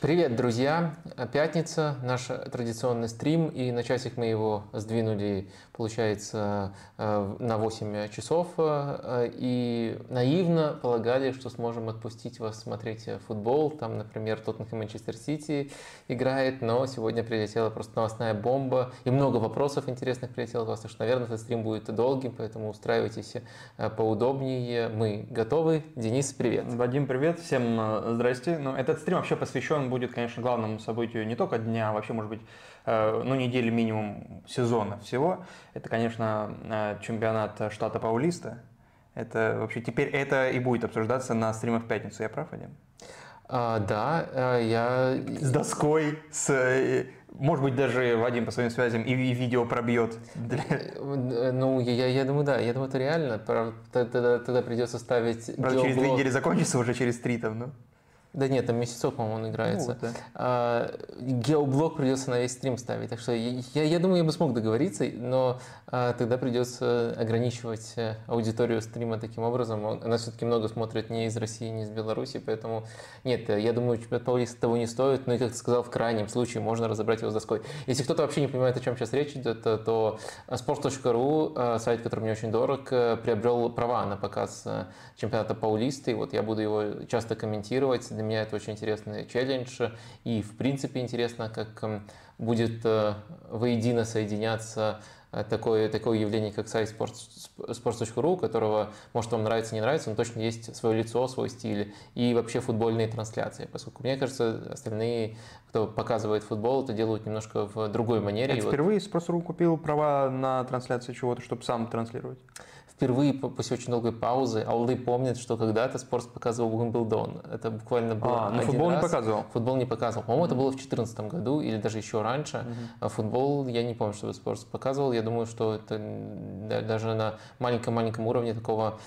Привет, друзья! Пятница, наш традиционный стрим, и на часик мы его сдвинули, получается, э, на 8 часов, э, и наивно полагали, что сможем отпустить вас смотреть футбол, там, например, Тоттенхэм Манчестер Сити играет, но сегодня прилетела просто новостная бомба, и много вопросов интересных прилетело вас, так что, наверное, этот стрим будет долгим, поэтому устраивайтесь э, поудобнее. Мы готовы. Денис, привет! Вадим, привет! Всем здрасте! Ну, этот стрим вообще посвящен будет, конечно, главному событию не только дня, а вообще, может быть, э, ну, недели минимум сезона всего. Это, конечно, э, чемпионат штата Паулиста. Это вообще теперь это и будет обсуждаться на стримах в пятницу. Я прав, Вадим? А, да, э, я... С доской, с... Может быть, даже Вадим по своим связям и, и видео пробьет. Ну, я, я думаю, да. Я думаю, это реально. Тогда, тогда придется ставить... Правда, через две недели закончится, уже через три там, ну. Да нет, там месяцок, по-моему, он играется. Ну, да. а, геоблок придется на весь стрим ставить. Так что я, я думаю, я бы смог договориться, но а, тогда придется ограничивать э, аудиторию стрима таким образом. Она все-таки много смотрит не из России, не из Беларуси, поэтому нет, я думаю, чемпионат Пауliста того не стоит. Ну и, как ты сказал, в крайнем случае можно разобрать его с доской. Если кто-то вообще не понимает, о чем сейчас речь идет, то sports.ru, э, сайт, который мне очень дорог, э, приобрел права на показ чемпионата Паулисты. И вот я буду его часто комментировать для меня это очень интересный челлендж. И, в принципе, интересно, как эм, будет э, воедино соединяться э, такое, такое явление, как сайт sports.ru, которого, может, вам нравится, не нравится, но точно есть свое лицо, свой стиль и вообще футбольные трансляции. Поскольку, мне кажется, остальные, кто показывает футбол, это делают немножко в другой манере. Это впервые вот... Sports.ru купил права на трансляцию чего-то, чтобы сам транслировать? Впервые после очень долгой паузы Алды помнит, что когда-то Спорс показывал Уимблдон. Это буквально было а, ну футбол раз. не показывал? Футбол не показывал. По-моему, mm-hmm. это было в 2014 году или даже еще раньше. Mm-hmm. Футбол я не помню, чтобы Спорс показывал. Я думаю, что это даже на маленьком-маленьком уровне такого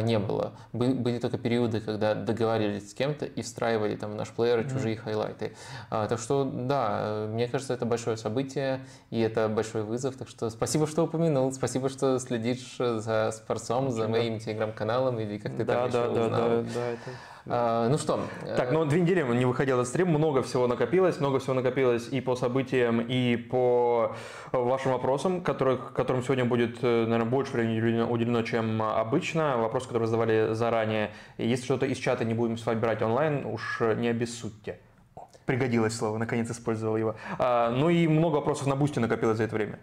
не было. Были только периоды, когда договаривались с кем-то и встраивали там в наш плеер mm-hmm. чужие хайлайты. А, так что да, мне кажется, это большое событие и это большой вызов. Так что спасибо, что упомянул, спасибо, что следишь за спорцом, за моим телеграм-каналом или как ты да, там да, еще да, узнал. Да, да, это... А, ну что? Так, ну две недели не выходил этот стрим, много всего накопилось, много всего накопилось и по событиям, и по вашим вопросам, которых, которым сегодня будет, э, наверное, больше времени уделено, чем обычно. Вопросы, которые задавали заранее. Если что-то из чата не будем с вами брать онлайн, уж не обессудьте. Пригодилось слово, наконец использовал его. А, ну и много вопросов на бусте накопилось за это время.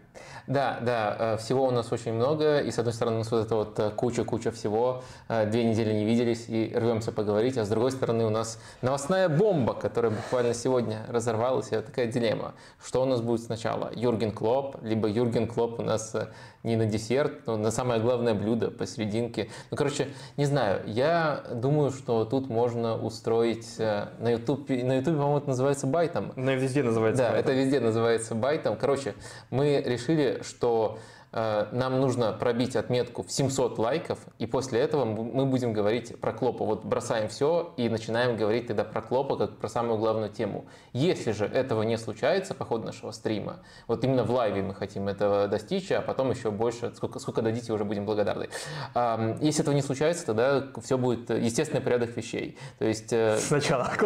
Да, да, э, всего у нас очень много, и с одной стороны у нас вот это вот э, куча-куча всего, э, две недели не виделись и рвемся поговорить, а с другой стороны у нас новостная бомба, которая буквально сегодня разорвалась, и вот такая дилемма. Что у нас будет сначала? Юрген Клоп, либо Юрген Клоп у нас не на десерт, но на самое главное блюдо посерединке. Ну, короче, не знаю, я думаю, что тут можно устроить на YouTube, на YouTube, по-моему, это называется байтом. Ну, везде называется Да, байтом. это везде называется байтом. Короче, мы решили что нам нужно пробить отметку в 700 лайков, и после этого мы будем говорить про Клопа. Вот бросаем все и начинаем говорить тогда про Клопа как про самую главную тему. Если же этого не случается по ходу нашего стрима, вот именно в лайве мы хотим этого достичь, а потом еще больше, сколько, сколько дадите, уже будем благодарны. Если этого не случается, тогда все будет естественный порядок вещей. То есть... Э, Сначала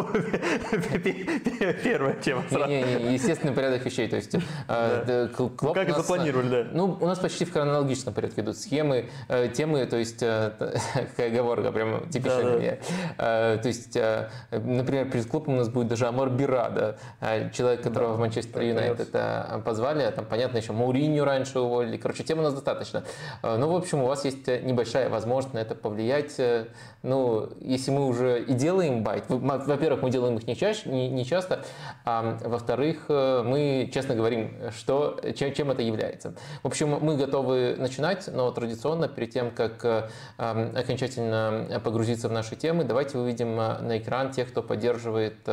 первая тема. Не-не-не, естественный порядок вещей. То есть э, Клоп Как запланировали, да. Ну, у нас почти в хронологичном порядке идут схемы, э, темы, то есть э, такая оговорка прям типичная да, мне. Э, то есть, э, например, перед клубом у нас будет даже Амор Бирада, э, человек, которого да, в Манчестер Юнайтед э, позвали, а там, понятно, еще Мауриню раньше уволили. Короче, тем у нас достаточно. Э, ну, в общем, у вас есть небольшая возможность на это повлиять. Э, ну, если мы уже и делаем байт, во-первых, мы делаем их не, чаще, не, не часто, а во-вторых, э, мы честно говорим, что, чем, чем это является. В общем, мы готовы начинать, но традиционно, перед тем, как э, окончательно погрузиться в наши темы, давайте выведем э, на экран тех, кто поддерживает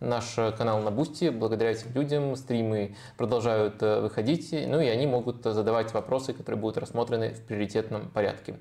наш канал на Бусти. Благодаря этим людям стримы продолжают выходить, ну и они могут задавать вопросы, которые будут рассмотрены в приоритетном порядке.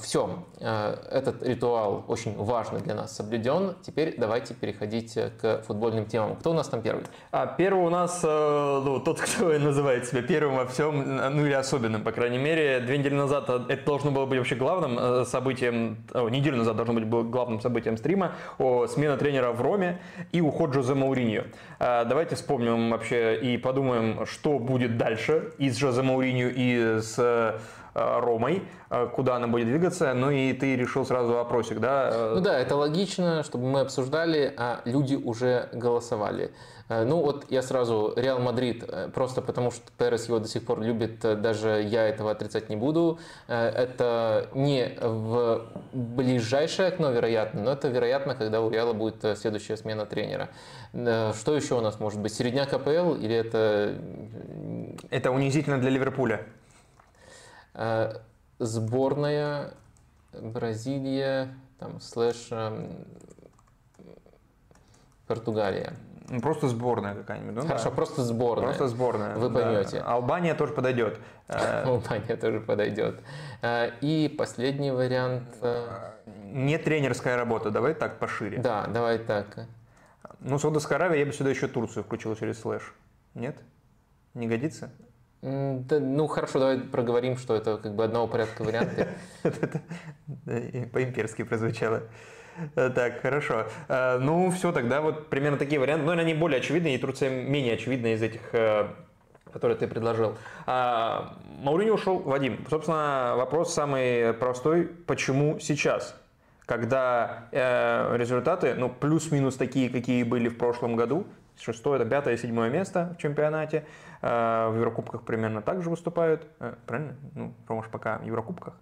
Все, этот ритуал очень важный для нас соблюден. Теперь давайте переходить к футбольным темам. Кто у нас там первый? А первый у нас ну, тот, кто называет себя первым во всем, ну или особенным, по крайней мере. Две недели назад это должно было быть вообще главным событием, о, неделю назад должно быть главным событием стрима, о, смена тренера в Роме и уход Жозе Мауриньо. Давайте вспомним вообще и подумаем, что будет дальше и с Жозе Мауриньо, и с э, Ромой, э, куда она будет двигаться. Ну и ты решил сразу вопросик, да? Ну да, это логично, чтобы мы обсуждали, а люди уже голосовали. Э, ну вот я сразу, Реал Мадрид, просто потому что Перес его до сих пор любит, даже я этого отрицать не буду. Это не в ближайшее окно, вероятно, но это вероятно, когда у Реала будет следующая смена тренера. Что еще у нас может быть? Середняк АПЛ или это... Это унизительно для Ливерпуля. Э, сборная Бразилия, там, слэш эм, Португалия. Ну, просто сборная какая-нибудь. Ну, Хорошо, да. просто сборная. Просто сборная. Вы поймете. Да. Албания тоже подойдет. Э, Албания тоже подойдет. Э, и последний вариант. Не тренерская работа. Давай так пошире. Да, давай так. Ну, Саудовская Аравия, я бы сюда еще Турцию включил через слэш. Нет? Не годится? Да, ну хорошо, давай проговорим, что это как бы одного порядка варианты. По-имперски прозвучало. Э, так, хорошо. Э, ну, все, тогда вот примерно такие варианты. Но они более очевидные, и Турция менее очевидная из этих, э, которые ты предложил. А, Маурини ушел, Вадим. Собственно, вопрос самый простой. Почему сейчас? Когда результаты, ну, плюс-минус такие, какие были в прошлом году, шестое, пятое, седьмое место в чемпионате, в Еврокубках примерно так же выступают. Э, правильно? Ну, Рома ж пока в Еврокубках.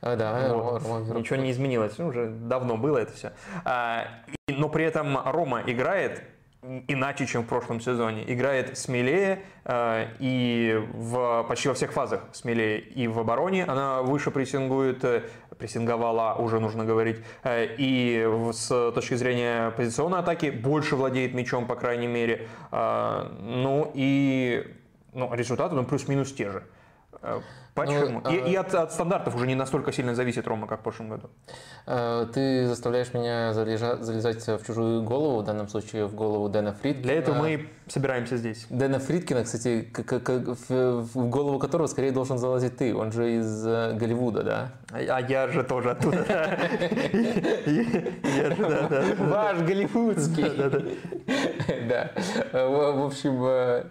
А, да, вот. Рома, Рома Ничего не изменилось, ну, уже давно было это все. А, но при этом Рома играет иначе, чем в прошлом сезоне. Играет смелее э, и в, почти во всех фазах смелее. И в обороне она выше прессингует, э, прессинговала, уже нужно говорить. Э, и с точки зрения позиционной атаки больше владеет мячом, по крайней мере. Э, ну и ну, результаты ну, плюс-минус те же. Э, почему? Ну, и, а... и от, от стандартов уже не настолько сильно зависит Рома, как в прошлом году. Ты заставляешь меня залежа, залезать в чужую голову, в данном случае в голову Дэна Фридкина. Для этого мы собираемся здесь. Дэна Фридкина, кстати, в, голову которого скорее должен залазить ты. Он же из э, Голливуда, да? А, а я же тоже оттуда. Ваш голливудский. Да. В общем, э,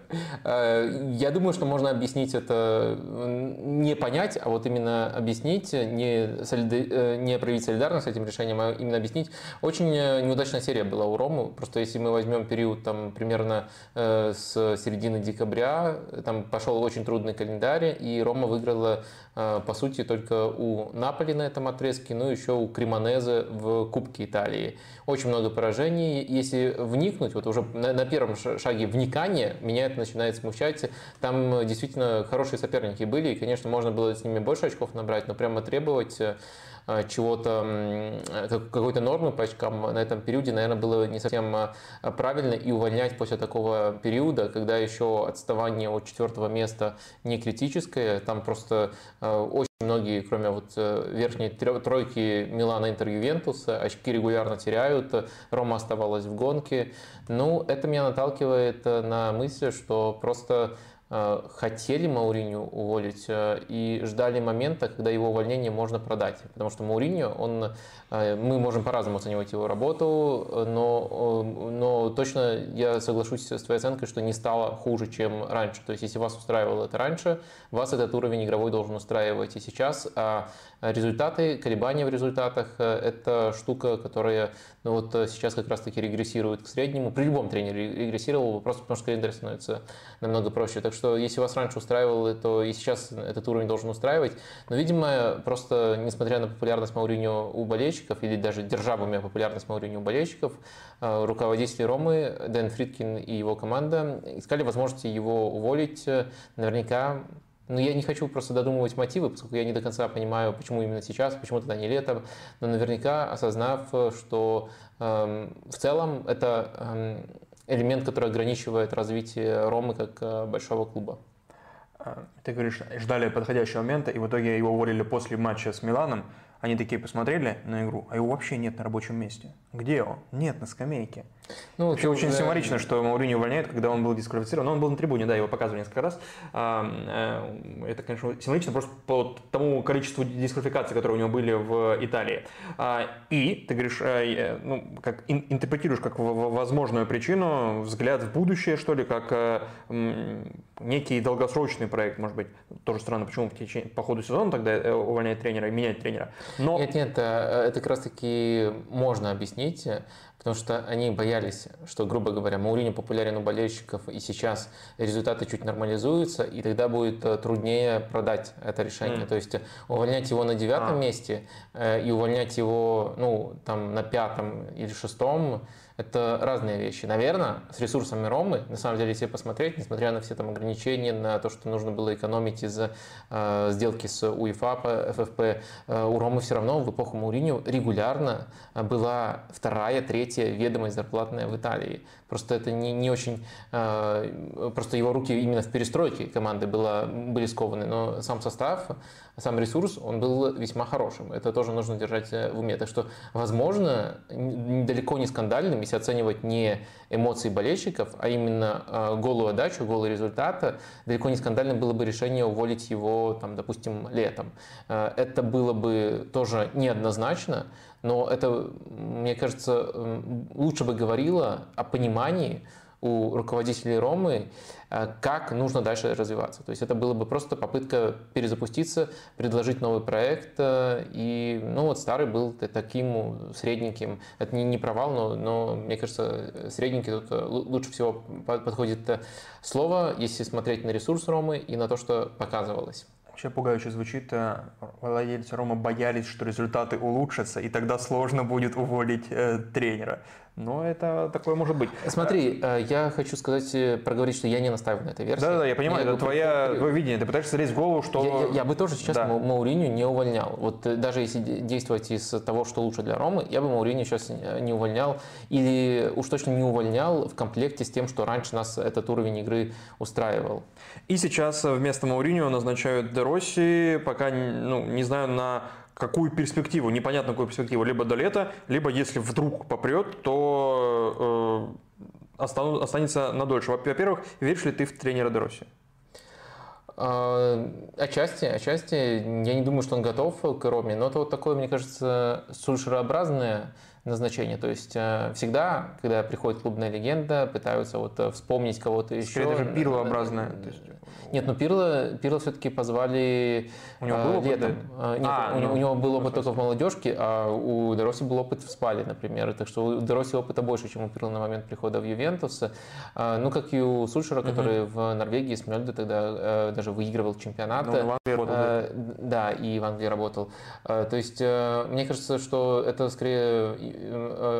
я думаю, что можно объяснить это не понять, а вот именно объяснить, не, солида... не проявить солидарность с этим решением, а именно объяснить. Очень э, неудачная серия была у Ромы. Просто если мы возьмем период там примерно э, с середины декабря, там пошел очень трудный календарь, и Рома выиграла э, по сути только у Наполи на этом отрезке, ну еще у Кремонезе в Кубке Италии. Очень много поражений. Если вникнуть, вот уже на, на первом шаге вникания, меня это начинает смущать. Там действительно хорошие соперники были, и, конечно, можно было с ними больше очков набрать, но прямо требовать Э, чего-то, э, какой-то нормы по очкам на этом периоде, наверное, было не совсем э, правильно и увольнять после такого периода, когда еще отставание от четвертого места не критическое, там просто очень многие, кроме вот верхней тройки Милана, Интер, Ювентуса, очки регулярно теряют, Рома оставалась в гонке. Ну, это меня наталкивает на мысль, что просто Э, хотели Мауриню уволить э, и ждали момента, когда его увольнение можно продать. Потому что Мауриньо, он, э, мы можем по-разному оценивать его работу, но, но точно я соглашусь с твоей оценкой, что не стало хуже, чем раньше. То есть, если вас устраивало это раньше, вас этот уровень игровой должен устраивать и сейчас. А результаты, колебания в результатах – это штука, которая ну, вот сейчас как раз-таки регрессирует к среднему. При любом тренере регрессировал, просто потому что календарь становится намного проще. Так что если вас раньше устраивало, то и сейчас этот уровень должен устраивать. Но, видимо, просто несмотря на популярность Мауриньо у болельщиков, или даже держа в уме популярность Мауриньо у болельщиков, э, руководители Ромы, Дэн Фридкин и его команда искали возможности его уволить. Наверняка но я не хочу просто додумывать мотивы, поскольку я не до конца понимаю, почему именно сейчас, почему тогда не летом. Но наверняка осознав, что э, в целом это э, элемент, который ограничивает развитие Ромы как э, большого клуба. Ты говоришь, ждали подходящего момента, и в итоге его уволили после матча с Миланом. Они такие посмотрели на игру, а его вообще нет на рабочем месте. Где он? Нет на скамейке. Ну, Вообще очень уже... символично, что Мауриню увольняют, когда он был дисквалифицирован. Но он был на трибуне, да, его показывали несколько раз. А, э, это, конечно, символично просто по тому количеству дисквалификаций, которые у него были в Италии. А, и ты говоришь, э, ну, как интерпретируешь как возможную причину взгляд в будущее, что ли, как э, некий долгосрочный проект, может быть. Тоже странно, почему в течение, по ходу сезона тогда увольняет тренера и меняет тренера. Но... Нет, нет, это как раз-таки можно объяснить Потому что они боялись, что, грубо говоря, Мауриньо популярен у болельщиков, и сейчас результаты чуть нормализуются, и тогда будет э, труднее продать это решение. Mm. То есть увольнять его на девятом а. месте э, и увольнять его ну, там, на пятом или шестом это разные вещи. Наверное, с ресурсами Ромы, на самом деле, если посмотреть, несмотря на все там ограничения, на то, что нужно было экономить из-за э, сделки с УЕФА, ФФП, э, у Ромы все равно в эпоху Мауриньо регулярно была вторая, третья ведомость зарплатная в Италии. Просто это не, не очень... Э, просто его руки именно в перестройке команды было, были скованы. Но сам состав, сам ресурс, он был весьма хорошим. Это тоже нужно держать э, в уме. Так что, возможно, далеко не скандальным, если оценивать не эмоции болельщиков, а именно э, голую отдачу, голый результат, далеко не скандальным было бы решение уволить его, там, допустим, летом. Это было бы тоже неоднозначно, но это, мне кажется, лучше бы говорило о понимании у руководителей Ромы, э, как нужно дальше развиваться. То есть это было бы просто попытка перезапуститься, предложить новый проект, э, и ну вот старый был таким средненьким. Это не, не провал, но, но мне кажется, средненький тут э, лучше всего подходит слово, если смотреть на ресурс Ромы и на то, что показывалось. Вообще пугающе звучит. Владельцы Рома боялись, что результаты улучшатся, и тогда сложно будет уволить э, тренера. Но это такое может быть. Смотри, э, я хочу сказать, э, проговорить, что я не настаиваю на этой версии. Да-да, я понимаю, я это твоя, твое видение. Ты пытаешься лезть в голову, что... Я, я, я бы тоже сейчас да. Мауриню не увольнял. Вот э, даже если действовать из того, что лучше для Ромы, я бы Мауриню сейчас не увольнял. Или уж точно не увольнял в комплекте с тем, что раньше нас этот уровень игры устраивал. И сейчас вместо Мауриню назначают Деросси, пока, ну, не знаю, на какую перспективу, непонятно какую перспективу, либо до лета, либо если вдруг попрет, то э, останется на дольше. Во-первых, веришь ли ты в тренера Дороси? А, отчасти, отчасти. Я не думаю, что он готов к Роме, но это вот такое, мне кажется, сульшерообразное назначение. То есть э, всегда, когда приходит клубная легенда, пытаются вот э, вспомнить кого-то еще. Скорее даже Пирлообразное. Нет, ну Пирло, Пирло все-таки позвали у него был опыт, летом. Да? Нет, а, у, ну, у него был опыт только в молодежке, а у Дероси был опыт в Спале, например. Так что у Дероси опыта больше, чем у Пирло на момент прихода в Ювентус. Ну, как и у Сульшера, который угу. в Норвегии с Мельде тогда даже выигрывал чемпионат. Ну, в Англии работал. Да, и в Англии работал. То есть, мне кажется, что это скорее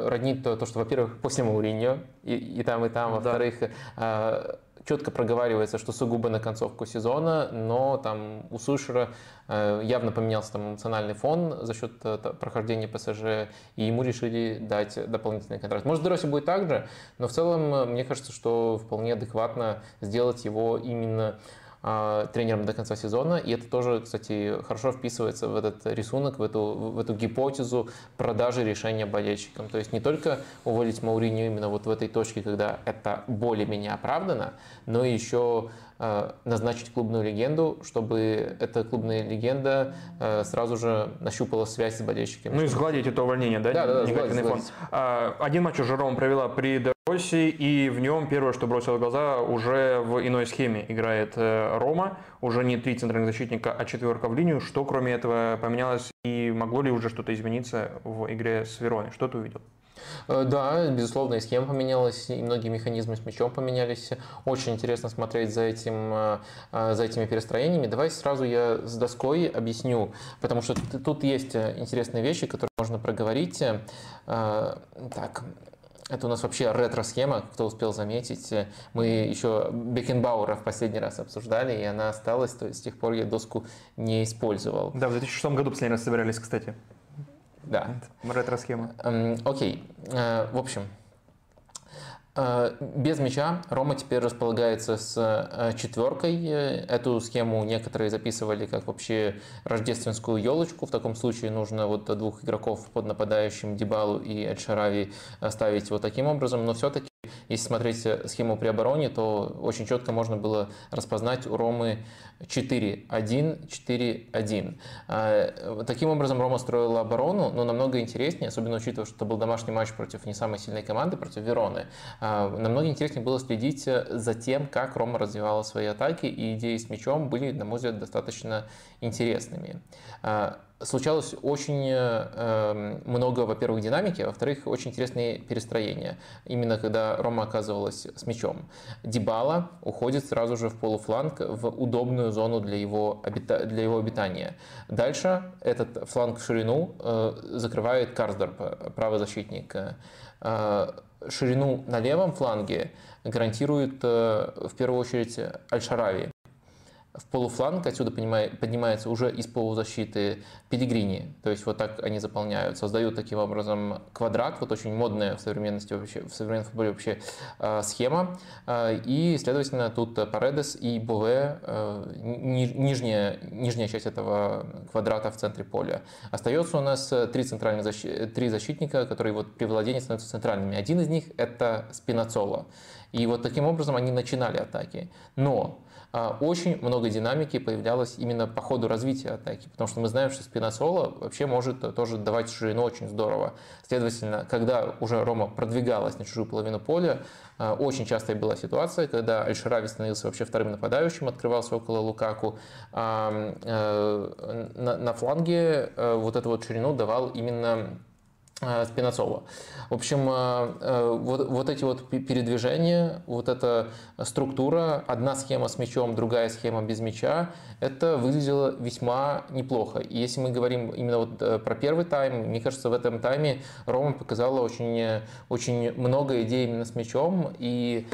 роднит то, что, во-первых, после Мауриньо, и, и там, и там, во-вторых, да четко проговаривается, что сугубо на концовку сезона, но там у Сушера э, явно поменялся там эмоциональный фон за счет э, прохождения ПСЖ, и ему решили дать дополнительный контракт. Может, Дороси будет так же, но в целом э, мне кажется, что вполне адекватно сделать его именно тренером до конца сезона. И это тоже, кстати, хорошо вписывается в этот рисунок, в эту, в эту гипотезу продажи решения болельщикам. То есть не только уволить Мауриню именно вот в этой точке, когда это более-менее оправдано, но еще а, назначить клубную легенду, чтобы эта клубная легенда а, сразу же нащупала связь с болельщиками. Ну и сгладить это увольнение, да? Да, да, да. Негативный фон. Один матч уже Рома провела при Росси, и в нем первое, что бросило в глаза, уже в иной схеме играет э, Рома, уже не три центральных защитника, а четверка в линию. Что кроме этого поменялось и могло ли уже что-то измениться в игре с Вероной? Что ты увидел? Э, да, безусловно, и схема поменялась, и многие механизмы с мячом поменялись. Очень интересно смотреть за, этим, э, за этими перестроениями. Давай сразу я с доской объясню, потому что тут есть интересные вещи, которые можно проговорить. Так, это у нас вообще ретро-схема, кто успел заметить. Мы еще Бекенбауэра в последний раз обсуждали, и она осталась, то есть с тех пор я доску не использовал. Да, в 2006 году последний раз собирались, кстати. Да. Ретро-схема. Окей. Э, в общем, без мяча Рома теперь располагается с э, четверкой. Эту схему некоторые записывали как вообще рождественскую елочку. В таком случае нужно вот двух игроков под нападающим Дибалу и Эльшарави ставить вот таким образом. Но все-таки если смотреть схему при обороне, то очень четко можно было распознать у Ромы 4-1, 4-1. А, таким образом, Рома строила оборону, но намного интереснее, особенно учитывая, что это был домашний матч против не самой сильной команды, против Вероны. А, намного интереснее было следить за тем, как Рома развивала свои атаки, и идеи с мячом были, на мой взгляд, достаточно интересными. А, случалось очень э, много, во-первых, динамики, во-вторых, очень интересные перестроения. Именно когда Рома оказывалась с мячом. Дибала уходит сразу же в полуфланг в удобную зону для его, обита... для его обитания. Дальше этот фланг в ширину э, закрывает Карсдорп, правый защитник. Э, ширину на левом фланге гарантирует э, в первую очередь Аль-Шарави в полуфланг, отсюда поднимается уже из полузащиты пилигрини, то есть вот так они заполняют, создают таким образом квадрат, вот очень модная в современности вообще, в современном футболе вообще э, схема, э, и, следовательно, тут Паредес и Бове, э, ни, нижняя, нижняя часть этого квадрата в центре поля. Остается у нас три, центральных защи... три защитника, которые вот при владении становятся центральными. Один из них это Спинацоло. И вот таким образом они начинали атаки. Но очень много динамики появлялось именно по ходу развития атаки, потому что мы знаем, что спина соло вообще может тоже давать ширину очень здорово. Следовательно, когда уже Рома продвигалась на чужую половину поля, а, очень частая была ситуация, когда Аль-Шарави становился вообще вторым нападающим, открывался около Лукаку, а э, на фланге э, вот эту вот ширину давал именно Э, Спинацова. В общем, э, э, вот, вот эти вот передвижения, вот эта структура, одна схема с мячом, другая схема без мяча, это выглядело весьма неплохо. И если мы говорим именно вот про первый тайм, мне кажется, в этом тайме Рома показала очень, очень много идей именно с мячом, и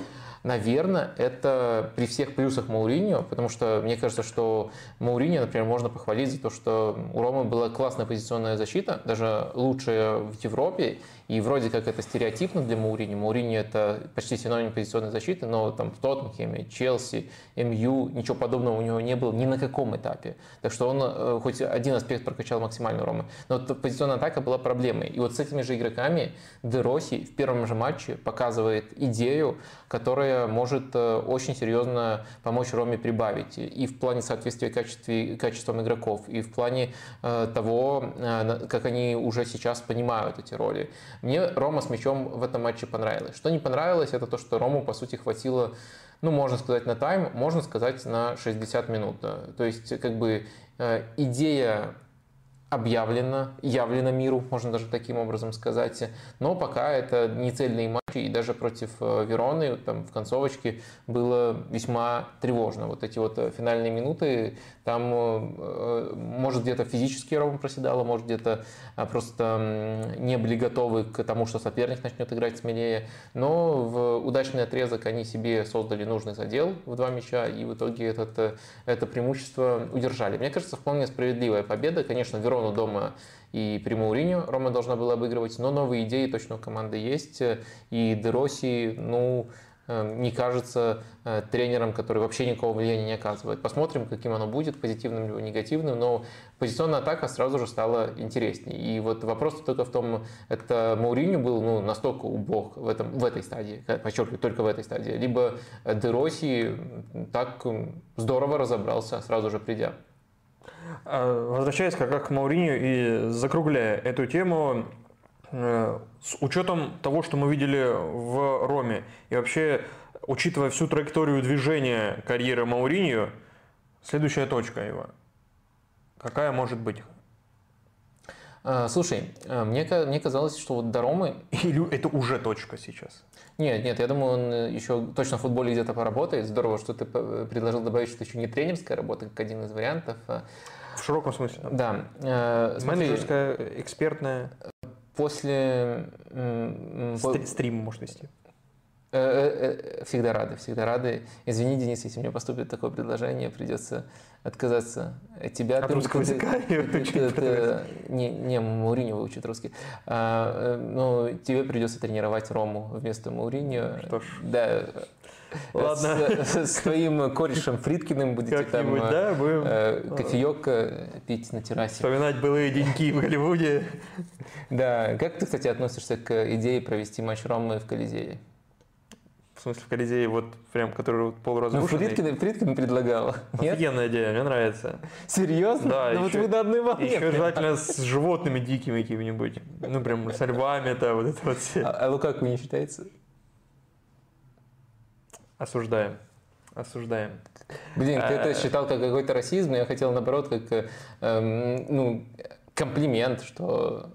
Наверное, это при всех плюсах Мауриньо, потому что мне кажется, что Мауриньо, например, можно похвалить за то, что у Ромы была классная позиционная защита, даже лучшая в Европе, и вроде как это стереотипно для Маурини. Маурини это почти синоним позиционной защиты, но там в Тоттенхеме, Челси, МЮ, ничего подобного у него не было ни на каком этапе. Так что он э, хоть один аспект прокачал максимально Ромы. Но позиционная атака была проблемой. И вот с этими же игроками Де Росси в первом же матче показывает идею, которая может э, очень серьезно помочь Роме прибавить. И в плане соответствия качестве, качеством игроков, и в плане э, того, как они уже сейчас понимают эти роли. Мне Рома с мячом в этом матче понравилось. Что не понравилось, это то, что Рому, по сути, хватило, ну, можно сказать, на тайм, можно сказать, на 60 минут. То есть, как бы, э, идея объявлена, явлена миру, можно даже таким образом сказать. Но пока это не цельные матчи, и даже против э, Вероны там, в концовочке было весьма тревожно. Вот эти вот э, финальные минуты, там, э, может, где-то физически Рома проседала, может, где-то просто не были готовы к тому, что соперник начнет играть смелее. Но в удачный отрезок они себе создали нужный задел в два мяча, и в итоге этот, это преимущество удержали. Мне кажется, вполне справедливая победа. Конечно, Барселону дома и при Мауриню Рома должна была обыгрывать, но новые идеи точно у команды есть. И Дероси, ну, э, не кажется э, тренером, который вообще никакого влияния не оказывает. Посмотрим, каким оно будет, позитивным либо негативным, но позиционная атака сразу же стала интереснее. И вот вопрос только в том, это Мауриню был ну, настолько убог в, этом, в этой стадии, подчеркиваю, только в этой стадии, либо Дероси так здорово разобрался, сразу же придя. А, возвращаясь как раз к Мауриню и закругляя эту тему, э, с учетом того, что мы видели в Роме, и вообще учитывая всю траекторию движения карьеры Мауринью, следующая точка его. Какая может быть? А, слушай, э, мне, мне казалось, что вот до Ромы... Или это уже точка сейчас? Нет, нет, я думаю, он еще точно в футболе где-то поработает. Здорово, что ты предложил добавить, что еще не тренерская работа, как один из вариантов. А в широком смысле. Да. Э, Менеджерская, экспертная. После... Стри- стрим может вести. Всегда рады, всегда рады. Извини, Денис, если мне поступит такое предложение, придется отказаться от тебя. От русского языка? Не, не, Мауриньо выучит русский. А, ну, тебе придется тренировать Рому вместо Мауриньо. Что ж. Да, Ладно. С, с твоим корешем Фридкиным будете там да, будем... э, кофеек э, пить на террасе. Вспоминать былые деньки в Голливуде. Да. Как ты, кстати, относишься к идее провести матч Ромы в Колизее? В смысле, в Колизее, вот прям, который полуразрушенный? Ну, Фридкин, Фридкин предлагал. Офигенная идея, мне нравится. Серьезно? Да. Ну, вот вы на одной волне. Еще желательно с животными дикими какими-нибудь. Ну, прям с львами-то, вот это вот все. А, а Лукаку не считается? Осуждаем. Осуждаем. Блин, ты это э, считал как какой-то расизм, но я хотел наоборот как эм, ну, комплимент, что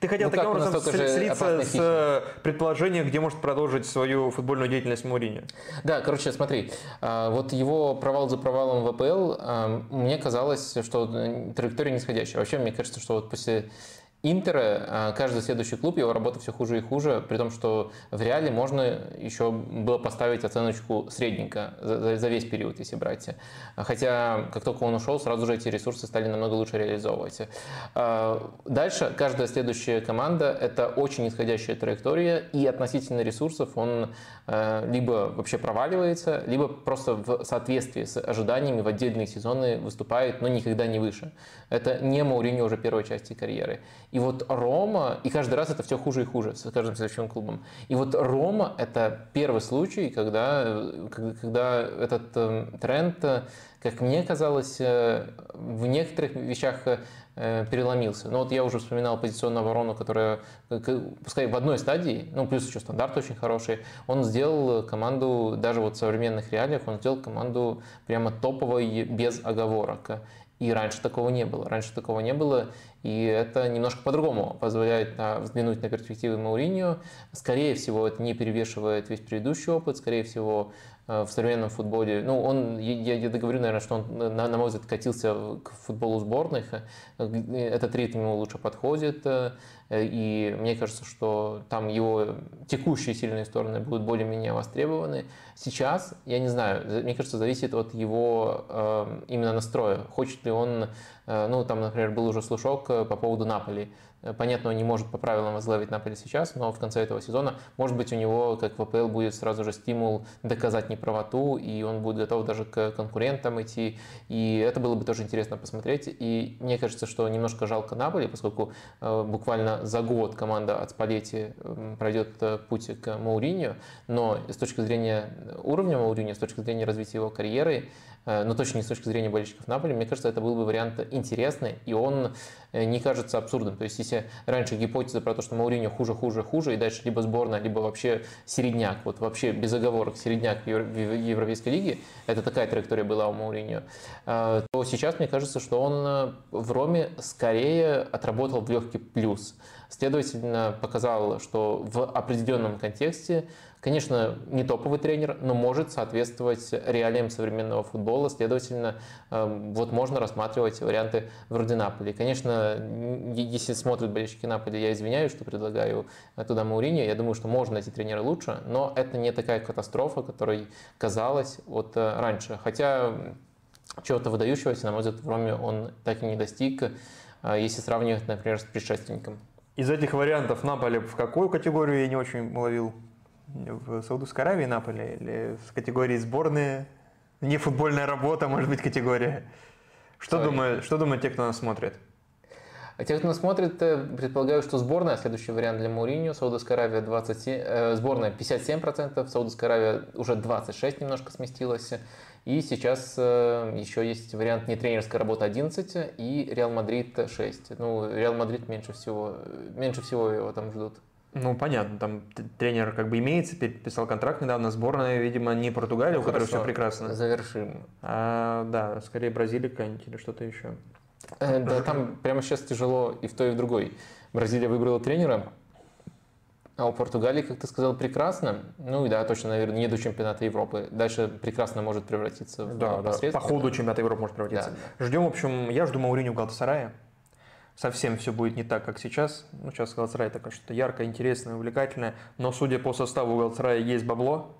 ты хотел ну, таким образом слиться с э, предположением, где может продолжить свою футбольную деятельность Мourinho. Да, короче, смотри, а, вот его провал за провалом в АПЛ, а, мне казалось, что траектория нисходящая. Вообще, мне кажется, что вот после Интера, каждый следующий клуб, его работа все хуже и хуже, при том, что в реале можно еще было поставить оценочку средненько за, за весь период, если брать. Хотя, как только он ушел, сразу же эти ресурсы стали намного лучше реализовывать. А, дальше, каждая следующая команда – это очень нисходящая траектория, и относительно ресурсов он а, либо вообще проваливается, либо просто в соответствии с ожиданиями в отдельные сезоны выступает, но никогда не выше. Это не Мауриньо уже первой части карьеры. И вот Рома, и каждый раз это все хуже и хуже с каждым следующим клубом. И вот Рома – это первый случай, когда, когда этот э, тренд, как мне казалось, э, в некоторых вещах э, переломился. Ну вот я уже вспоминал позиционную оборону, которая, пускай в одной стадии, ну плюс еще стандарт очень хороший, он сделал команду, даже вот в современных реалиях, он сделал команду прямо топовой без оговорок. И раньше такого не было. Раньше такого не было, и это немножко по-другому позволяет на, взглянуть на перспективы Мауриньо. Скорее всего, это не перевешивает весь предыдущий опыт. Скорее всего, в современном футболе. Ну, он, я, я договорю, наверное, что он, на, на мой взгляд, катился к футболу сборных. Этот ритм ему лучше подходит. Э, и мне кажется, что там его текущие сильные стороны будут более-менее востребованы. Сейчас, я не знаю, мне кажется, зависит от его э, именно настроя. Хочет ли он, ну, там, например, был уже слушок по поводу Наполи. Э, понятно, он не может по правилам возглавить Наполе сейчас, но в конце этого сезона, может быть, у него, как в АПЛ, будет сразу же стимул доказать неправоту, и он будет готов даже к конкурентам идти. И это было бы тоже интересно посмотреть. И мне кажется, что немножко жалко Наполи, поскольку э, буквально за год команда от Спалетти пройдет э, путь к Мауриньо, но с точки зрения уровня Мауриньо, с точки зрения развития его карьеры, но точно не с точки зрения болельщиков Наполи, мне кажется, это был бы вариант интересный, и он э, не кажется абсурдным. То есть, если раньше гипотеза про то, что Мауриньо хуже, хуже, хуже, и дальше либо сборная, либо вообще середняк, вот вообще без оговорок середняк в Европейской лиге, это такая траектория была у Мауриньо, э, то сейчас мне кажется, что он в Роме скорее отработал в легкий плюс. Следовательно, показал, что в определенном контексте Конечно, не топовый тренер, но может соответствовать реалиям современного футбола. Следовательно, эм, вот можно рассматривать варианты вроде Наполи. Конечно, если смотрят болельщики Наполи, я извиняюсь, что предлагаю туда Мауриньо. Я думаю, что можно найти тренера лучше, но это не такая катастрофа, которой казалось вот э, раньше. Хотя чего-то выдающегося, на мой взгляд, в Роме он так и не достиг, э, если сравнивать, например, с предшественником. Из этих вариантов Наполи в какую категорию я не очень уловил? В Саудовской Аравии Наполе или в категории сборные? Не футбольная работа, может быть, категория. Что, думают, что думают те, кто нас смотрит? А те, кто нас смотрит, э, предполагаю, что сборная, следующий вариант для Мауриньо, Саудовская Аравия 27, э, сборная 57%, Саудовская Аравия уже 26 немножко сместилась. И сейчас э, еще есть вариант не тренерская работа 11 и Реал Мадрид 6. Ну, Реал Мадрид меньше всего, меньше всего его там ждут. Ну, понятно, там тренер как бы имеется, подписал контракт недавно, сборная, видимо, не Португалия, ну, у которой все прекрасно. Завершим. А, да, скорее Бразилия какая-нибудь или что-то еще. Э, да, там прямо сейчас тяжело и в той, и в другой. Бразилия выбрала тренера, а у Португалии, как ты сказал, прекрасно. Ну и да, точно, наверное, не до чемпионата Европы. Дальше прекрасно может превратиться в да, да, по ходу чемпионата Европы может превратиться. Да. Ждем, в общем, я жду Мауриню в Галтасарае. Совсем все будет не так, как сейчас. Ну, сейчас Галатсарай такое что-то яркое, интересное, увлекательное. Но судя по составу Галатсарая есть бабло.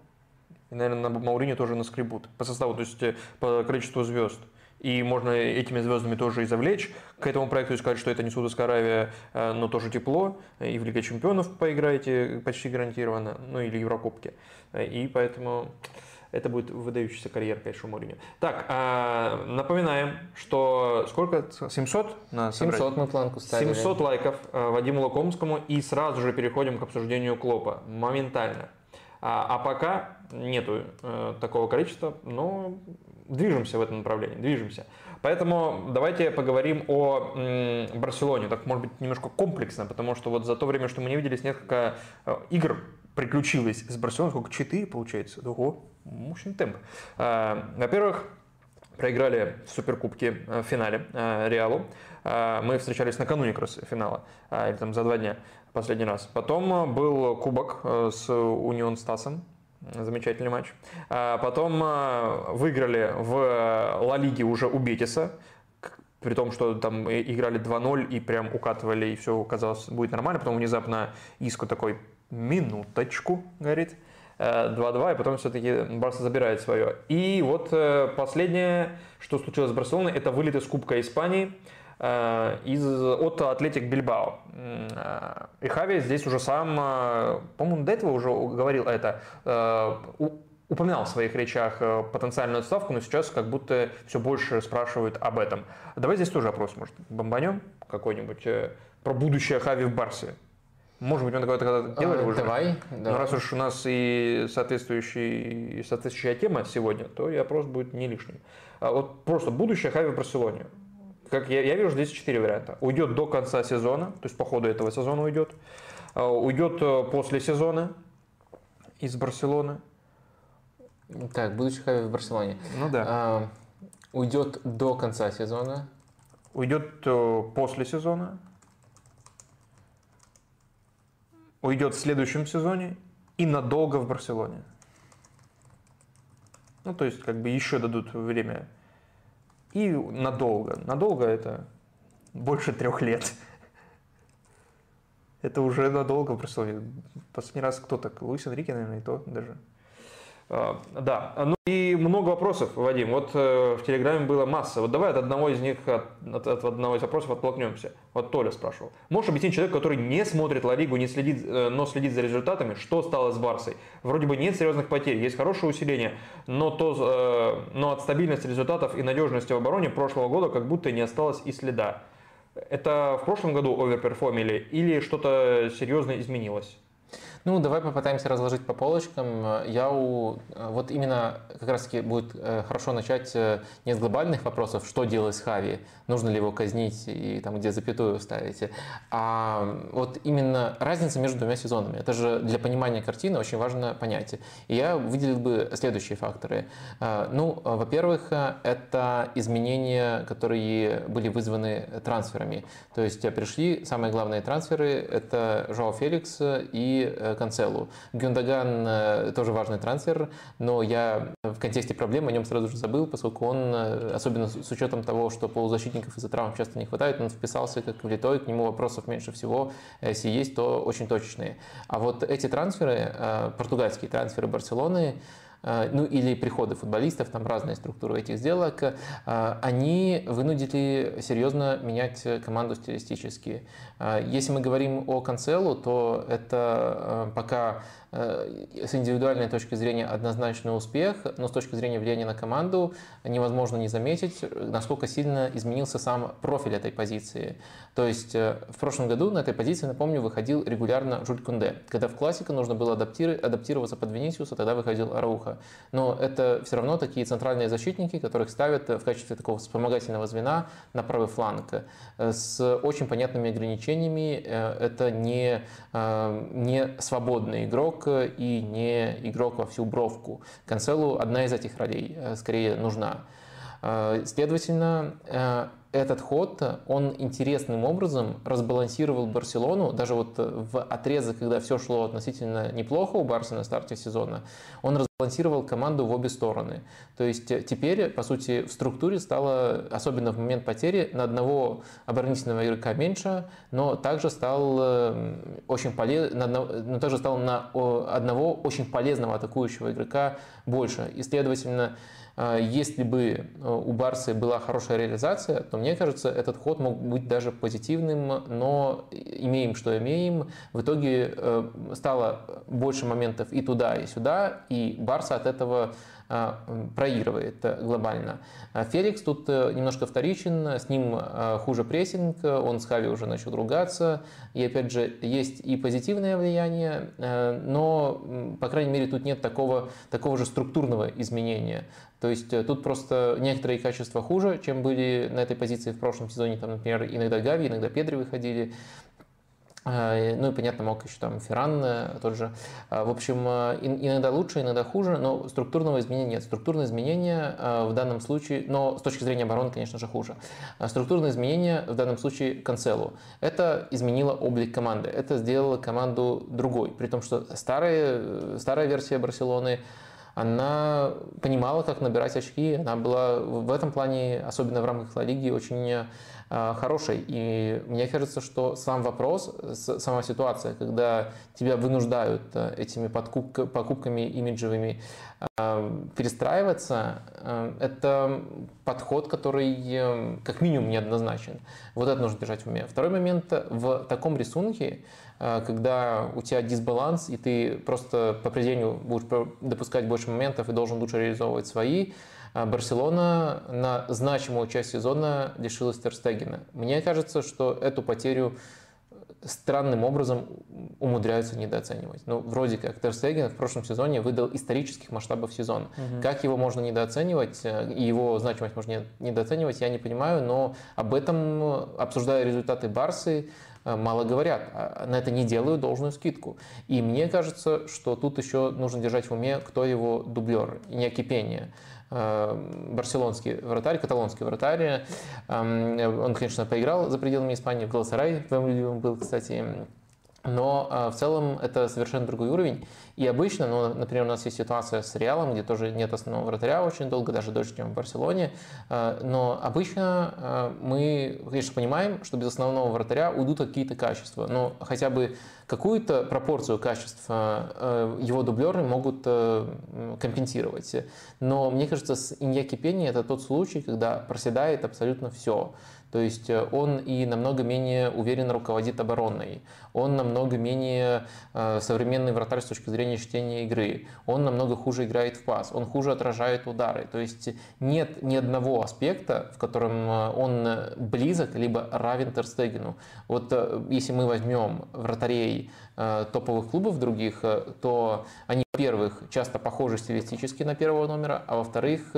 И, наверное, на Маурини тоже наскребут. По составу, то есть э, по количеству звезд. И можно этими звездами тоже и завлечь к этому проекту и сказать, что это не Саудовская Аравия, э, но тоже тепло. И в Лиге Чемпионов поиграете почти гарантированно, ну или Еврокубки. И поэтому это будет выдающаяся карьера, конечно, у Мourinho. Так, а, напоминаем, что сколько? 700 на 700 мы планку ставили. 700 лайков а, Вадиму Лакомскому и сразу же переходим к обсуждению Клопа. Моментально. А, а пока нету э, такого количества, но движемся в этом направлении, движемся. Поэтому давайте поговорим о м, Барселоне, так может быть немножко комплексно, потому что вот за то время, что мы не виделись, несколько э, игр приключилось с Барселоной, сколько? Четыре, получается? Ого, мощный темп. А, во-первых, проиграли в Суперкубке э, в финале э, Реалу. А, мы встречались накануне как раз финала, а, или там за два дня последний раз. Потом был кубок э, с Унион Стасом, замечательный матч. Потом выиграли в Ла Лиге уже у Бетиса, при том, что там играли 2-0 и прям укатывали, и все казалось будет нормально. Потом внезапно Иску такой, минуточку, говорит, 2-2, э, и потом все-таки Барса забирает свое. И вот э, последнее, что случилось с Барселоной, это вылет из Кубка Испании э, из, от Атлетик Бильбао. И Хави здесь уже сам, по-моему, до этого уже говорил это, упоминал в своих речах потенциальную отставку, но сейчас как будто все больше спрашивают об этом. Давай здесь тоже опрос, может, бомбанем какой-нибудь про будущее Хави в Барсе. Может быть, мы такое когда делали а, уже. Давай. Но раз уж у нас и соответствующий, соответствующая тема сегодня, то и опрос будет не лишним. А вот просто будущее Хави в Барселоне. Как я, я вижу здесь четыре варианта. Уйдет до конца сезона, то есть по ходу этого сезона уйдет. А, уйдет э, после сезона из Барселоны. Так, будущее Хави в Барселоне. Ну да. А, уйдет до конца сезона. Уйдет э, после сезона. Уйдет в следующем сезоне и надолго в Барселоне. Ну, то есть, как бы еще дадут время. И надолго. Надолго это больше трех лет. Это уже надолго в Барселоне. Последний раз кто так? Луис Энрике, наверное, и то даже. А, да, ну и много вопросов, Вадим. Вот э, в Телеграме было масса. Вот давай от одного из них, от, от, одного из вопросов оттолкнемся. Вот Толя спрашивал. Можешь объяснить человеку, который не смотрит Ла Лигу, не следит, э, но следит за результатами, что стало с Барсой? Вроде бы нет серьезных потерь, есть хорошее усиление, но, то, э, но от стабильности результатов и надежности в обороне прошлого года как будто не осталось и следа. Это в прошлом году оверперформили или что-то серьезно изменилось? Ну, давай попытаемся разложить по полочкам. Я у... Вот именно как раз-таки будет э, хорошо начать э, не с глобальных вопросов, что делать с Хави, нужно ли его казнить и там где запятую ставить, а вот именно разница между двумя сезонами. Это же для понимания картины очень важно понять. И я выделил бы следующие факторы. Э, ну, во-первых, это изменения, которые были вызваны трансферами. То есть пришли самые главные трансферы, это Жоао Феликс и Канцелу. Гюндаган э, тоже важный трансфер, но я в контексте проблем о нем сразу же забыл, поскольку он, э, особенно с учетом того, что полузащитников из-за травм часто не хватает, он вписался как влитой, к нему вопросов меньше всего, если есть, то очень точечные. А вот эти трансферы, э, португальские трансферы Барселоны, Э, ну или приходы футболистов, там разные структуры этих сделок, э, они вынудили серьезно менять команду стилистически. Э, если мы говорим о Канцелу, то это пока Э, с индивидуальной точки зрения однозначный успех, но с точки зрения влияния на команду невозможно не заметить, насколько сильно изменился сам профиль этой позиции. То есть э, в прошлом году на этой позиции, напомню, выходил регулярно Жуль Кунде. Когда в классике нужно было адаптироваться под Венисиуса, тогда выходил Арауха. Но это все равно такие центральные защитники, которых ставят в качестве такого вспомогательного звена на правый фланг. Э, с очень понятными ограничениями. Это не, не свободный игрок, игрок и не игрок во всю бровку. Канцелу одна из этих ролей э, скорее нужна. Э, следовательно, э, этот ход, он интересным образом разбалансировал Барселону, даже вот в отрезок, когда все шло относительно неплохо у Барса на старте сезона, он разбалансировал команду в обе стороны. То есть теперь, по сути, в структуре стало, особенно в момент потери, на одного оборонительного игрока меньше, но также стал э, очень полез... но также стал на одного очень полезного атакующего игрока больше. И, следовательно, а, если бы э, у Барсы была хорошая реализация, то мне кажется, этот ход мог быть даже позитивным, но имеем, что имеем. В итоге э, стало больше моментов и туда, и сюда, и Барса от этого а, проигрывает глобально. А Феликс тут э, немножко вторичен, с ним хуже прессинг, он с Хави уже начал ругаться, и опять же есть и позитивное влияние, но, по крайней мере, тут нет такого, такого же структурного изменения. То есть э, тут просто некоторые качества хуже, чем были на этой позиции в прошлом сезоне. Там, например, иногда Гави, иногда Педри выходили. А, ну и, понятно, мог еще там Ферран э, тот же. А, в общем, э, иногда лучше, иногда хуже, но структурного изменения нет. Структурное изменение в данном случае, но с точки зрения обороны, конечно же, хуже. Структурное изменение в данном случае Канцелу. Это изменило облик команды. Это сделало команду другой. При том, что старая, старая версия Барселоны она понимала, как набирать очки. Она была в этом плане, особенно в рамках Ла Лиги, очень э, хорошей. И мне кажется, что сам вопрос, сама ситуация, когда тебя вынуждают э, этими покупками имиджевыми э, перестраиваться, это подход, который как минимум неоднозначен. Вот это нужно держать в уме. Второй момент. В таком рисунке когда у тебя дисбаланс, и ты просто по определению будешь допускать больше моментов и должен лучше реализовывать свои, а Барселона на значимую часть сезона лишилась Терстегина. Мне кажется, что эту потерю странным образом умудряются недооценивать. Ну, вроде как Терстеген в прошлом сезоне выдал исторических масштабов сезон. Угу. Как его можно недооценивать, э, и его значимость можно недооценивать, я не понимаю, но об этом, обсуждая результаты Барсы, Э, мало говорят, а на это не делают должную скидку. И мне кажется, что тут еще нужно держать в уме, кто его дублер, не кипение э, барселонский вратарь, каталонский вратарь. Эм, он, конечно, поиграл за пределами Испании, в Галасарай, твоим любимым был, кстати, но э, в целом это совершенно другой уровень. И обычно, ну, например, у нас есть ситуация с Реалом, где тоже нет основного вратаря очень долго, даже дольше, чем в Барселоне. Э, но обычно э, мы, конечно, понимаем, что без основного вратаря уйдут какие-то качества. Но хотя бы какую-то пропорцию качеств его дублеры могут компенсировать. Но мне кажется, с Иньяки Пенни это тот случай, когда проседает абсолютно все. То есть э, он и намного менее уверенно руководит оборонной, он намного менее э, современный вратарь с точки зрения чтения игры, он намного хуже играет в пас, он хуже отражает удары. То есть нет ни одного аспекта, в котором э, он близок либо равен Терстегену. Вот если мы возьмем вратарей топовых клубов других, то они, во-первых, часто похожи стилистически на первого номера, а во-вторых,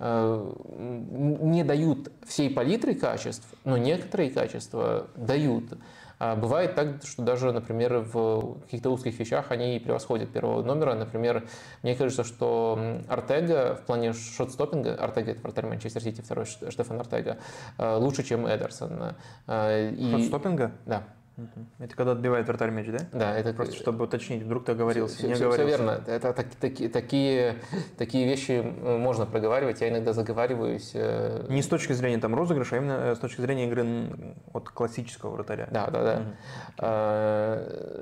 не дают всей палитры качеств, но некоторые качества дают. А бывает так, что даже, например, в каких-то узких вещах они превосходят первого номера. Например, мне кажется, что Артега в плане шотстопинга, Артега это вратарь Манчестер Сити, второй Штефан Артега, э, лучше, чем Эдерсон. Э, и... Шотстопинга? Да. Это когда отбивает вратарь мяч, да? Да, это просто чтобы уточнить, вдруг ты оговорился, все, не все. Все верно. Это так, таки, такие, такие вещи можно проговаривать. Я иногда заговариваюсь. Э, не с точки зрения там розыгрыша, а именно э, с точки зрения игры от классического вратаря. Да, да, да.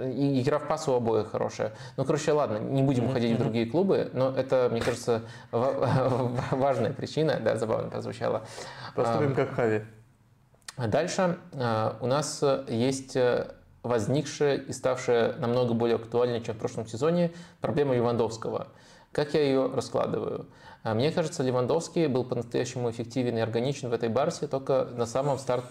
Угу. И игра в пас у обоих хорошая. Ну, короче, ладно, не будем угу. уходить в другие клубы, но это, мне кажется, важная причина. Да, забавно прозвучало. Поступим как Хави. А дальше э, у нас есть э, возникшая и ставшая намного более актуальной, чем в прошлом сезоне, проблема Левандовского. Как я ее раскладываю? Мне кажется, Левандовский был по-настоящему эффективен и органичен в этой барсе только на самом старте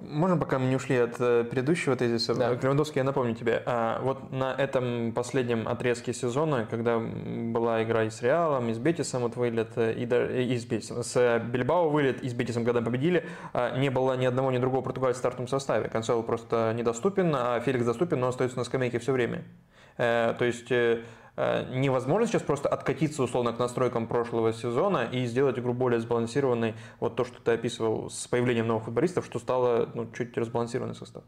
можно, пока мы не ушли от э, предыдущего тезиса, да. Левандовский, я напомню тебе, а, вот на этом последнем отрезке сезона, когда была игра и с Реалом, и с Бетисом вот вылет, э, и, и с, Бетисом, с Бильбао вылет, и с Бетисом, когда победили, а, не было ни одного, ни другого португальца в стартовом составе. Канцело просто недоступен, а Феликс доступен, но остается на скамейке все время. То есть невозможно сейчас просто откатиться условно к настройкам прошлого сезона и сделать игру более сбалансированной. Вот то, что ты описывал с появлением новых футболистов, что стало ну, чуть разбалансированный состав.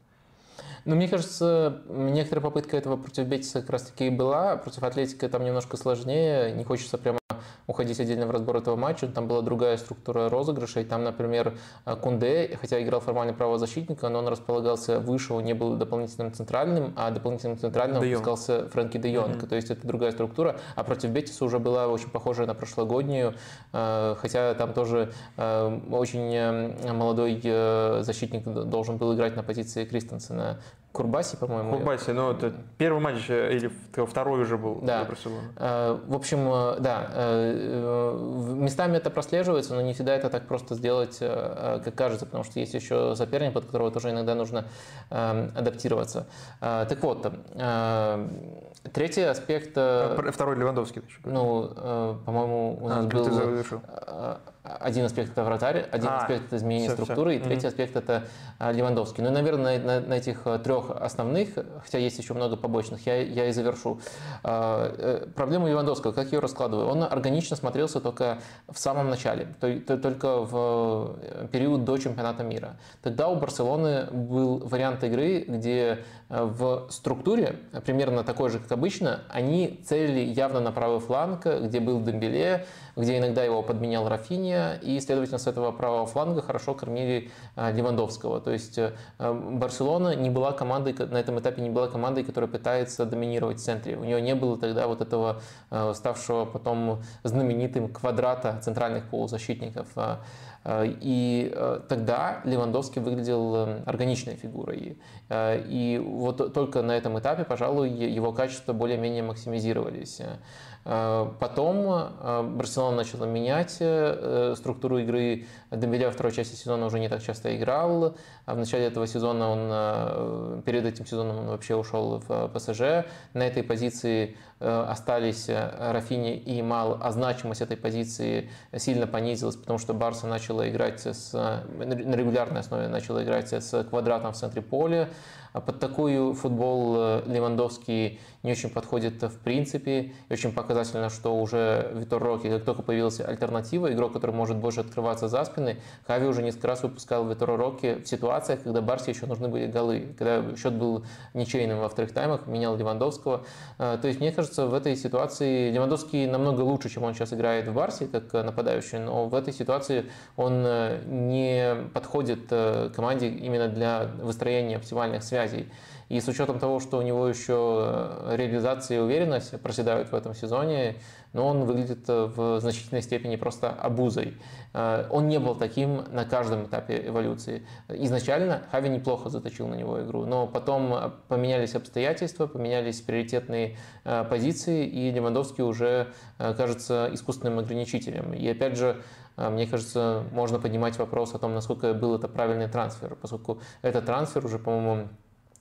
Ну, мне кажется, некоторая попытка этого против Бетиса как раз-таки и была. Против Атлетика там немножко сложнее. Не хочется прямо уходить отдельно в разбор этого матча. Там была другая структура розыгрышей. Там, например, Кунде, хотя играл формально правозащитника, но он располагался выше, он не был дополнительным центральным, а дополнительным центральным де выпускался Фрэнки де Йонг. Mm-hmm. То есть это другая структура. А против Бетиса уже была очень похожая на прошлогоднюю, э, хотя там тоже э, очень э, молодой защитник должен был играть на позиции Кристенсена. Курбаси, по-моему. Курбаси, ну это первый матч э, или второй уже был да. для Барселоны. Э, в общем, э, да, местами это прослеживается, но не всегда это так просто сделать, как кажется, потому что есть еще соперник, под которого тоже иногда нужно адаптироваться. Так вот, третий аспект... Второй Левандовский. Ну, по-моему, у нас а, был один аспект это вратарь, один а, аспект это изменение все, структуры, все. и третий mm-hmm. аспект это Левандовский. Ну наверное, на, на, на этих э, трех основных, хотя есть еще много побочных, я, я и завершу. Э, проблему Левандовского, как я ее раскладываю? Он органично смотрелся только в самом начале, то, то, только в э, период до чемпионата мира. Тогда у Барселоны был вариант игры, где в структуре, примерно такой же, как обычно, они целили явно на правый фланг, где был Дембеле, где иногда его подменял Рафиния, и, следовательно, с этого правого фланга хорошо кормили а, Левандовского. То есть э, Барселона не была командой, на этом этапе не была командой, которая пытается доминировать в центре. У нее не было тогда вот этого э, ставшего потом знаменитым квадрата центральных полузащитников. А, и тогда Левандовский выглядел органичной фигурой. И вот только на этом этапе, пожалуй, его качества более-менее максимизировались. Э, потом э, Барселона начала менять э, структуру игры. Дембеле во второй части сезона уже не так часто играл. А в начале этого сезона он, перед этим сезоном он вообще ушел в ПСЖ. На этой позиции остались Рафини и Мал, а значимость этой позиции сильно понизилась, потому что Барса начала играть с, на регулярной основе начала играть с квадратом в центре поля. А под такой футбол э, Левандовский не очень подходит в принципе. И очень показательно, что уже Витор Роки, как только появилась альтернатива, игрок, который может больше открываться за спины, Хави уже несколько раз выпускал Витора Роки в ситуациях, когда Барсе еще нужны были голы. Когда счет был ничейным во вторых таймах, менял Левандовского. Э, то есть, мне кажется, в этой ситуации Левандовский намного лучше, чем он сейчас играет в Барсе, как нападающий, но в этой ситуации он э, не подходит команде именно для выстроения оптимальных связей. И с учетом того, что у него еще э, реализация и уверенность проседают в этом сезоне, но он выглядит э, в значительной степени просто обузой. Э, он не был таким на каждом этапе эволюции. Изначально Хави неплохо заточил на него игру, но потом поменялись обстоятельства, поменялись приоритетные позиции, и Левандовский уже кажется искусственным ограничителем. И опять же, мне кажется, можно поднимать вопрос о том, насколько был это правильный трансфер, поскольку этот трансфер уже, по-моему,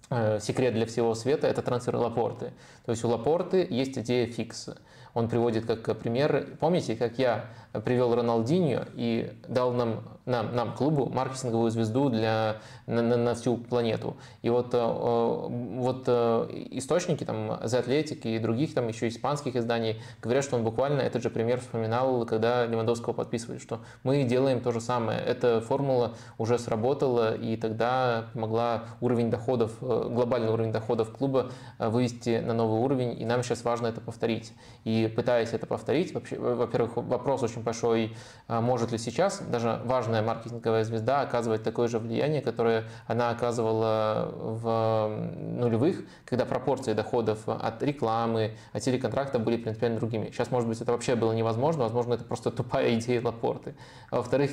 секрет для всего света – это трансфер Лапорты. То есть у Лапорты есть идея фикса. Он приводит как пример, помните, как я привел Роналдиньо и дал нам, нам, нам клубу, маркетинговую звезду для, на, на, на всю планету. И вот, э, вот э, источники, там, The Athletic и других, там еще испанских изданий, говорят, что он буквально этот же пример вспоминал, когда Левандовского подписывали, что мы делаем то же самое. Эта формула уже сработала, и тогда помогла уровень доходов, э, глобальный уровень доходов клуба вывести на новый уровень, и нам сейчас важно это повторить. И пытаясь это повторить, вообще, во-первых, вопрос очень большой, а, может ли сейчас даже важная маркетинговая звезда оказывать такое же влияние, которое она оказывала в нулевых, когда пропорции доходов от рекламы, от телеконтракта были принципиально другими. Сейчас, может быть, это вообще было невозможно, возможно, это просто тупая идея Лапорты. А во-вторых,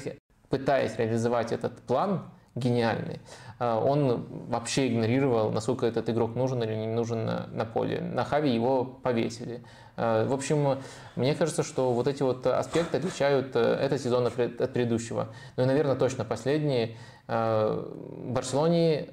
пытаясь реализовать этот план, гениальный. А, он вообще игнорировал, насколько этот игрок нужен или не нужен на поле. На Хави его повесили. А, в общем, мне кажется, что вот эти вот аспекты отличают э, этот сезон от предыдущего. Ну и, наверное, точно последние. А, Барселоне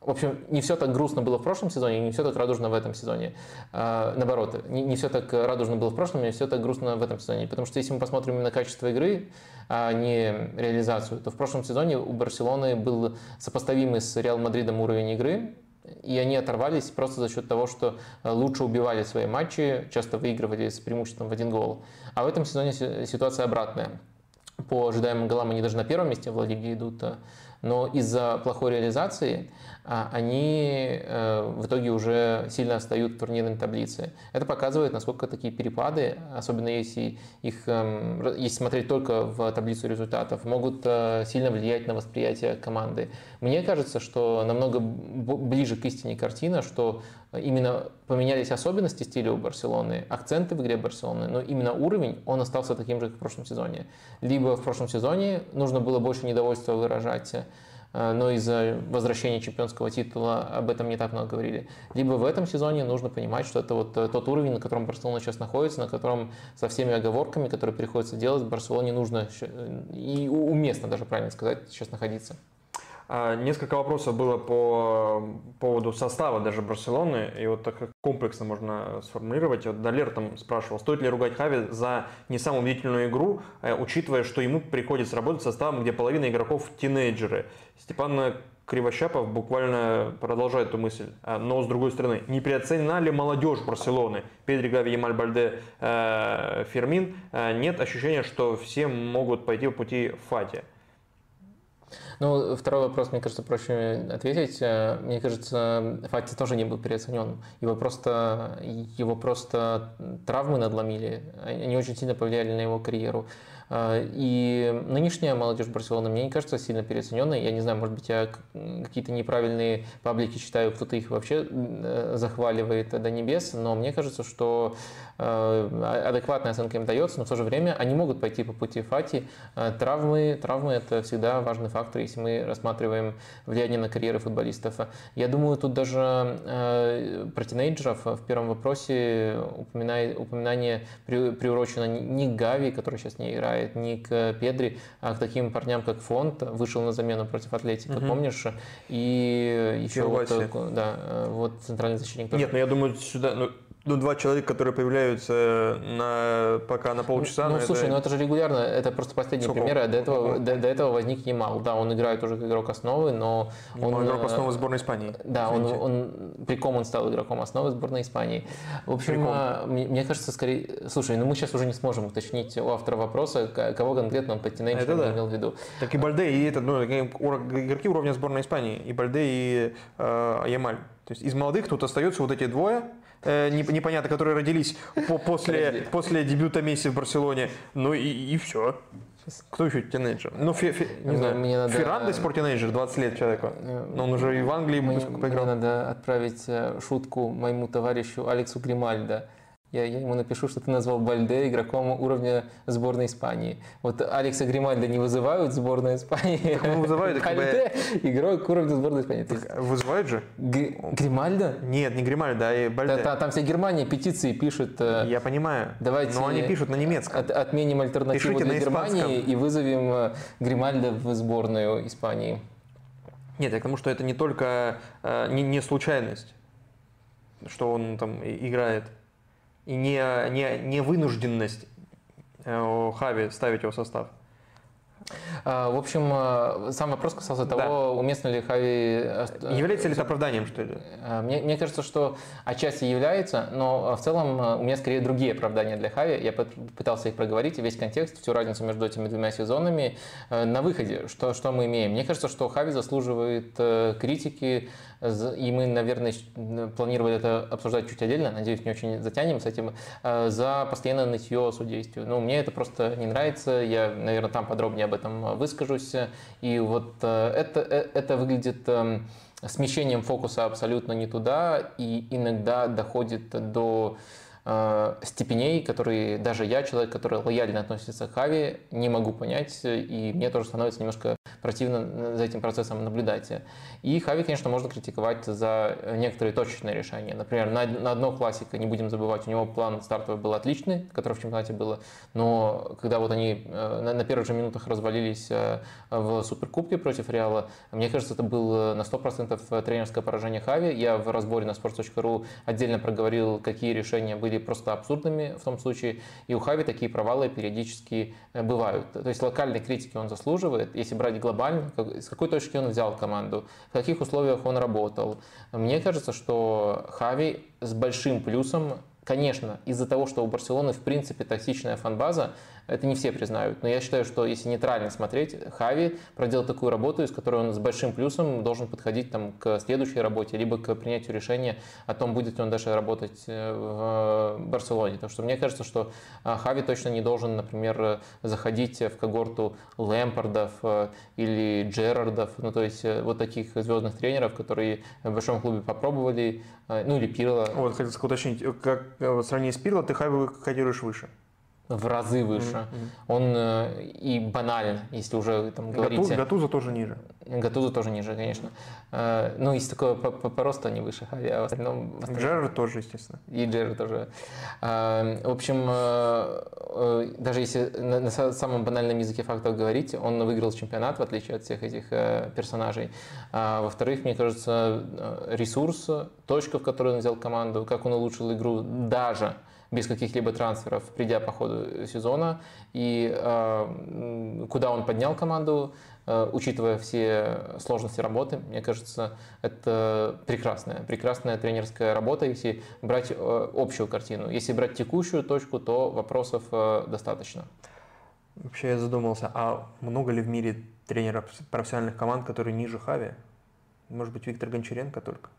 в общем, не все так грустно было в прошлом сезоне, не все так радужно в этом сезоне. Наоборот, не, не все так радужно было в прошлом, не все так грустно в этом сезоне. Потому что если мы посмотрим именно качество игры, а не реализацию, то в прошлом сезоне у Барселоны был сопоставимый с Реал Мадридом уровень игры, И они оторвались просто за счет того, что лучше убивали свои матчи, часто выигрывали с преимуществом в один гол. А в этом сезоне ситуация обратная. По ожидаемым голам они даже на первом месте в Ла идут, но из-за плохой реализации они э, в итоге уже сильно отстают в турнирной таблице. Это показывает, насколько такие перепады, особенно если их эм, если смотреть только в таблицу результатов, могут э, сильно влиять на восприятие команды. Мне кажется, что намного ближе к истине картина, что именно поменялись особенности стиля у Барселоны, акценты в игре Барселоны, но именно уровень, он остался таким же, как в прошлом сезоне. Либо в прошлом сезоне нужно было больше недовольства выражать, но из-за возвращения чемпионского титула об этом не так много говорили. Либо в этом сезоне нужно понимать, что это вот э, тот уровень, на котором Барселона сейчас находится, на котором со всеми оговорками, которые приходится делать, Барселоне нужно э, и уместно даже, правильно сказать, сейчас находиться. А, несколько вопросов было по поводу состава даже Барселоны, и вот так комплексно можно сформулировать. Вот Далер там спрашивал, стоит ли ругать Хави за не самую убедительную игру, э, учитывая, что ему приходится работать составом, где половина игроков тинейджеры. Степан Кривощапов буквально продолжает эту мысль. А, но, с другой стороны, не переоценена ли молодежь Барселоны? Педри, Гави, Ямаль, Бальде, э, Фермин. Э, нет ощущения, что все могут пойти по пути Фати. Ну, второй вопрос, мне кажется, проще ответить. Э, мне кажется, Фати тоже не был переоценен. Его просто, его просто травмы надломили. Они очень сильно повлияли на его карьеру. Э, и нынешняя молодежь Барселоны, мне не кажется, сильно переоцененной. Я не знаю, может быть, я какие-то неправильные паблики читаю, кто-то их вообще э, захваливает до небес, но мне кажется, что Э, адекватная оценка им дается, но в то же время они могут пойти по пути Фати. Э, травмы, травмы – это всегда важный фактор, если мы рассматриваем влияние на карьеры футболистов. Я думаю, тут даже про тинейджеров в первом вопросе упоминание приурочено не Гави, который сейчас не играет, не к Педри, а к таким парням, как Фонд, вышел на замену против Атлетика, угу. помнишь? И еще вот, да, вот центральный защитник тоже. Нет, но я думаю, сюда, ну, ну, два человека, которые появляются на, пока на полчаса. Ну, ну слушай, это... ну это же регулярно, это просто последний Сколько? пример, а до этого, до, до этого возник Ямал. Да, он играет уже как игрок основы, но он... он игрок основы сборной Испании. Да, он, он, при ком он стал игроком основы сборной Испании. В общем, а, мне, мне кажется, скорее... Слушай, ну мы сейчас уже не сможем уточнить у автора вопроса, кого конкретно он под тинейджером да. имел в виду. Так и Бальде, и это, ну, игроки уровня сборной Испании, и Бальде, и э, Ямаль. То есть из молодых тут остаются вот эти двое, э, непонятно, которые родились по, после, после дебюта Месси в Барселоне. Ну и, и все. Кто еще тинейджер? Ну, фе, фе, не знаю, мне надо... Ферран до сих пор тинейджер, 20 лет человеку. Э, Но он уже и в Англии мне, поиграл. Мне надо отправить э, шутку моему товарищу Алексу Гримальдо. Я, я ему напишу, что ты назвал Бальде игроком уровня сборной Испании. Вот Алекса Гримальда не вызывают сборную Испании. Так вызывают. Бальде игрок уровня сборной Испании. Так, вызывают же? Г- Гримальда? Нет, не Гримальда, а Бальде. Да, там вся Германия петиции пишет. Э, я понимаю. Давайте но они пишут на немецком. От, отменим альтернативу Пишите для Германии и вызовем э, Гримальда в сборную Испании. Нет, я к тому, что это не только э, не, не случайность, что он там играет и не, не, не вынужденность э, Хави ставить его в состав. А, в общем, э, сам вопрос касался того, да. уместно ли Хави... Э, является ли это оправданием, что ли? Мне, мне кажется, что отчасти является, но в целом у меня скорее другие оправдания для Хави. Я пытался их проговорить, весь контекст, всю разницу между этими двумя сезонами на выходе. Что, что мы имеем? Мне кажется, что Хави заслуживает критики и мы, наверное, планировали это обсуждать чуть отдельно, надеюсь, не очень затянем с этим, за постоянное нытье судействию. Ну, мне это просто не нравится, я, наверное, там подробнее об этом выскажусь, и вот э, это, э, это выглядит эм, смещением фокуса абсолютно не туда, и иногда доходит до степеней, которые даже я, человек, который лояльно относится к Хави, не могу понять, и мне тоже становится немножко противно за этим процессом наблюдать. И Хави, конечно, можно критиковать за некоторые точечные решения. Например, на, на одно классика, не будем забывать, у него план стартовый был отличный, который в чемпионате было, но когда вот они э, на, на первых же минутах развалились э, в Суперкубке против Реала, мне кажется, это было на 100% тренерское поражение Хави. Я в разборе на sports.ru отдельно проговорил, какие решения были просто абсурдными в том случае, и у Хави такие провалы периодически э, бывают. То есть локальной критики он заслуживает. Если брать глобально глобально, с какой точки он взял команду, в каких условиях он работал. Мне кажется, что Хави с большим плюсом Конечно, из-за того, что у Барселоны в принципе токсичная фанбаза, это не все признают, но я считаю, что если нейтрально смотреть, Хави проделал такую работу, из которой он с большим плюсом должен подходить там, к следующей работе, либо к принятию решения о том, будет ли он дальше работать э, в Барселоне. Потому что мне кажется, что а, Хави точно не должен, например, заходить в когорту Лэмпардов э, или Джерардов, ну то есть э, вот таких звездных тренеров, которые в большом клубе попробовали, ну или Пирла. Вот, хотел уточнить, как в сравнении с Пирло ты Хави котируешь выше? В разы выше. Mm-hmm. Он э, и банален, если уже там говорите. Гатуза тоже ниже. Гатуза тоже ниже, конечно. Э, ну, если такое по, по, по росту они выше а в остальном... В остальном... Джерр тоже, естественно. И Джерр тоже. Э, в общем, э, э, даже если на, на самом банальном языке фактов говорить, он выиграл чемпионат, в отличие от всех этих э, персонажей. А, во-вторых, мне кажется, э, ресурс, точка, в которой он взял команду, как он улучшил игру, даже без каких-либо трансферов, придя по ходу сезона, и э, куда он поднял команду, э, учитывая все сложности работы, мне кажется, это прекрасная, прекрасная тренерская работа, если брать э, общую картину. Если брать текущую точку, то вопросов э, достаточно. Вообще я задумался, а много ли в мире тренеров профессиональных команд, которые ниже Хави? Может быть, Виктор Гончаренко только?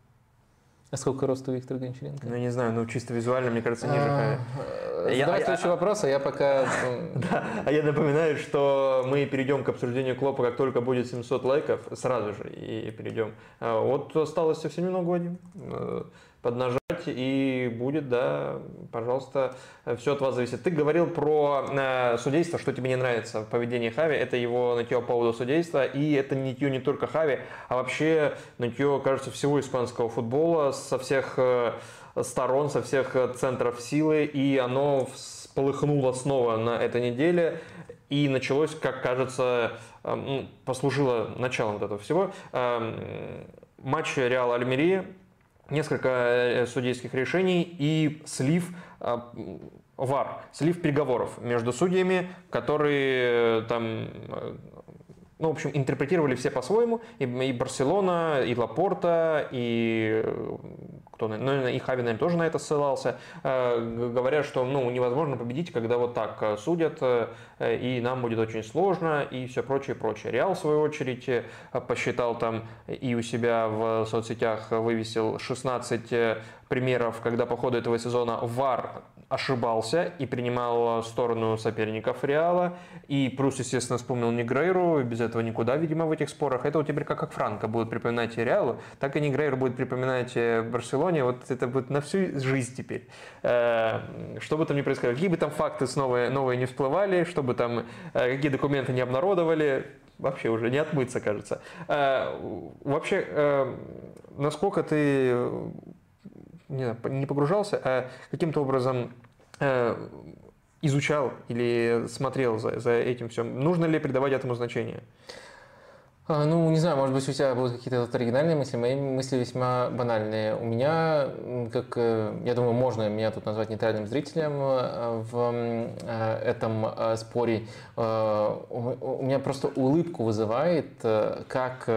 А сколько роста у Виктора Гончаренко? Ну, не знаю, ну чисто визуально, мне кажется, ниже а, Давай следующий вопрос, а я пока... Да, а я напоминаю, что мы перейдем к обсуждению Клопа, как только будет 700 лайков, сразу же и перейдем. А вот осталось совсем немного, Вадим. Э, поднажать и будет, да, пожалуйста, все от вас зависит. Ты говорил про э, судейство, что тебе не нравится в поведении Хави, это его нытье по поводу судейства, и это нытье не только Хави, а вообще нытье, кажется, всего испанского футбола со всех э, сторон, со всех центров силы, и оно полыхнуло снова на этой неделе, и началось, как кажется, э, послужило началом этого всего. Э, матч Реал Альмерия несколько э, судейских решений и слив а, ВАР, слив переговоров между судьями, которые э, там э, ну, в общем, интерпретировали все по-своему, и, и Барселона, и Лапорта, и кто, ну, и Хави, наверное, тоже на это ссылался, э, говоря, что, ну, невозможно победить, когда вот так э, судят, э, и нам будет очень сложно, и все прочее, прочее. Реал, в свою очередь, посчитал там и у себя в соцсетях вывесил 16 примеров, когда по ходу этого сезона ВАР ошибался и принимал сторону соперников Реала. И плюс, естественно, вспомнил Негрейру, без этого никуда, видимо, в этих спорах. Это вот теперь как, как Франко будет припоминать и Реалу, так и Негрейру будет припоминать Барселоне. Вот это будет на всю жизнь теперь. Э, что бы там ни происходило, какие бы там факты снова новые не всплывали, чтобы там, э, какие документы не обнародовали, вообще уже не отмыться, кажется. Э, вообще, насколько ты не, не погружался, а каким-то образом э, изучал или смотрел за, за этим всем. Нужно ли придавать этому значение? А, ну, не знаю, может быть, у тебя будут какие-то оригинальные мысли, мои мысли весьма банальные. У меня, как, э, я думаю, можно меня тут назвать нейтральным зрителем э, в этом споре. У меня просто улыбку вызывает, как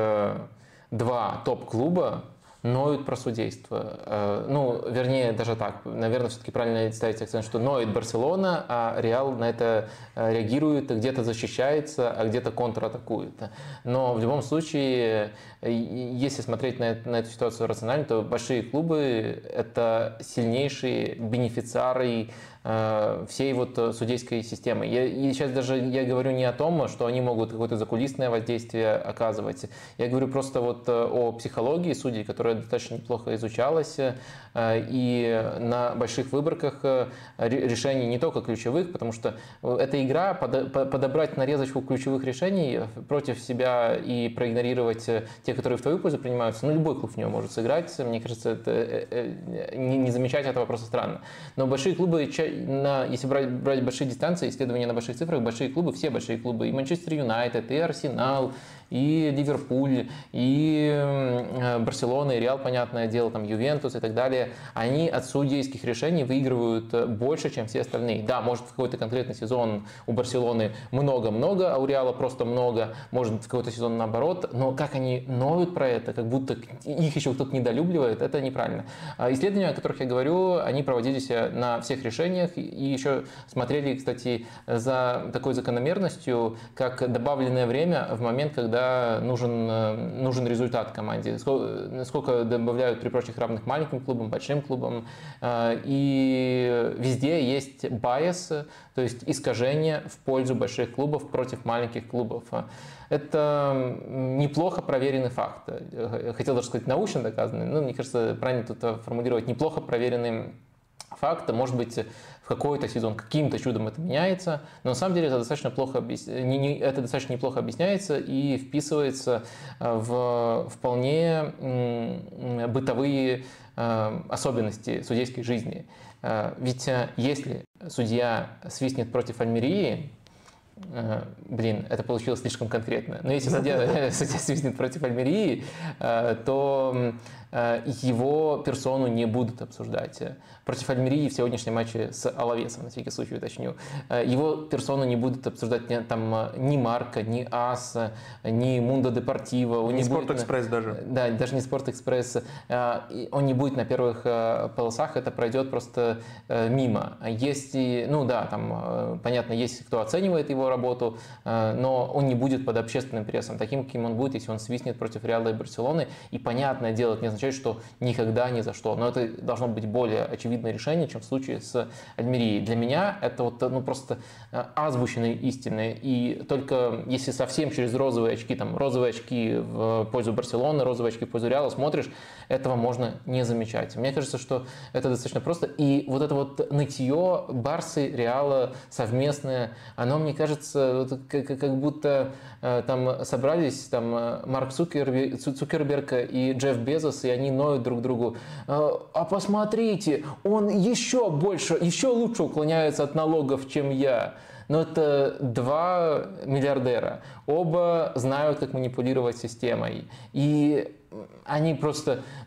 два топ-клуба ноют про судейство. Э, ну, вернее, даже так. Наверное, все-таки правильно ставить акцент, что ноет Барселона, а Реал на это э, реагирует, где-то защищается, а где-то контратакует. Но в любом случае, если смотреть на, на эту ситуацию рационально, то большие клубы – это сильнейшие бенефициары всей вот э, судейской системы. Я, и сейчас даже я говорю не о том, что они могут какое-то закулисное воздействие оказывать. Я говорю просто вот э, о психологии судей, которая достаточно неплохо изучалась. И на больших выборках решений не только ключевых, потому что эта игра подобрать нарезочку ключевых решений против себя и проигнорировать те, которые в твою пользу принимаются, ну любой клуб в нее может сыграть. Мне кажется, это, не замечать этого просто странно. Но большие клубы если брать, брать большие дистанции, исследования на больших цифрах, большие клубы, все большие клубы, и Манчестер Юнайтед, и Арсенал, и Ливерпуль, и Барселона, и Реал, понятное дело, там Ювентус и так далее, они от судейских решений выигрывают больше, чем все остальные. Да, может в какой-то конкретный сезон у Барселоны много-много, а у Реала просто много, может в какой-то сезон наоборот, но как они ноют про это, как будто их еще кто-то недолюбливает, это неправильно. А исследования, о которых я говорю, они проводились на всех решениях и еще смотрели, кстати, за такой закономерностью, как добавленное время в момент, когда нужен, нужен результат команде. Сколько, добавляют при прочих равных маленьким клубам, большим клубам. А, и везде есть байс, то есть искажение в пользу больших клубов против маленьких клубов. Это неплохо проверенный факт. Хотел даже сказать научно доказанный, но мне кажется, правильно тут формулировать неплохо проверенный факт. Может быть, в какой-то сезон каким-то чудом это меняется, но на самом деле это достаточно, плохо объяс... это достаточно неплохо объясняется и вписывается э, в вполне бытовые э, особенности судейской жизни. Э, ведь если судья свистнет против Альмерии, блин, это получилось слишком конкретно. Но если судья, судья свистнет против Альмерии, то его персону не будут обсуждать против Альмерии в сегодняшнем матче с Алавесом, на всякий случай уточню. Э, его персону не будут обсуждать там э, ни Марка, ни Аса, ни Мундо Депортиво. Не Спорт Экспресс даже. Да, даже не Спорт Экспресс. Э, он не будет на первых полосах, это пройдет просто мимо. Если, ну да, там, понятно, есть кто оценивает его работу, но он не будет под общественным прессом, таким, каким он будет, если он свистнет против Реала и Барселоны. И понятное дело, это не означает, что никогда ни за что. Но это должно быть более очевидно очевидное решение, чем в случае с Альмерией. Для меня это вот ну, просто э, озвученные истины. И только если совсем через розовые очки, там розовые очки в пользу Барселоны, розовые очки в пользу Реала смотришь, этого можно не замечать. Мне кажется, что это достаточно просто. И вот это вот нытье Барсы, Реала совместное, оно, мне кажется, как, как будто э, там собрались там э, Марк Цукерберг, Цукерберг и Джефф Безос, и они ноют друг другу. А посмотрите, он еще больше, еще лучше уклоняется от налогов, чем я. Но это два миллиардера. Оба знают, как манипулировать системой. И они просто Э,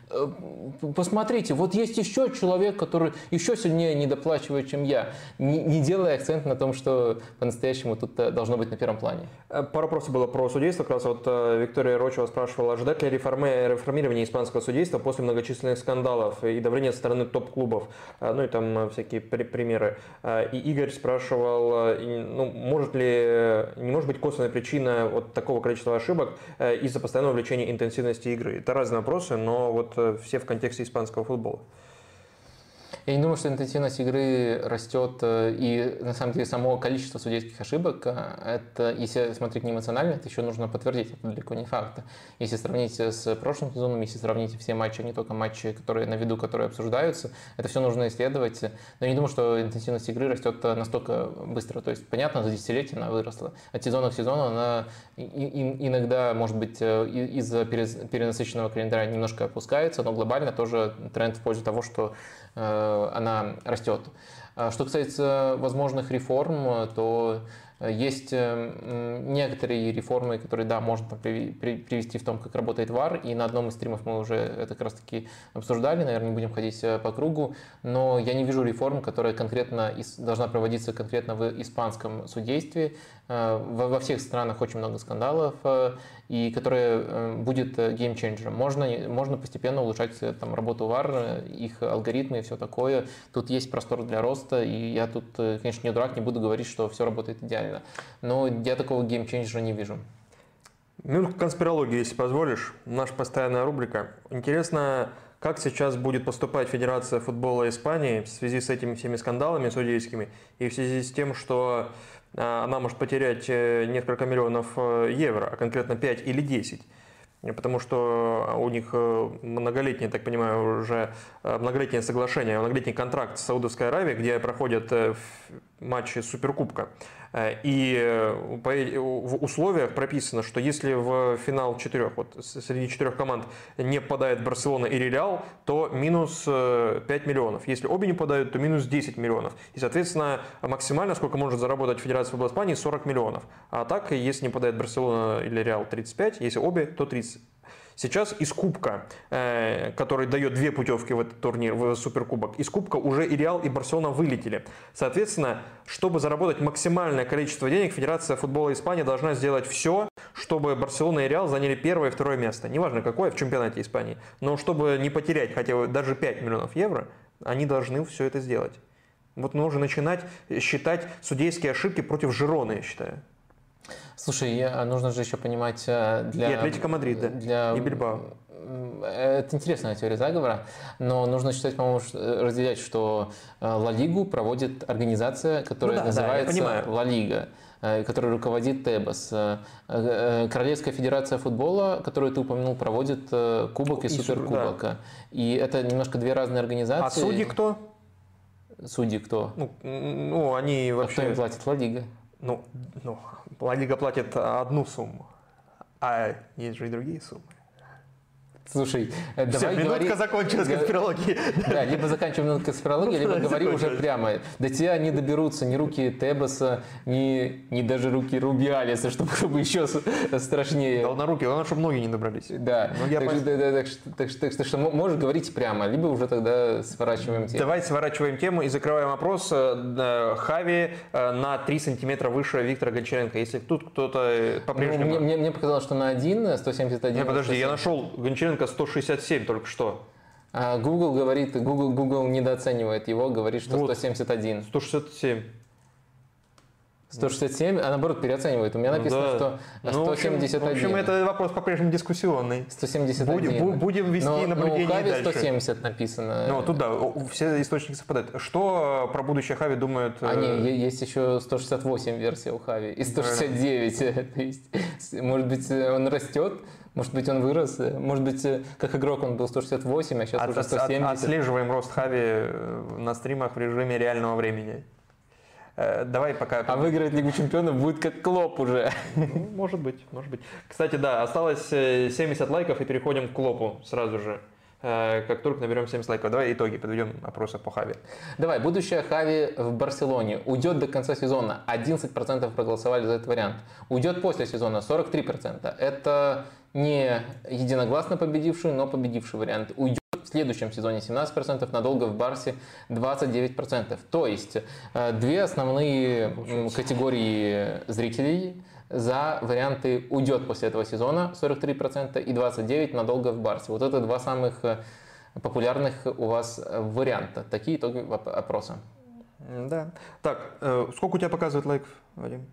посмотрите, вот есть еще человек, который еще сильнее недоплачивает, чем я, не, не делая акцент на том, что по-настоящему тут э, должно быть на первом плане. Э, пару вопросов было про судейство. Как раз вот Виктория Рочева спрашивала, ожидать ли реформы, реформирования испанского судейства после многочисленных скандалов и давления со стороны топ-клубов? Ну и там всякие при примеры. И Игорь спрашивал, ну, может ли, не может быть косвенная причина вот такого количества ошибок из-за постоянного увеличения интенсивности игры? Это разные вопросы, но вот все в контексте испанского футбола. Я не думаю, что интенсивность игры растет, э, и на самом деле само количество судейских ошибок, э, это, если смотреть не эмоционально, это еще нужно подтвердить, это далеко не факт. Если сравнить с прошлым сезоном, если сравнить все матчи, а не только матчи, которые на виду, которые обсуждаются, это все нужно исследовать. Но я не думаю, что интенсивность игры растет настолько быстро. То есть, понятно, за десятилетие она выросла. От сезона к сезону она иногда, может быть, э, из-за перенасыщенного календаря немножко опускается, но глобально тоже тренд в пользу того, что Э, она растет. А что касается возможных реформ, то есть э, некоторые реформы, которые, да, можно привести в том, как работает ВАР, и на одном из стримов мы уже это как раз-таки обсуждали, наверное, не будем ходить э, по кругу, но я не вижу реформ, которая конкретно должна проводиться конкретно в испанском судействе. Э, во всех странах очень много скандалов, и которая будет геймченджером. Можно, можно постепенно улучшать там, работу ВАР, их алгоритмы и все такое. Тут есть простор для роста, и я тут, конечно, не дурак, не буду говорить, что все работает идеально. Но я такого геймченджера не вижу. Минутку конспирологии, если позволишь. Наша постоянная рубрика. Интересно, как сейчас будет поступать Федерация футбола Испании в связи с этими всеми скандалами судейскими и в связи с тем, что она может потерять э, несколько миллионов э, евро, а конкретно 5 или 10 потому что у них э, многолетнее, так понимаю, уже многолетнее соглашение, многолетний контракт с Саудовской Аравией, где проходят матчи Суперкубка. Э, и э, в условиях прописано, что если в финал четырех, вот среди четырех команд не попадает Барселона и Реал, то минус 5 миллионов. Если обе не попадают, то минус 10 миллионов. И, соответственно, максимально сколько может заработать Федерация футбола Испании 40 миллионов. А так, если не попадает Барселона или Реал 35, если обе, то 30. Сейчас из Кубка, э, который дает две путевки в этот турнир, в Суперкубок, из Кубка уже и Реал, и Барселона вылетели. Соответственно, чтобы заработать максимальное количество денег, Федерация футбола Испании должна сделать все, чтобы Барселона и Реал заняли первое и второе место. Неважно какое в чемпионате Испании. Но чтобы не потерять хотя бы даже 5 миллионов евро, они должны все это сделать. Вот нужно начинать считать судейские ошибки против Жирона, я считаю. Слушай, а нужно же еще понимать э, для... И Атлетика Мадрида, для, и Бильбао. Это интересная теория заговора, но нужно считать, по-моему, э, разделять, что э, Ла Лигу проводит организация, которая ну да, называется да, Ла Лига которой руководит Тебас. Королевская федерация футбола, которую ты упомянул, проводит Кубок и, и Суперкубок. Да. И это немножко две разные организации. А судьи кто? Судьи кто? Ну, ну они вообще... А кто им платит? Ла Лига. Ну, ну, Лига платит одну сумму, а есть же и другие суммы. Слушай, Все, давай минутка говори... закончилась конспирологии. Да, либо заканчиваем минутку конспирологии, либо говори уже прямо. До тебя не доберутся ни руки Тебаса, ни, ни даже руки Рубиалиса, чтобы, чтобы еще страшнее. Да, на руки, главное, чтобы ноги не добрались. Да, ну, я так, что, да, так, что, так, что, так что, что можешь говорить прямо, либо уже тогда сворачиваем тему. Давай сворачиваем тему и закрываем вопрос. Э, Хави э, на 3 сантиметра выше Виктора Гончаренко. Если тут кто-то по-прежнему... Ну, мне, мне показалось, что на 1, 171. Не, подожди, 170. я нашел Гончаренко Лукашенко 167 только что. А Google говорит, Google, Google недооценивает его, говорит, что вот, 171. 167. 167, а наоборот переоценивает. У меня написано, да. что ну, 171. В общем, это вопрос по-прежнему дискуссионный. 171. Будем, будем вести но, наблюдение но у Хави дальше. 170 написано. Ну, тут да, все источники совпадают. Что про будущее Хави думают? А, нет, э, есть еще 168 версия у Хави и 169. То есть, может быть, он растет, может быть, он вырос, может быть, как игрок он был 168, а сейчас от, уже 170. От, отслеживаем рост Хави э, на стримах в режиме реального времени. Э, давай пока... А выиграть Лигу Чемпионов будет как Клоп уже. Ну, может быть, может быть. Кстати, да, осталось 70 э, лайков и переходим к Клопу сразу же э, как только наберем 70 лайков. Давай итоги подведем опроса по Хави. Давай, будущее Хави в Барселоне. Уйдет до конца сезона. 11% проголосовали за этот вариант. Уйдет после сезона. 43%. Это не единогласно победивший, но победивший вариант. Уйдет в следующем сезоне 17%, надолго в Барсе 29%. То есть э, две основные категории зрителей за варианты уйдет после этого сезона 43% и 29% надолго в Барсе. Вот это два самых э, популярных у вас варианта. Такие итоги опроса. Да. Так, э, сколько у тебя показывает лайков, Вадим?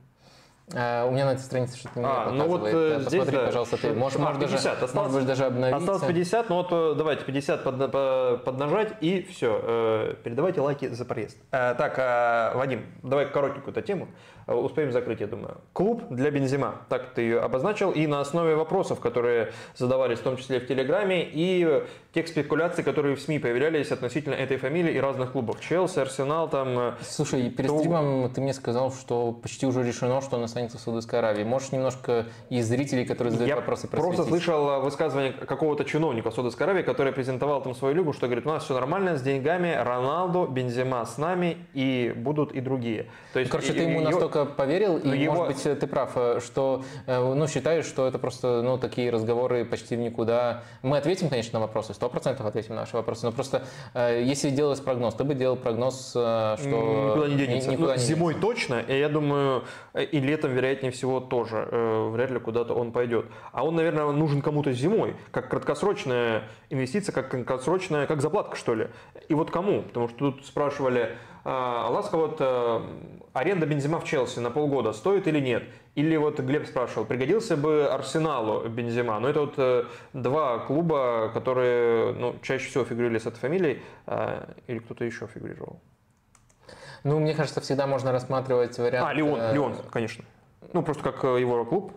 А, у меня на этой странице что-то не а, ну вот э, Посмотри, здесь, пожалуйста, ты. Можешь, а, 50. Даже, осталось, можешь быть, даже обновить. Осталось 50, ну вот э, давайте 50 под, под, поднажать и все. Э, передавайте лайки за проезд. Так, Вадим, давай коротенькую эту тему. Э, успеем закрыть, я думаю. Клуб для Бензима, так ты ее обозначил, и на основе вопросов, которые задавались в том числе в Телеграме, и тех спекуляций, которые в СМИ появлялись относительно этой фамилии и разных клубов. Челси, Арсенал, там... Э, Слушай, перед то... стримом ты мне сказал, что почти уже решено, что он останется в Саудовской Аравии. Можешь немножко из зрителей, которые задают я вопросы, просветить? просто слышал высказывание какого-то чиновника Саудовской Аравии, который презентовал там свою лигу, что говорит, у нас все нормально с деньгами, Роналду, Бензима с нами, и будут и другие. То есть, Короче, ты ему настолько настолько поверил, и, его... может быть, ты прав, э, что, э, ну, считаешь, что это просто, ну, такие разговоры почти в никуда. Мы ответим, конечно, на вопросы, сто процентов ответим на наши вопросы, но просто, э, если делать прогноз, ты бы делал прогноз, что... Никуда не денется. Никуда ну, не зимой денется. точно, и я думаю, и летом, вероятнее всего, тоже. Вряд ли куда-то он пойдет. А он, наверное, нужен кому-то зимой, как краткосрочная инвестиция, как краткосрочная, как заплатка, что ли. И вот кому? Потому что тут спрашивали, Ласка, вот э, аренда Бензима в Челси на полгода стоит или нет? Или вот Глеб спрашивал, пригодился бы Арсеналу Бензима? Но ну, это вот э, два клуба, которые ну, чаще всего фигурировали с этой фамилией, а, или кто-то еще фигурировал? Ну, мне кажется, всегда можно рассматривать вариант... А, Леон, Леон, конечно. Ну, просто как его клуб,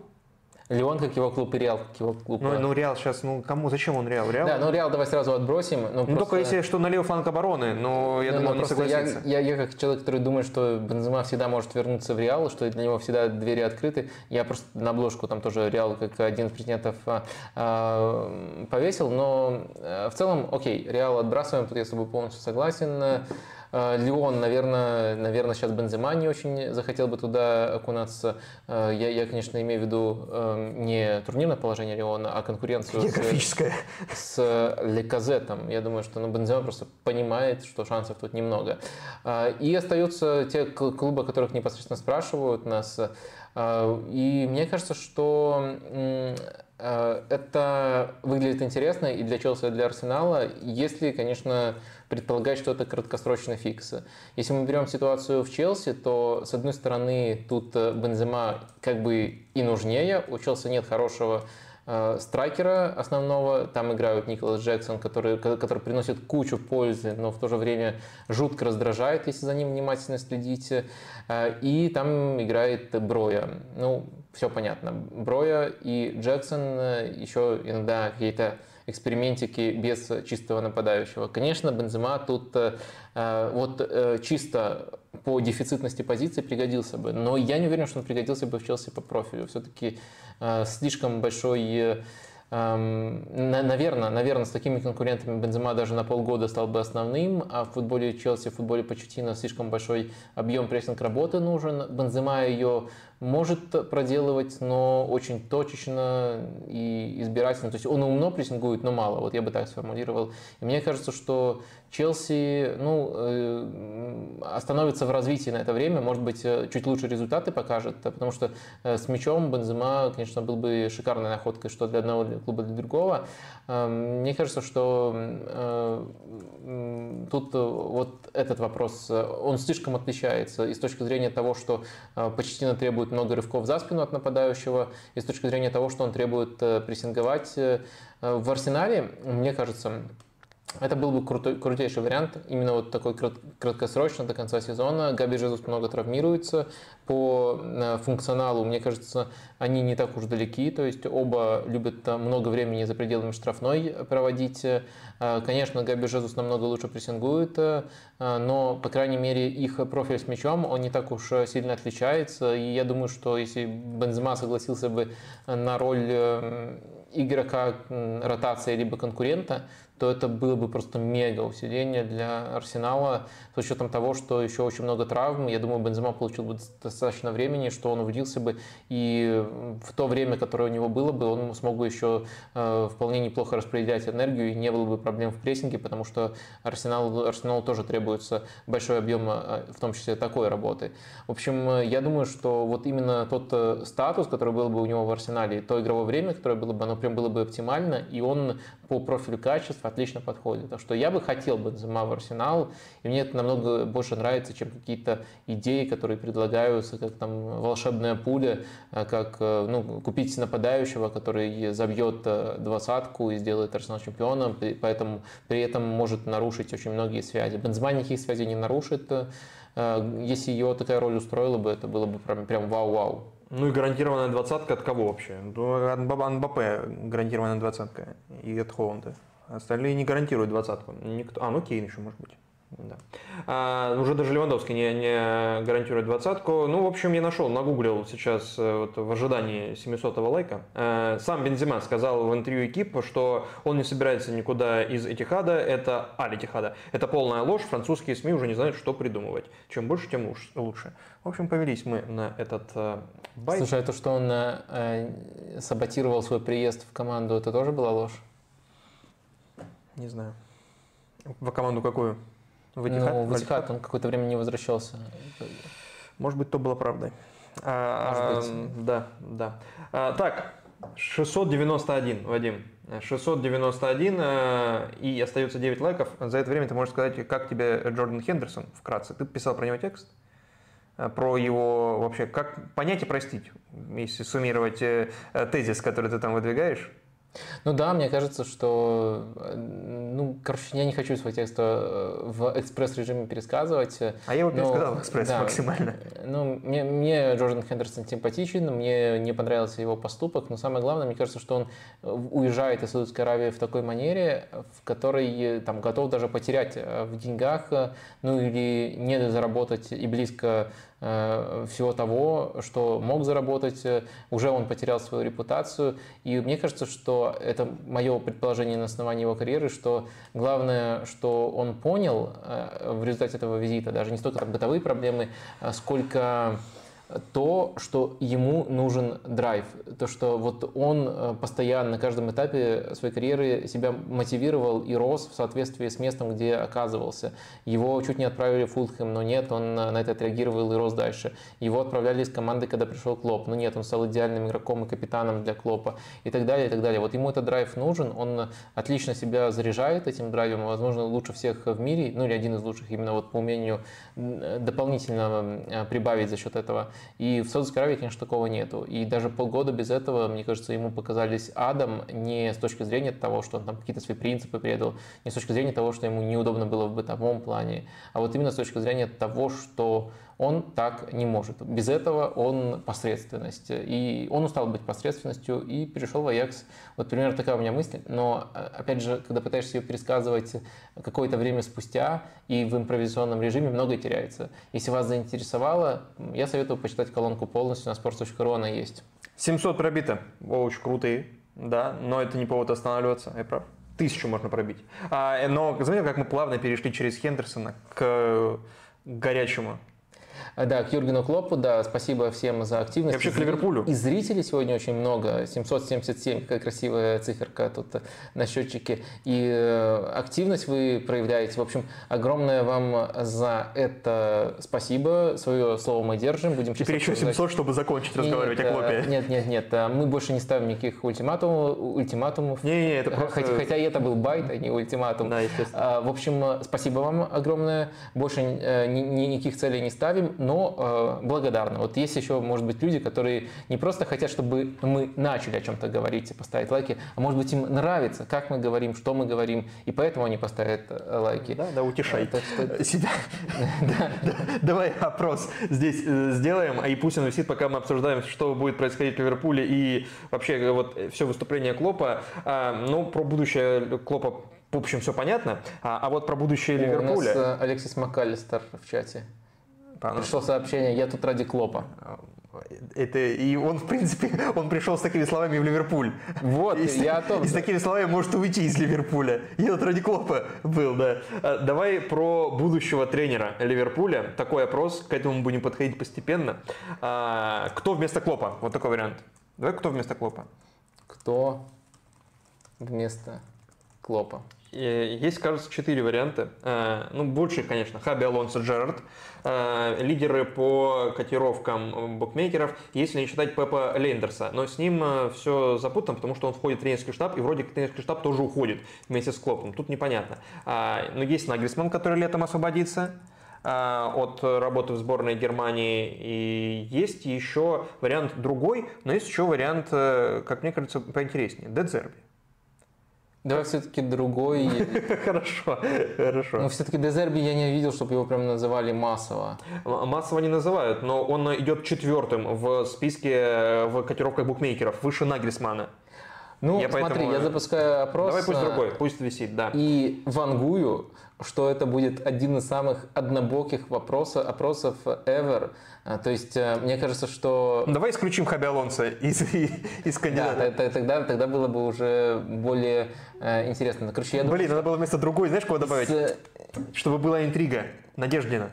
Леон как его клуб и Реал как его клуб. Ну, ну Реал сейчас, ну кому, зачем он Реал? Реал? Да, ну Реал давай сразу отбросим. Ну, ну просто... только если что на левый фланг обороны, но я ну, думаю, он не согласится. Я, я, я как человек, который думает, что Бензема всегда может вернуться в Реал, что для него всегда двери открыты, я просто на обложку там тоже Реал как один из президентов а, а, повесил, но а, в целом, окей, Реал отбрасываем, тут я с тобой полностью согласен. Э, Леон, наверное, наверное, сейчас Бензема не очень захотел бы туда окунаться. Э, я, я конечно, имею в виду э, не турнирное положение Леона, а конкуренцию Географическое. с, с Леказетом. Я думаю, что ну, Бензема просто понимает, что шансов тут немного. И остаются те клубы, которых непосредственно спрашивают нас. И мне кажется, что это выглядит интересно и для Челси, и для Арсенала, если, конечно, предполагать, что это краткосрочный фикс. Если мы берем ситуацию в Челси, то, с одной стороны, тут э, Бензема как бы и нужнее. У Челси нет хорошего э, страйкера основного. Там играют Николас Джексон, который, который приносит кучу пользы, но в то же время жутко раздражает, если за ним внимательно следите. Э, и там играет Броя. Ну, все понятно. Броя и Джексон еще иногда какие-то экспериментики без чистого нападающего. Конечно, Бензема тут э, э, вот э, чисто по дефицитности позиции пригодился бы, но я не уверен, что он пригодился бы в Челси по профилю. Все-таки слишком большой Наверное, наверное, с такими конкурентами Бензема даже на полгода стал бы основным, а в футболе Челси, в футболе Почетина слишком большой объем прессинг работы нужен. Бензема ее может проделывать, но очень точечно и избирательно. То есть он умно прессингует, но мало. Вот я бы так сформулировал. И мне кажется, что Челси ну, э, остановится в развитии на это время, может быть, э, чуть лучше результаты покажет, потому что э, с мячом Бензема, конечно, был бы шикарной находкой, что для одного клуба, для другого. Мне кажется, что тут вот этот вопрос, он слишком отличается и с точки зрения того, что Почтина требует много рывков за спину от нападающего, и с точки зрения того, что он требует прессинговать в Арсенале, мне кажется, это был бы крутой, крутейший вариант, именно вот такой краткосрочно до конца сезона. Габи Жезус много травмируется. По э, функционалу, мне кажется, они не так уж далеки, то есть оба любят много времени за пределами штрафной проводить. Э, конечно, Габи Жезус намного лучше прессингует, э, но, по крайней мере, их профиль с мячом, он не так уж сильно отличается. И я думаю, что если Бензема согласился бы на роль игрока ротации либо конкурента, то это было бы просто мега усиление для Арсенала с учетом того, что еще очень много травм. Я думаю, Бензема получил бы достаточно времени, что он увиделся бы, и в то время, которое у него было бы, он смог бы еще э, вполне неплохо распределять энергию, и не было бы проблем в прессинге, потому что Арсеналу, Арсеналу тоже требуется большой объем, э, в том числе такой работы. В общем, я думаю, что вот именно тот э, статус, который был бы у него в Арсенале, то игровое время, которое было бы, оно прям было бы оптимально, и он по профилю качества отлично подходит. Так что я бы хотел Бензема в Арсенал, и мне это намного больше нравится, чем какие-то идеи, которые предлагаются, как там волшебная пуля, э, как э, ну, купить нападающего, который забьет э, двадцатку и сделает Арсенал чемпионом, поэтому при этом может нарушить очень многие связи. Бензема никаких связей не нарушит. Если ее такая роль устроила бы, это было бы прям, прям вау-вау. Ну и гарантированная двадцатка от кого вообще? Ну, от Мбаппе гарантированная двадцатка и от Холланда. Остальные не гарантируют двадцатку. Никто. А, ну Кейн еще может быть. Да. А, уже даже Левандовский не, не гарантирует двадцатку. Ну, в общем, я нашел, нагуглил сейчас э, вот, в ожидании 700-го лайка. А, сам Бензима сказал в интервью экип, что он не собирается никуда из Этихада, это Аль-Этихада. Это полная ложь, французские СМИ уже не знают, что придумывать. Чем больше, тем лучше. В общем, повелись мы на этот э, байт. Слушай, а то, что он э, саботировал свой приезд в команду, это тоже была ложь? Не знаю. В команду какую? В Этихад? Ну, в Этихад он какое-то время не возвращался. Может быть, то было правдой. А, Может быть. Да, да. А, так, 691, Вадим. 691 э, и остается 9 лайков. За это время ты можешь сказать, как тебе Джордан Хендерсон вкратце. Ты писал про него текст? Э, про его вообще, как понять и простить, если суммировать э, тезис, который ты там выдвигаешь? Ну да, мне кажется, что ну, короче, я не хочу свой текст э, в экспресс-режиме пересказывать. А я его пересказал в экспресс да, максимально. Ну, мне, мне Джордан Хендерсон симпатичен, мне не понравился его поступок, но самое главное, мне кажется, что он уезжает из Саудовской Аравии в такой манере, в которой там, готов даже потерять в деньгах, ну или не заработать и близко Э, всего того, что мог заработать, э, уже он потерял свою репутацию. И мне кажется, что это мое предположение на основании его карьеры, что главное, что он понял э, в результате этого визита, даже не столько там бытовые проблемы, сколько то, что ему нужен драйв, то, что вот он э, постоянно на каждом этапе своей карьеры себя мотивировал и рос в соответствии с местом, где оказывался. Его чуть не отправили в Фулхэм, но нет, он на это отреагировал и рос дальше. Его отправляли из команды, когда пришел Клоп, но нет, он стал идеальным игроком и капитаном для Клопа и так далее, и так далее. Вот ему этот драйв нужен, он отлично себя заряжает этим драйвом, возможно, лучше всех в мире, ну или один из лучших именно вот по умению дополнительно прибавить за счет этого. И в Саудовской Аравии, конечно, такого нету. И даже полгода без этого, мне кажется, ему показались адом не с точки зрения того, что он там какие-то свои принципы предал, не с точки зрения того, что ему неудобно было в бытовом плане, а вот именно с точки зрения того, что он так не может. Без этого он посредственность. И он устал быть посредственностью и перешел в Аякс. Вот примерно такая у меня мысль. Но, опять же, когда пытаешься ее пересказывать какое-то время спустя и в импровизационном режиме, многое теряется. Если вас заинтересовало, я советую почитать колонку полностью на sports.ru, она есть. 700 пробито. Очень крутые. Да, но это не повод останавливаться, я прав. Тысячу можно пробить. А, но заметил, как мы плавно перешли через Хендерсона к горячему а, да, к Юргену Клопу, да, спасибо всем за активность. И вообще к Ливерпулю. И зрителей сегодня очень много, 777, какая красивая циферка тут на счетчике. И э, активность вы проявляете. В общем, огромное вам за это спасибо. Свое слово мы держим. Будем Теперь еще 700, чтобы закончить разговаривать нет, о Клопе. Нет, нет, нет. Мы больше не ставим никаких ультиматумов. ультиматумов. Не, не, это просто... Хотя, хотя это был байт, а не ультиматум. Да, естественно. В общем, спасибо вам огромное. Больше э, никаких целей не ставим но э, благодарны. Вот есть еще, может быть, люди, которые не просто хотят, чтобы мы начали о чем-то говорить и поставить лайки, а может быть, им нравится, как мы говорим, что мы говорим, и поэтому они поставят э, лайки. Да, да, утешай что... себя. Давай опрос здесь э, сделаем, а и пусть он висит, пока мы обсуждаем, что будет происходить в Ливерпуле и вообще э, вот все выступление Клопа. А, ну, про будущее Клопа в общем, все понятно. А, а вот про будущее Ливерпуля... У нас Алексис МакАлистер в чате. Пришло сообщение, я тут ради Клопа. Это, и он, в принципе, он пришел с такими словами в Ливерпуль. Вот, и, я о том. И с такими словами может уйти из Ливерпуля. Я вот ради Клопа был, да. А, давай про будущего тренера Ливерпуля. Такой опрос, к этому мы будем подходить постепенно. А, кто вместо Клопа? Вот такой вариант. Давай, кто вместо Клопа? Кто вместо Клопа? Есть, кажется, четыре варианта. А, ну, больше, конечно, Хаби Алонсо Джерард. А, лидеры по котировкам букмекеров, если не считать Пепа Лейндерса. Но с ним а, все запутано, потому что он входит в тренерский штаб, и вроде тренерский штаб тоже уходит вместе с Клопом. Тут непонятно. Но есть Нагельсман, который летом освободится от работы в сборной Германии. И есть еще вариант другой, но есть еще вариант, э, как мне кажется, поинтереснее. Дедзерби. Давай все-таки другой. Хорошо, хорошо. Но все-таки Дезерби я не видел, чтобы его прям называли массово. Массово не называют, но он идет четвертым в списке э, в котировках букмекеров, выше Нагельсмана. Ну, я смотри, поэтому... я запускаю опрос. Давай пусть другой, пусть висит, да. И вангую, что это будет один из самых однобоких вопросов, опросов ever. А, то есть, э, мне кажется, что... Давай исключим Хаби Алонсо из, из кандидата. Да, тогда, тогда было бы уже более э, интересно. Короче, я Блин, думаю, надо было вместо другой, знаешь, кого добавить? С... Чтобы была интрига. Надеждина.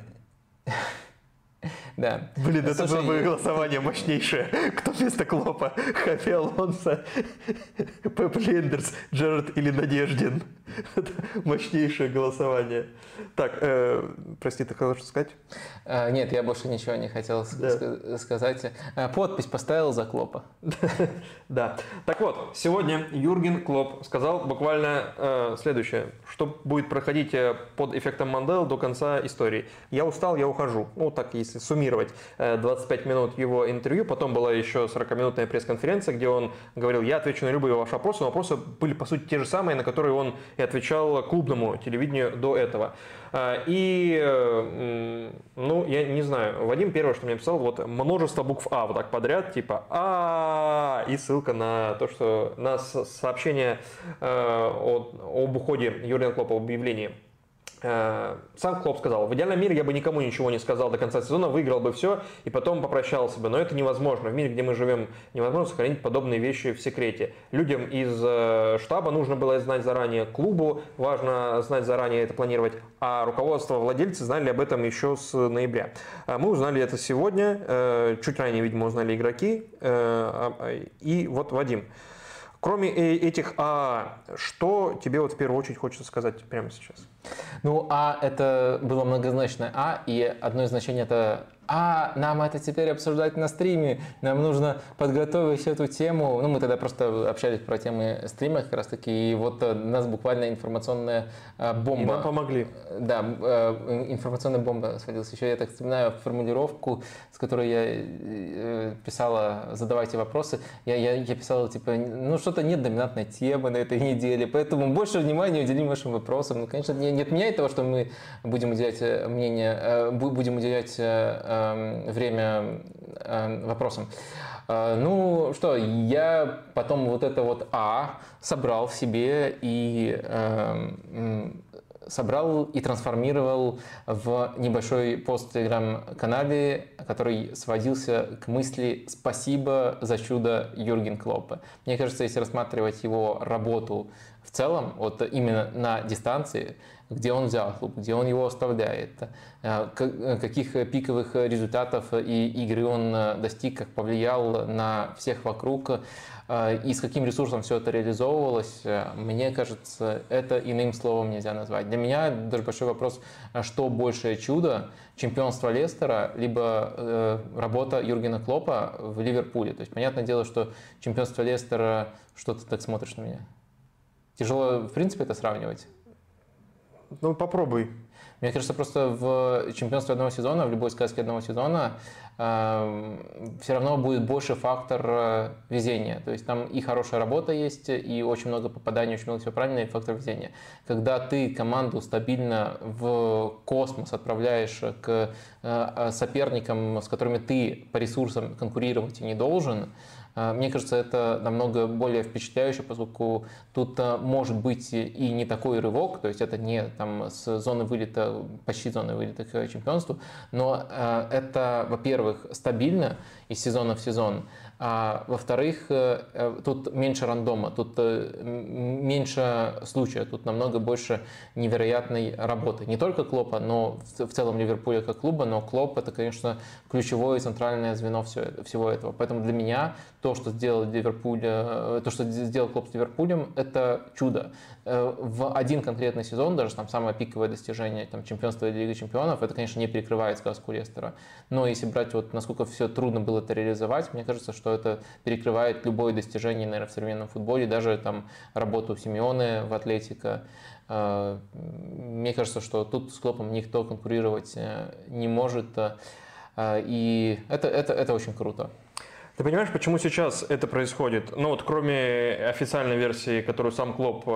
Да. Блин, это было бы голосование мощнейшее. Кто вместо Клопа? Хафи Алонсо, Пеп Лендерс, Джерард или Надеждин? Это мощнейшее голосование. Так, э, прости, ты хотел что сказать? А, нет, я больше ничего не хотел да. сказать. А, подпись поставил за Клопа. Да. Так вот, сегодня Юрген Клоп сказал буквально э, следующее. Что будет проходить э, под эффектом Мандел до конца истории. Я устал, я ухожу. Ну, так, если суммировать 25 э, минут его интервью. Потом была еще 40-минутная пресс-конференция, где он говорил, я отвечу на любые ваши вопросы. Но вопросы были, по сути, те же самые, на которые он и отвечал клубному телевидению до этого. А, и, ну, я не знаю, Вадим первое, что мне писал, вот множество букв А вот так подряд, типа А, и ссылка на то, что на сообщение э, об уходе Юрия Клопа, об объявлении Э, сам Клоп сказал, в идеальном мире я бы никому ничего не сказал до конца сезона, выиграл бы все и потом попрощался бы. Но это невозможно. В мире, где мы живем, невозможно сохранить подобные вещи в секрете. Людям из э, штаба нужно было знать заранее, клубу важно знать заранее, это планировать, а руководство, владельцы знали об этом еще с ноября. А мы узнали это сегодня, э, чуть ранее, видимо, узнали игроки. И вот Вадим. Кроме этих А, что тебе вот в первую очередь хочется сказать прямо сейчас? Ну, А это было многозначное А, и одно из значений это а нам это теперь обсуждать на стриме, нам нужно подготовить эту тему. Ну, мы тогда просто общались про темы стрима как раз таки, и вот э, у нас буквально информационная э, бомба. И нам помогли. Да, э, информационная бомба сводилась. Еще я так вспоминаю формулировку, с которой я писала «задавайте вопросы». Я, я, я писала, типа, ну, что-то нет доминантной темы на этой неделе, поэтому больше внимания уделим вашим вопросам. Ну, конечно, не, не отменяет того, что мы будем уделять мнение, будем уделять Эм, время эм, вопросам. Э, ну что, я потом вот это вот А собрал в себе и эм, собрал и трансформировал в небольшой пост в телеграм-канале, который сводился к мысли «Спасибо за чудо Юрген Клоппа». Мне кажется, если рассматривать его работу в целом, вот именно на дистанции, где он взял клуб, где он его оставляет, э, э, каких пиковых результатов и игры он э, достиг, как повлиял на всех вокруг, и с каким ресурсом все это реализовывалось, мне кажется, это иным словом нельзя назвать. Для меня даже большой вопрос, что большее чудо, чемпионство Лестера, либо работа Юргена Клопа в Ливерпуле. То есть, понятное дело, что чемпионство Лестера, что ты так смотришь на меня? Тяжело, в принципе, это сравнивать. Ну, попробуй. Мне кажется, просто в чемпионстве одного сезона, в любой сказке одного сезона, э, все равно будет больше фактор э, везения. То есть там и хорошая работа есть, и очень много попаданий, очень много всего правильно, и фактор везения. Когда ты команду стабильно в космос отправляешь к э, соперникам, с которыми ты по ресурсам конкурировать и не должен, мне кажется, это намного более впечатляюще, поскольку тут а, может быть и не такой рывок, то есть это не там, с зоны вылета, почти зоны вылета к чемпионству, но а, это, во-первых, стабильно из сезона в сезон, а во-вторых, э, э, тут меньше рандома, тут э, меньше случая, тут намного больше невероятной работы. Не только Клопа, но в целом Ливерпуля как клуба, но Клоп это, конечно, ключевое и центральное звено всего этого. Поэтому для меня то, что сделал Ливерпуль, то, что сделал Клоп с Ливерпулем, это чудо. В один конкретный сезон, даже там самое пиковое достижение, там, чемпионство Лига чемпионов, это, конечно, не перекрывает сказку Лестера. Но если брать вот насколько все трудно было это реализовать, мне кажется, что это перекрывает любое достижение, наверное, в современном футболе, даже там работу Симеоне в Атлетико. Э, мне кажется, что тут с Клопом никто конкурировать э, не может, э, и это, это, это очень круто. Ты понимаешь, почему сейчас это происходит? Ну вот кроме официальной версии, которую сам Клоп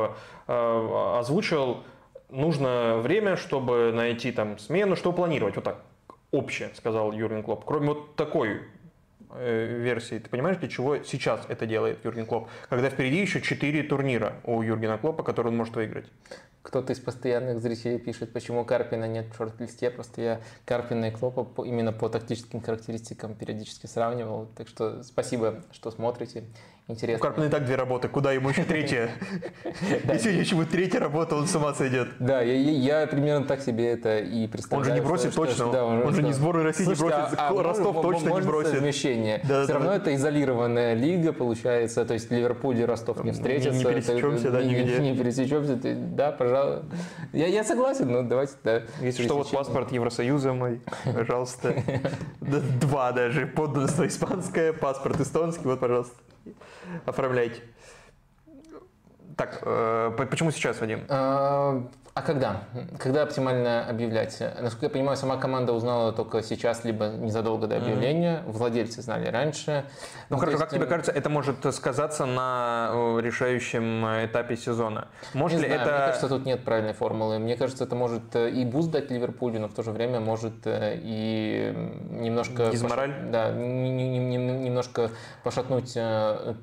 э, озвучил, нужно время, чтобы найти там смену, что планировать, вот так общее, сказал Юрген Клоп. Кроме вот такой Э, версии. Ты понимаешь, для чего сейчас это делает Юрген Клоп? Когда впереди еще 4 турнира у Юргена Клопа, которые он может выиграть. Кто-то из постоянных зрителей пишет, почему Карпина нет в шорт-листе. Просто я Карпина и Клопа по, именно по тактическим характеристикам периодически сравнивал. Так что спасибо, что смотрите. Интересно. У Карпина и так две работы, куда ему еще третья? Если еще будет третья работа, он с ума сойдет. Да, я примерно так себе это и представляю. Он же не бросит точно, он же не сборную России не бросит, а, Ростов точно не бросит. совмещение. Все равно это изолированная лига получается, то есть Ливерпуль и Ростов не встретятся. Не пересечемся, да, нигде. Не пересечемся, да, пожалуй. Я согласен, но давайте, да. Если что, вот паспорт Евросоюза мой, пожалуйста. Два даже, подданство испанское, паспорт эстонский, вот, пожалуйста оформляете. Так, э, почему сейчас, Вадим? А, когда? Когда оптимально объявлять? Насколько я понимаю, сама команда узнала только сейчас, либо незадолго до объявления. Mm-hmm. Владельцы знали раньше. Ну, ну хорошо, есть... как тебе кажется, это может сказаться на э, решающем этапе сезона? Может не ли знаю, это... Мне кажется, тут нет правильной формулы. Мне кажется, это может э, и boost дать Ливерпулю, но в то же время может э, и немножко... Дизмораль? Пош... Да, немножко пошатнуть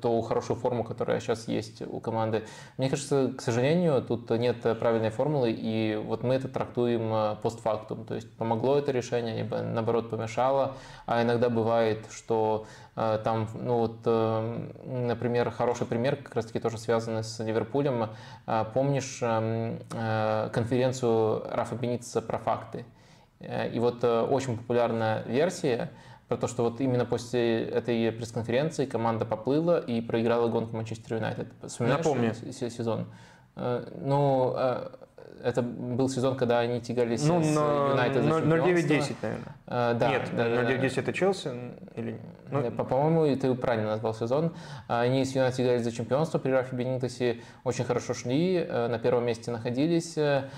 ту хорошую форму, которая сейчас есть у команды. Мне кажется, к сожалению, тут нет правильной формулы формулы, и вот мы это трактуем э, постфактум. То есть помогло это решение, либо наоборот помешало. А иногда бывает, что э, там, ну вот, э, например, хороший пример, как раз таки тоже связанный с Ливерпулем. Помнишь конференцию Рафа Беница про факты? И вот очень популярная версия про то, что вот именно после этой пресс-конференции команда поплыла и проиграла гонку Манчестер Юнайтед. Напомню. сезон? Ну, это был сезон, когда они тягались ну, с Юнайтед за 0-9-10, наверное. А, да, Нет, да, 0-9-10 это Челси? Или... Ну... По-моему, ты правильно назвал сезон. Они с Юнайтед играли за чемпионство при Рафе Бенитосе, очень хорошо шли, э, на первом месте находились. Э,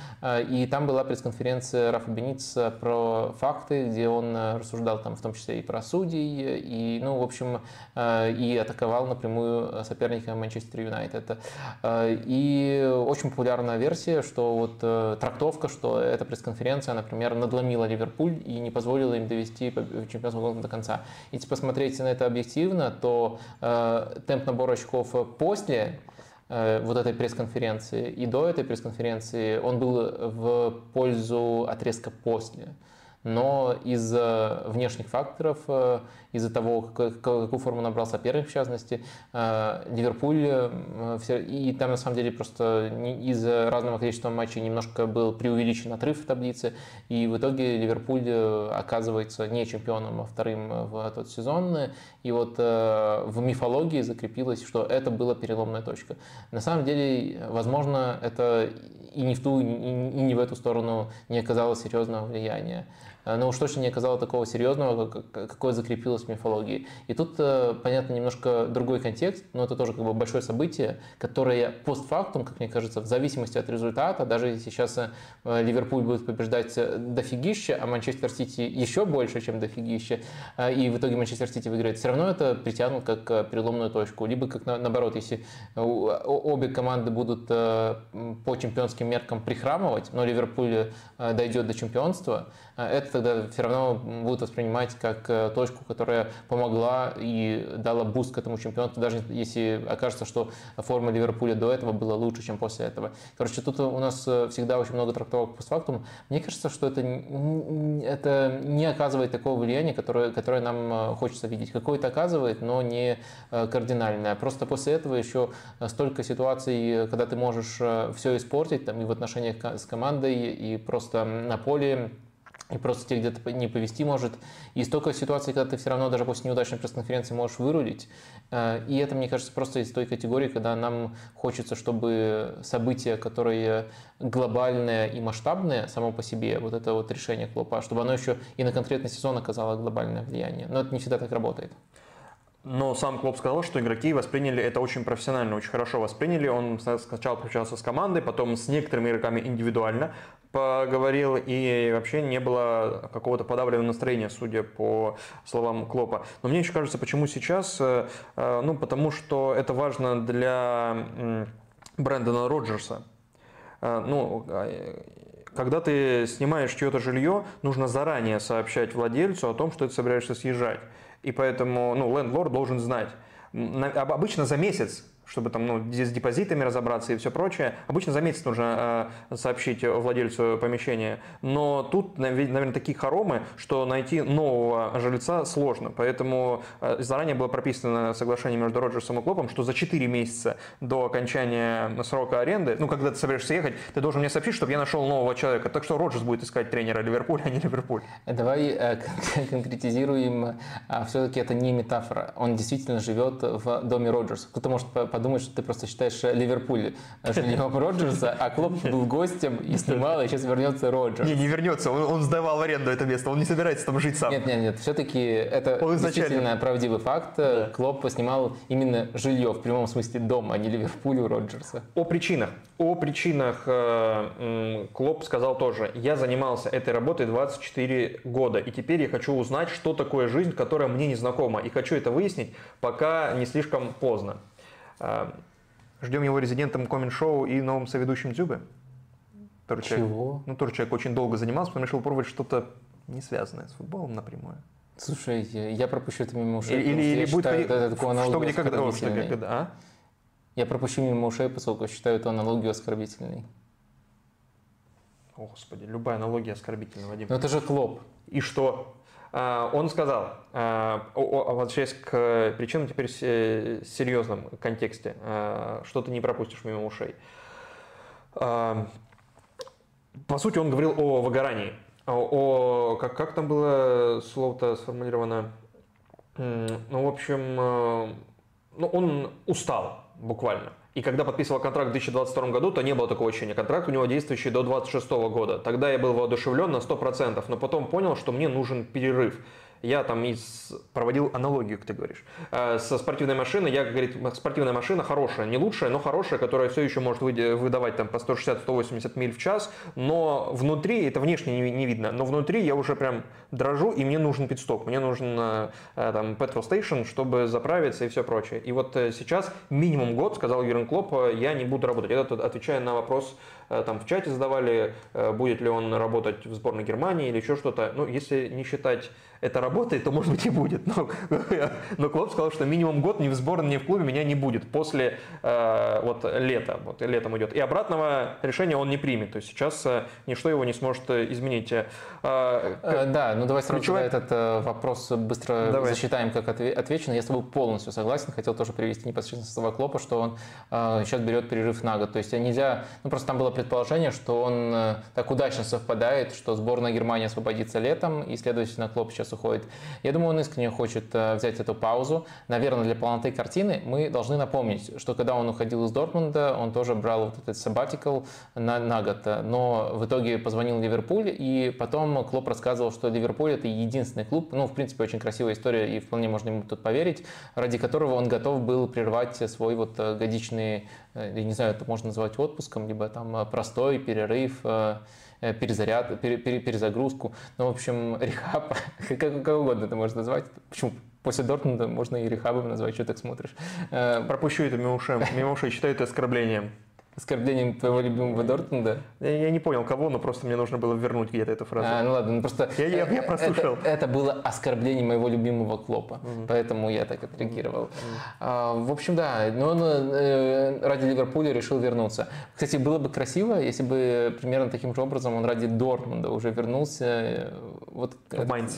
и там была пресс-конференция Рафа Бенитоса про факты, где он э, рассуждал там в том числе и про судей, и, ну, в общем, и атаковал напрямую соперника Манчестер Юнайтед. И очень популярная версия, что вот вот трактовка, что эта пресс-конференция, например, надломила Ливерпуль и не позволила им довести чемпионство гонку до конца. Если посмотреть на это объективно, то э, темп набора очков после э, вот этой пресс-конференции и до этой пресс-конференции он был в пользу отрезка после но из-за внешних факторов, э, из-за того, какую форму набрал соперник, в частности, э, Ливерпуль, э, и там на самом деле просто из-за разного количества матчей немножко был преувеличен отрыв в таблице, и в итоге Ливерпуль оказывается не чемпионом, а вторым в тот сезон, и вот в мифологии закрепилось, что это была переломная точка. На самом деле, возможно, это и не в ту, и не в эту сторону не оказало серьезного влияния. Э, но уж точно не оказало такого серьезного, какое закрепилось в мифологии. И тут, э, понятно, немножко другой контекст, но это тоже как бы большое событие, которое постфактум, как мне кажется, в зависимости от результата, даже если сейчас э, Ливерпуль будет побеждать дофигище, а Манчестер Сити еще больше, чем дофигище, и в итоге Манчестер Сити выиграет, все равно это притянут как переломную точку. Либо как наоборот, если обе команды будут по чемпионским меркам прихрамывать, но Ливерпуль дойдет до чемпионства, это тогда все равно будут воспринимать как э, точку, которая помогла и дала boost к этому чемпионату, даже если окажется, что форма Ливерпуля до этого была лучше, чем после этого. Короче, тут у нас э, всегда очень много трактовок постфактум. Мне кажется, что это, это не оказывает такого влияния, которое, которое нам э, хочется видеть. Какое-то оказывает, но не кардинальное. Просто после этого еще столько ситуаций, когда ты можешь все испортить, там, и в отношениях с командой, и просто на поле, и просто тебе где-то не повести может. И столько ситуаций, когда ты все равно даже после неудачной пресс-конференции можешь вырулить. Э, и это, мне кажется, просто из той категории, когда нам хочется, чтобы события, которые глобальное и масштабное само по себе, вот это вот решение Клопа, чтобы оно еще и на конкретный сезон оказало глобальное влияние. Но это не всегда так работает. Но сам Клоп сказал, что игроки восприняли это очень профессионально, очень хорошо восприняли. Он сначала пообщался с командой, потом с некоторыми игроками индивидуально поговорил, и вообще не было какого-то подавленного настроения, судя по словам Клопа. Но мне еще кажется, почему сейчас? Э, э, ну, потому что это важно для Брэндона Роджерса. Э, ну, когда ты снимаешь чье-то жилье, нужно заранее сообщать владельцу о том, что ты собираешься съезжать. И поэтому, ну, лендлорд должен знать. Обычно за месяц чтобы там ну, с депозитами разобраться и все прочее. Обычно за месяц нужно э, сообщить владельцу помещения, но тут, наверное, такие хоромы, что найти нового жильца сложно, поэтому э, заранее было прописано соглашение между Роджерсом и Клопом, что за 4 месяца до окончания срока аренды, ну, когда ты собираешься ехать, ты должен мне сообщить, чтобы я нашел нового человека. Так что Роджерс будет искать тренера Ливерпуля, а не Ливерпуль. Давай э, конкретизируем. А, Все-таки это не метафора. Он действительно живет в доме Роджерса. Кто-то может подумать, подумать, что ты просто считаешь Ливерпуль жильем Роджерса, а Клоп был гостем и снимал, и сейчас вернется Роджерс. Не, не вернется, он, он сдавал в аренду это место, он не собирается там жить сам. Нет, нет, нет, все-таки это он действительно правдивый факт. Да. Клоп снимал именно жилье, в прямом смысле дом, а не Ливерпуль у Роджерса. О причинах. О причинах э, Клоп сказал тоже. Я занимался этой работой 24 года, и теперь я хочу узнать, что такое жизнь, которая мне не знакома, и хочу это выяснить, пока не слишком поздно. Э, ждем его резидентом коммент-шоу и новым соведущим Дзюбы. Чего? Человек, ну, тоже человек очень долго занимался, потом решил пробовать что-то не связанное с футболом напрямую. Слушай, я пропущу это мимо ушей. Или, или будет считаю, это, это что, где, когда, что, когда, а? Я пропущу мимо ушей, поскольку считаю эту аналогию оскорбительной. О, Господи, любая аналогия оскорбительна, Вадим. Но это же Клоп. И что? А, он сказал, а, возвращаясь к причинам теперь в серьезном контексте, а, что ты не пропустишь мимо ушей. По сути, он говорил о выгорании. О, как, как там было слово-то сформулировано? Ну, в общем, ну, он устал буквально. И когда подписывал контракт в 2022 году, то не было такого ощущения. Контракт у него действующий до 2026 года. Тогда я был воодушевлен на 100%, но потом понял, что мне нужен перерыв я там из... проводил аналогию, как ты говоришь, э, со спортивной машиной. Я, говорит, спортивная машина хорошая, не лучшая, но хорошая, которая все еще может выдавать там по 160-180 миль в час, но внутри, это внешне не, не видно, но внутри я уже прям дрожу, и мне нужен пидстоп, мне нужен э, э, там petrol station, чтобы заправиться и все прочее. И вот сейчас минимум год, сказал Юрген Клоп, я не буду работать. Это отвечая на вопрос, там в чате задавали, будет ли он работать в сборной Германии или еще что-то. Ну, если не считать это работает, то, может быть, и будет. Но, но Клоп сказал, что минимум год ни в сборной, ни в клубе меня не будет после э, вот лета. Вот летом идет. И обратного решения он не примет. То есть сейчас э, ничто его не сможет э, изменить. Э, э, да, ну давай сразу ключевой... этот э, вопрос быстро давай. засчитаем как отвечено. Я с тобой полностью согласен. Хотел тоже привести непосредственно слова Клопа, что он э, сейчас берет перерыв на год. То есть нельзя, ну просто там было предположение, что он э, так удачно совпадает, что сборная Германии освободится летом, и, следовательно, Клоп сейчас уходит. Я думаю, он искренне хочет э, взять эту паузу. Наверное, для полноты картины мы должны напомнить, что когда он уходил из Дортмунда, он тоже брал вот этот sabbatical на, на год. Но в итоге позвонил Ливерпуль, и потом Клоп рассказывал, что Ливерпуль это единственный клуб, ну, в принципе, очень красивая история, и вполне можно ему тут поверить, ради которого он готов был прервать свой вот э, годичный, э, я не знаю, это можно назвать отпуском, либо там простой перерыв, перезаряд, пере, пере, перезагрузку. Ну, в общем, рехаб, как, как угодно это можно назвать. Почему? После Дортмунда можно и рехабом назвать, что так смотришь. Э, Пропущу это мимо ушей, мимо ушей считаю это оскорблением оскорблением твоего любимого Дортмунда? Я, не понял, кого, но просто мне нужно было вернуть где-то эту фразу. А, ну ладно, ну просто... Я, я, я прослушал. Это, это было оскорбление моего любимого Клопа, mm-hmm. поэтому я так отреагировал. Mm-hmm. А, в общем, да, но он э, ради Ливерпуля решил вернуться. Кстати, было бы красиво, если бы примерно таким же образом он ради Дортмунда уже вернулся. Э, вот, в Майнц.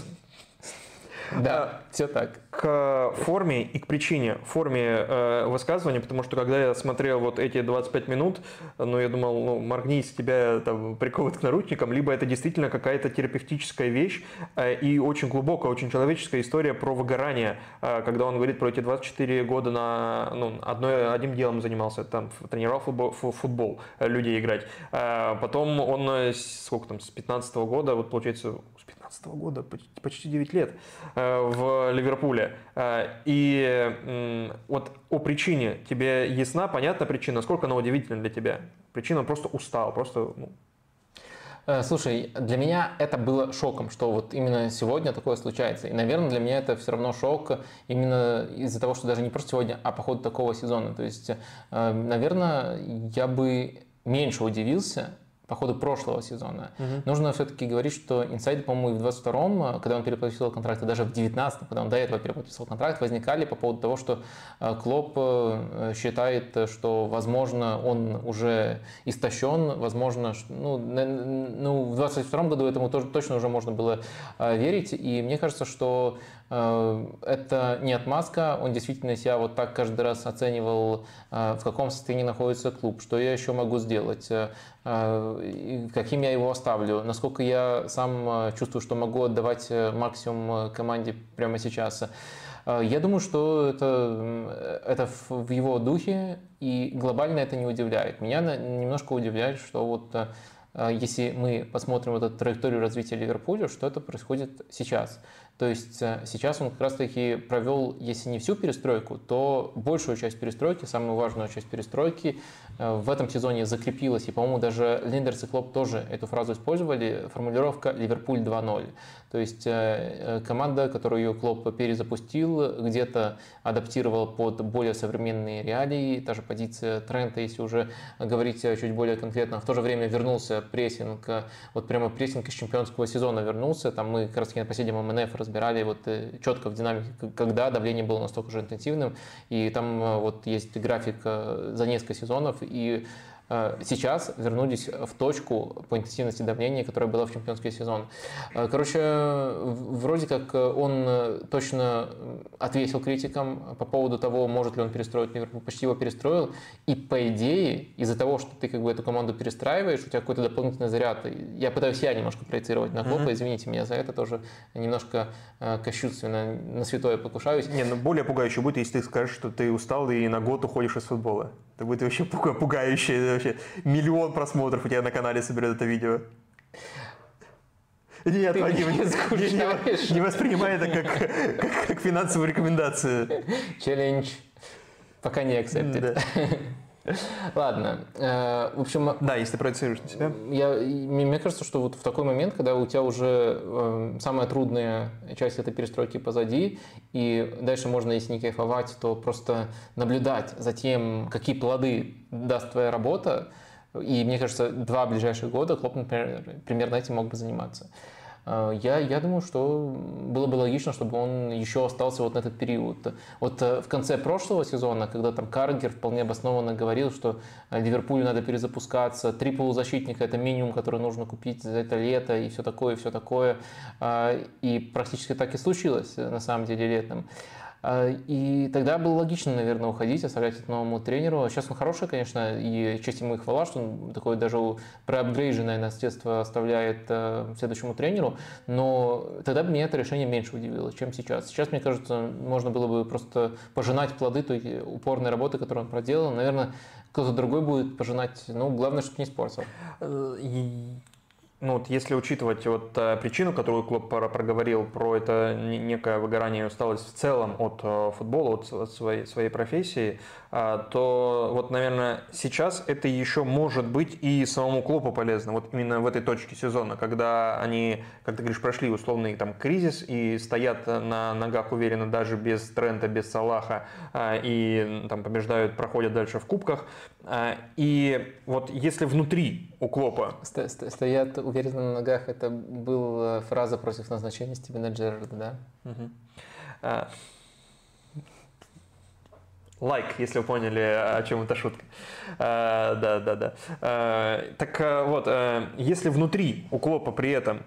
Да, все так. К форме и к причине, форме э, высказывания, потому что когда я смотрел вот эти 25 минут, ну, я думал, ну, моргнись, тебя там приковывают к наручникам, либо это действительно какая-то терапевтическая вещь э, и очень глубокая, очень человеческая история про выгорание, э, когда он говорит про эти 24 года на, ну, одной, одним делом занимался, там, тренировал футбол, футбол э, людей играть. Э, потом он, э, сколько там, с 15 года, вот получается, 2015 года, почти 9 лет э, в Ливерпуле. Э, и вот о причине тебе ясна, понятна причина, насколько она удивительна для тебя? Причина просто устал, просто ну, э, Слушай, для меня это было шоком, что вот именно сегодня такое случается. И, наверное, для меня это все равно шок именно из-за того, что даже не просто сегодня, а по ходу такого сезона. То есть, наверное, я бы меньше удивился, по ходу прошлого сезона. Угу. Нужно все-таки говорить, что инсайды, по-моему, и в 22-м, когда он переподписывал контракт, и даже в 19-м, когда он до этого переподписывал контракт, возникали по поводу того, что э, Клоп э, считает, что, возможно, он уже истощен, возможно, ну, ну в 22-м году этому тоже точно уже можно было э, верить, и мне кажется, что это не отмазка, он действительно себя вот так каждый раз оценивал, в каком состоянии находится клуб, что я еще могу сделать, Э, каким я его оставлю, насколько я сам э, чувствую, что могу отдавать э, максимум команде прямо сейчас. Я думаю, что это, это в его духе, и глобально это не удивляет. Меня немножко удивляет, что вот если мы посмотрим вот эту траекторию развития Ливерпуля, что это происходит сейчас. То есть э, сейчас он как раз-таки провел, если не всю перестройку, то большую часть перестройки, самую важную часть перестройки э, в этом сезоне закрепилась. И, по-моему, даже Линдерс и Клоп тоже эту фразу использовали. Формулировка «Ливерпуль 2.0». То есть э, команда, которую Клоп перезапустил, где-то адаптировал под более современные реалии. Та же позиция Трента, если уже говорить чуть более конкретно. В то же время вернулся прессинг, вот прямо прессинг из чемпионского сезона вернулся. Там мы как раз на последнем МНФ разбирали вот э, четко в динамике, когда давление было настолько же интенсивным. И там э, вот есть график э, за несколько сезонов, и сейчас вернулись в точку по интенсивности давления, которая была в чемпионский сезон. Э, короче, вроде как он точно ответил критикам по поводу того, может ли он перестроить Ливерпуль, почти его перестроил. И по идее, из-за того, что ты как бы эту команду перестраиваешь, у тебя какой-то дополнительный заряд. Я пытаюсь я немножко проецировать на Клопа, mm-hmm. извините меня за это, тоже немножко э, кощунственно, на святое покушаюсь. Не, ну более пугающе будет, если ты скажешь, что ты устал и на год уходишь из футбола. Это будет вообще пугающе, вообще миллион просмотров у тебя на канале соберет это видео. Нет, Ты Вадим, не, не, не воспринимай это как, как, как финансовую рекомендацию. Челлендж пока не accepted. Да. Ладно. Э, в общем... Да, если проецируешь на себя. Я, мне кажется, что вот в такой момент, когда у тебя уже э, самая трудная часть этой перестройки позади, и дальше можно, если не кайфовать, то просто наблюдать за тем, какие плоды даст твоя работа. И мне кажется, два ближайших года Клоп, например, примерно этим мог бы заниматься. Э, я, я думаю, что было бы логично, чтобы он еще остался вот на этот период. Вот э, в конце прошлого сезона, когда там Каргер вполне обоснованно говорил, что э, Ливерпулю надо перезапускаться, три полузащитника – это минимум, который нужно купить за это лето, и все такое, и все такое. И практически так и случилось, на самом деле, летом. А, и тогда было логично, наверное, уходить, оставлять это новому тренеру. Сейчас он хороший, конечно, и честь ему и хвала, что он такой даже проапгрейженное наследство оставляет э, следующему тренеру. Но тогда бы меня это решение меньше удивило, чем сейчас. Сейчас, мне кажется, можно было бы просто пожинать плоды той упорной работы, которую он проделал. Наверное, кто-то другой будет пожинать, ну, главное, чтобы не испортил. Ну вот если учитывать вот э, причину, которую клуб проговорил про это некое выгорание и усталость в целом от э, футбола, от, своей, своей профессии, то вот, наверное, сейчас это еще может быть и самому клубу полезно, вот именно в этой точке сезона, когда они, как ты говоришь, прошли условный там кризис и стоят на ногах уверенно даже без Трента, без Салаха а, и там побеждают, проходят дальше в кубках. А, и вот если внутри у Клопа... Стоят уверенно на ногах, это была фраза против назначения Стивена Джерарда, да? Угу. Лайк, like, если вы поняли, о чем эта шутка. А, да, да, да. А, так а, вот, если внутри у Клопа при этом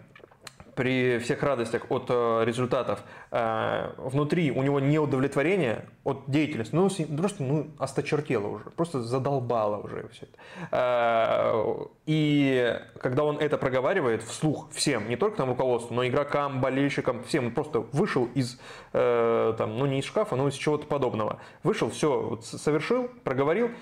при всех радостях от э, результатов, э, внутри у него неудовлетворение от деятельности, ну, просто ну, осточертело уже, просто задолбало уже все это. Э, и когда он это проговаривает вслух всем, не только там руководству, но игрокам, болельщикам, всем, он просто вышел из, там, ну не из шкафа, но из чего-то подобного. Вышел, все, совершил, проговорил,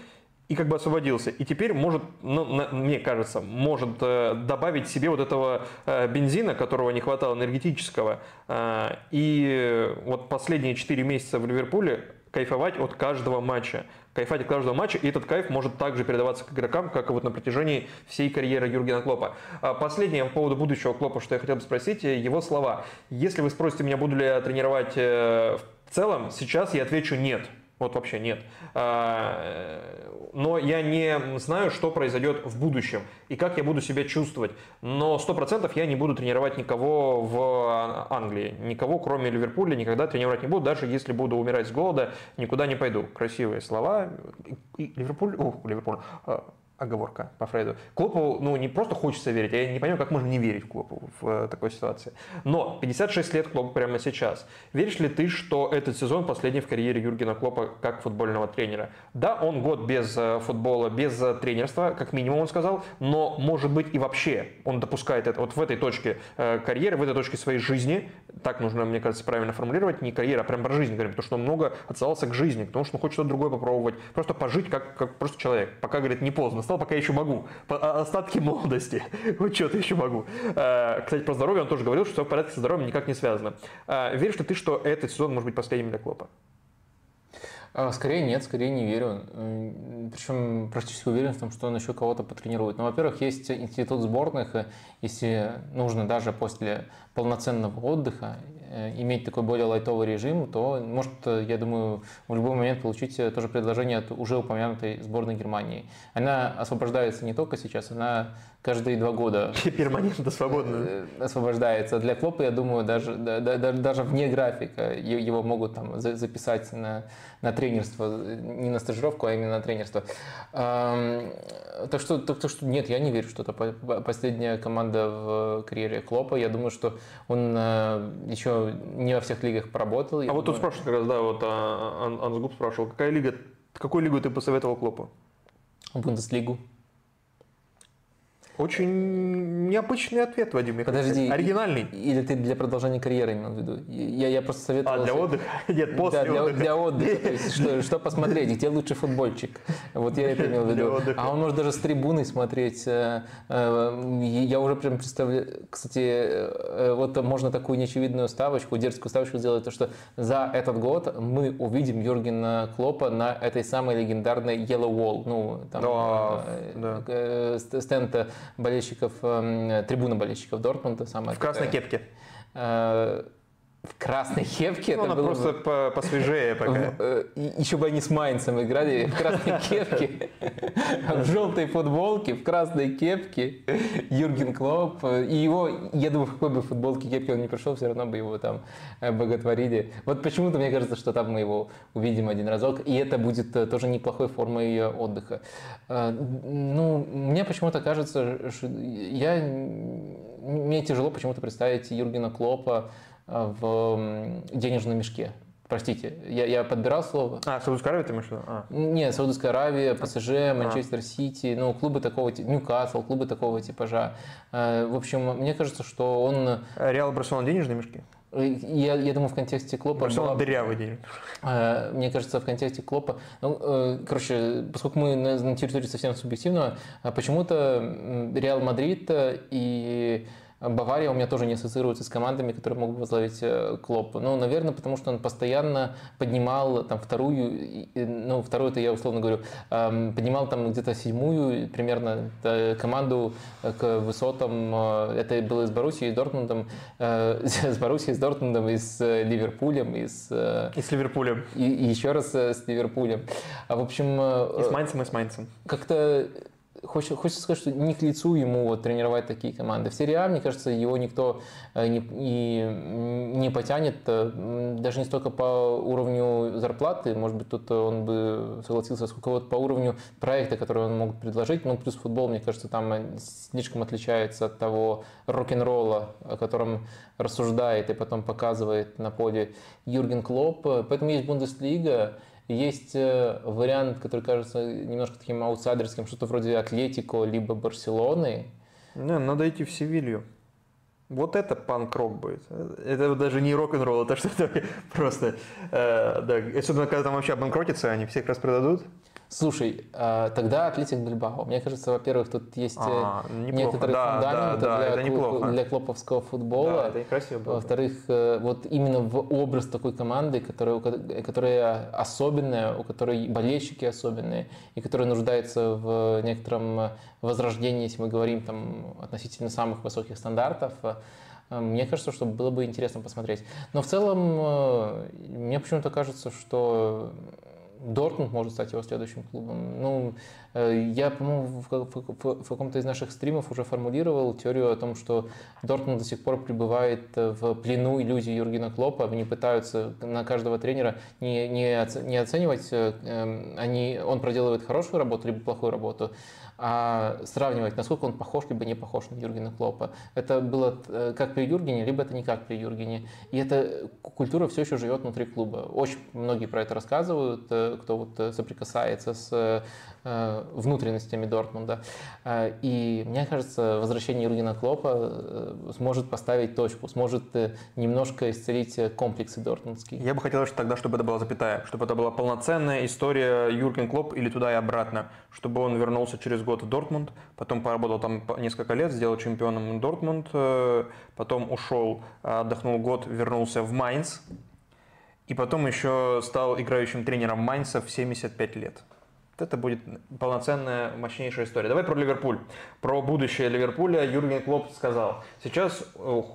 и как бы освободился. И теперь может, ну, мне кажется, может э, добавить себе вот этого э, бензина, которого не хватало энергетического. Э, и вот последние 4 месяца в Ливерпуле кайфовать от каждого матча. Кайфовать от каждого матча, и этот кайф может также передаваться к игрокам, как и вот на протяжении всей карьеры Юргена Клопа. А последнее по поводу будущего Клопа, что я хотел бы спросить, его слова. Если вы спросите меня, буду ли я тренировать в целом, сейчас я отвечу нет. Вот вообще нет. А, но я не знаю, что произойдет в будущем и как я буду себя чувствовать. Но сто процентов я не буду тренировать никого в Англии. Никого, кроме Ливерпуля, никогда тренировать не буду. Даже если буду умирать с голода, никуда не пойду. Красивые слова. И Ливерпуль, о, Ливерпуль. Оговорка по Фрейду. Клопу, ну, не просто хочется верить, а я не понимаю, как можно не верить Клопу в э, такой ситуации. Но 56 лет Клопу прямо сейчас. Веришь ли ты, что этот сезон последний в карьере Юргена Клопа как футбольного тренера? Да, он год без э, футбола, без э, тренерства, как минимум он сказал, но, может быть, и вообще он допускает это вот в этой точке карьеры, в этой точке своей жизни, так нужно, мне кажется, правильно формулировать, не карьера, а прям про жизнь говорим, потому что он много отсылался к жизни, потому что он хочет что-то другое попробовать, просто пожить как, как просто человек, пока, говорит, не поздно стал, пока еще могу. А, остатки молодости. Вот что-то еще могу. А, кстати, про здоровье он тоже говорил, что все в порядке со здоровьем никак не связано. А, веришь ли ты, что этот сезон может быть последним для Клопа? Скорее нет, скорее не верю. Причем практически уверен в том, что он еще кого-то потренирует. Но, ну, во-первых, есть институт сборных, если нужно даже после полноценного отдыха Э, иметь такой более лайтовый режим, то может, э, я думаю, в любой момент получить э, тоже предложение от уже упомянутой сборной Германии. Она освобождается не только сейчас, она каждые два года перманентно свободно освобождается. Для Клопа, я думаю, даже, даже, даже вне графика его могут там записать на, на тренерство, не на стажировку, а именно на тренерство. Так что, так, так что нет, я не верю, что это последняя команда в карьере Клопа. Я думаю, что он еще не во всех лигах поработал. А вот тут спрашивают как раз, да, вот а, Ансгуб спрашивал, какая лига, какую лигу ты посоветовал Клопу? Бундеслигу. Очень необычный ответ, Вадим. Подожди. Оригинальный. Или ты для продолжения карьеры имел в виду? Я, я просто советовал... А, для отдыха? Нет, после да, для, отдыха. Для отдыха. То есть, что, что посмотреть, где лучше футбольчик. Вот я это имел в виду. А он может даже с трибуны смотреть. Э, э, я уже прям представляю... Кстати, э, вот можно такую неочевидную ставочку, дерзкую ставочку сделать, то что за этот год мы увидим Юргена Клопа на этой самой легендарной Yellow Wall. Ну, там, да, да. стенд болельщиков, эм, трибуна болельщиков Дортмунда. Самая в красной такая, кепке. Э, в красной кепке. Ну, это было просто бы... посвежее пока. Э, еще бы они с Майнцем играли в красной кепке, в желтой футболке, в красной кепке. Юрген Клоп. И его, я думаю, в какой бы футболке кепке он не пришел, все равно бы его там э, боготворили. Вот почему-то мне кажется, что там мы его увидим один разок. И это будет э, тоже неплохой формой отдыха. Ну, мне почему-то кажется, что я... Мне тяжело почему-то представить Юргена Клопа Э, в денежном мешке. Простите, я, я подбирал слово. А, Саудовская Аравия ты имеешь в виду? А. Нет, Саудовская Аравия, ПСЖ, а. Манчестер Сити, ну, клубы такого типа, Ньюкасл, клубы такого типажа. Э, в общем, мне кажется, что он... Реал Барселона денежные мешки? Э, я, я думаю, в контексте Клопа... Барселона была... дырявый денег. Мне кажется, в контексте Клопа... Ну, короче, поскольку мы на, на территории совсем субъективного, почему-то Реал Мадрид и Бавария у меня тоже не ассоциируется с командами, которые могут возглавить э, Клоп. Ну, наверное, потому что он постоянно поднимал там вторую, ну, вторую это я условно говорю, поднимал там где-то седьмую примерно команду э, к высотам. Э, это было и с Боруссией, и с Дортмундом, с Боруссией, с Дортмундом, и с Ливерпулем, и с... И с Ливерпулем. И, и еще раз с Ливерпулем. А, в общем... И с Майнцем, и с Майнцем. Как-то хочется, хочется сказать, что не к лицу ему вот, тренировать такие команды. В серии А, мне кажется, его никто э, не, не, не потянет, э, даже не столько по уровню зарплаты, может быть, тут он бы согласился, сколько вот по уровню проекта, который он мог предложить. Ну, плюс футбол, мне кажется, там слишком отличается от того рок-н-ролла, о котором рассуждает и потом показывает на поле Юрген Клоп. Поэтому есть Бундеслига, есть э, вариант, который кажется немножко таким аутсайдерским, что-то вроде Атлетико, либо Барселоны. Не, надо идти в Севилью. Вот это панк-рок будет. Это даже не рок-н-ролл, это что-то просто... Э, да, особенно когда там вообще обанкротятся, они всех распродадут. Слушай, а, тогда Атлетик Бильбао. Мне кажется, во-первых, тут есть а, э, некоторые да, фундаменты да, да, для, клуб, для клоповского футбола. Да. Во-вторых, э, вот именно в образ такой команды, которая, которая особенная, у которой болельщики особенные, и которая нуждается в некотором возрождении, если мы говорим там относительно самых высоких стандартов, э, мне кажется, что было бы интересно посмотреть. Но в целом, мне почему-то кажется, что Дортмунд может стать его следующим клубом. Ну, э, я, по-моему, в, в, в каком-то из наших стримов уже формулировал теорию о том, что Дортмунд до сих пор пребывает в плену иллюзии Юргена Клопа. Они пытаются на каждого тренера не, не, оце, не оценивать, э, эм, они, он проделывает хорошую работу либо плохую работу, а сравнивать, насколько он похож либо не похож на Юргена Клопа. Это было э, как при Юргене, либо это не как при Юргене. И эта культура все еще живет внутри клуба. Очень многие про это рассказывают, э, кто вот соприкасается с внутренностями Дортмунда. И мне кажется, возвращение Юргена Клопа сможет поставить точку, сможет немножко исцелить комплексы дортмундские. Я бы хотел тогда, чтобы это была запятая, чтобы это была полноценная история Юрген Клоп или туда и обратно, чтобы он вернулся через год в Дортмунд, потом поработал там несколько лет, сделал чемпионом Дортмунд, э, потом ушел, отдохнул год, вернулся в Майнц, и потом еще стал играющим тренером Майнца в 75 лет это будет полноценная, мощнейшая история. Давай про Ливерпуль. Про будущее Ливерпуля Юрген Клоп сказал. Сейчас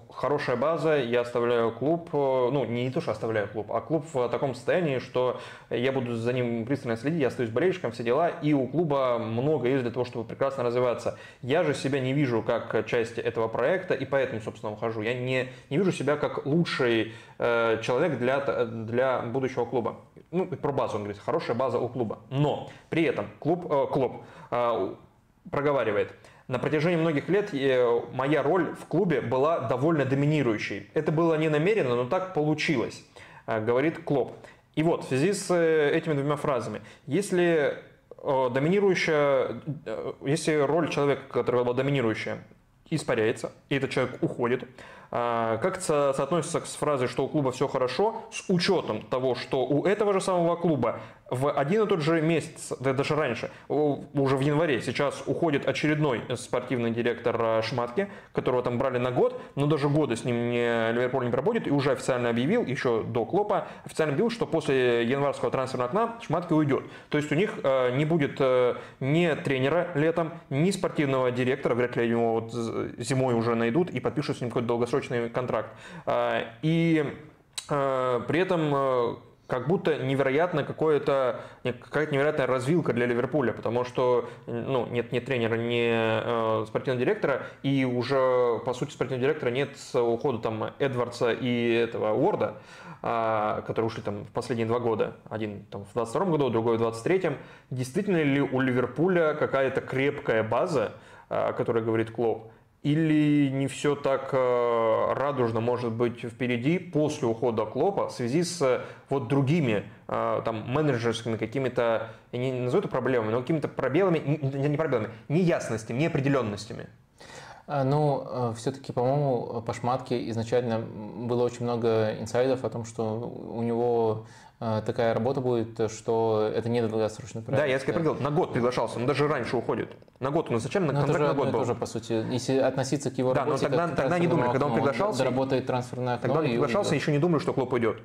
хорошая база, я оставляю клуб, э, ну не то, что оставляю клуб, а клуб в таком состоянии, что я буду за ним пристально следить, я остаюсь болельщиком, все дела, и у клуба много есть для того, чтобы прекрасно развиваться. Я же себя не вижу как части этого проекта, и поэтому, собственно, ухожу. Я не, не вижу себя как лучший э, человек для, для будущего клуба ну, про базу он говорит, хорошая база у клуба. Но при этом клуб, э, клуб э, проговаривает, на протяжении многих лет э, моя роль в клубе была довольно доминирующей. Это было не намеренно, но так получилось, э, говорит Клоп. И вот, в связи с э, этими двумя фразами, если доминирующая, если роль человека, который была доминирующая, испаряется, и этот человек уходит, как это соотносится с фразой, что у клуба все хорошо, с учетом того, что у этого же самого клуба в один и тот же месяц, да даже раньше, уже в январе, сейчас уходит очередной спортивный директор э, Шматки, которого там брали на год, но даже года с ним не, Ливерпуль не проводит, и уже официально объявил, еще до Клопа, официально объявил, что после январского трансферного окна Шматки уйдет. То есть у них э, не будет э, ни тренера летом, ни спортивного директора, вряд ли его вот зимой уже найдут и подпишут с ним какой-то долгосрочный контракт. И при этом как будто невероятно какое-то, какая-то невероятная развилка для Ливерпуля, потому что ну, нет ни тренера, ни э, спортивного директора, и уже, по сути, спортивного директора нет с ухода там Эдвардса и этого Уорда, э, которые ушли там в последние два года. Один там в 22 году, другой в 23 Действительно ли у Ливерпуля какая-то крепкая база, о которой говорит Клоп, или не все так э, радужно может быть впереди после ухода Клопа в связи с вот другими э, там менеджерскими какими-то, я не назову это проблемами, но какими-то пробелами, не, пробелами, неясностями, неопределенностями? А, ну, э, все-таки, по-моему, по Шматке изначально было очень много инсайдов о том, что у него такая работа будет, что это не долгосрочный проект. Да, я тебе говорил, на год приглашался, он даже раньше уходит. На год, он зачем на контракт на год был? тоже, по сути, если относиться к его да, работе, но тогда, тогда не думали, когда он приглашался. Работает трансферное окно. Тогда он приглашался, еще не думали, что клуб уйдет.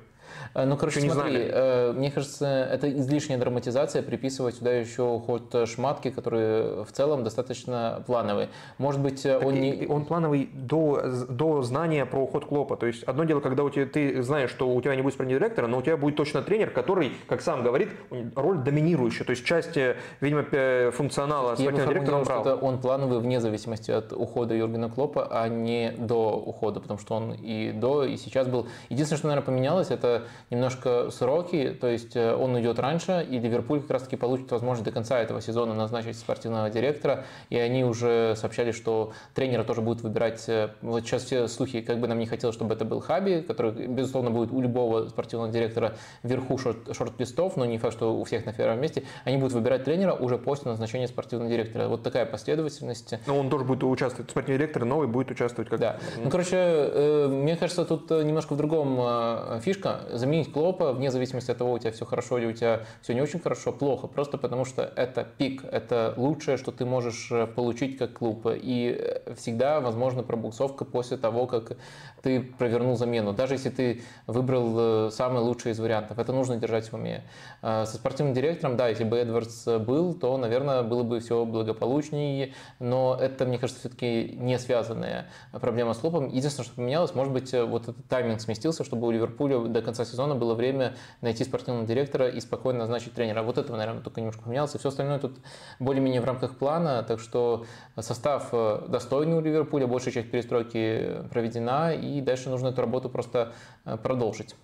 Э, ну, короче, Еще смотри, э, мне кажется, это излишняя драматизация приписывать сюда еще уход Шматки, который в целом достаточно плановый. Может быть, так он не... Он плановый до, до знания про уход Клопа. То есть одно дело, когда у тебя, ты знаешь, что у тебя не будет спортивного директора, но у тебя будет точно тренер, который, как сам говорит, роль доминирующая. То есть части, видимо, функционала спортивного директора он брал. Он плановый вне зависимости от ухода Юргена Клопа, а не до ухода, потому что он и до, и сейчас был. Единственное, что, наверное, поменялось, это немножко сроки, то есть э, он уйдет раньше, и Ливерпуль как раз-таки получит возможность до конца этого сезона назначить спортивного директора, и они уже сообщали, что тренера тоже будут выбирать, э, вот сейчас все слухи, как бы нам не хотелось, чтобы это был Хаби, который, безусловно, будет у любого спортивного директора вверху шорт, шорт-листов, но не факт, что у всех на первом месте, они будут выбирать тренера уже после назначения спортивного директора. Вот такая последовательность. Но он тоже будет участвовать, спортивный директор новый будет участвовать как Да. Ну, короче, э, мне кажется, тут немножко в другом фишка заменить Клопа, вне зависимости от того, у тебя все хорошо или у тебя все не очень хорошо, плохо, просто потому что это пик, это лучшее, что ты можешь э, получить как клуб. И э, всегда возможна пробуксовка после того, как ты провернул замену. Даже если ты выбрал э, самый лучший из вариантов, это нужно держать в уме. Со спортивным директором, да, если бы Эдвардс был, то, наверное, было бы все благополучнее, но это, мне кажется, все-таки не связанная проблема с клубом. Единственное, что поменялось, может быть, вот этот тайминг сместился, чтобы у Ливерпуля до конца сезона было время найти спортивного директора и спокойно назначить тренера. Вот этого, наверное, только немножко поменялось. И все остальное тут более-менее в рамках плана. Так что состав э, достойный у Ливерпуля, большая часть перестройки проведена, и дальше нужно эту работу просто э, продолжить.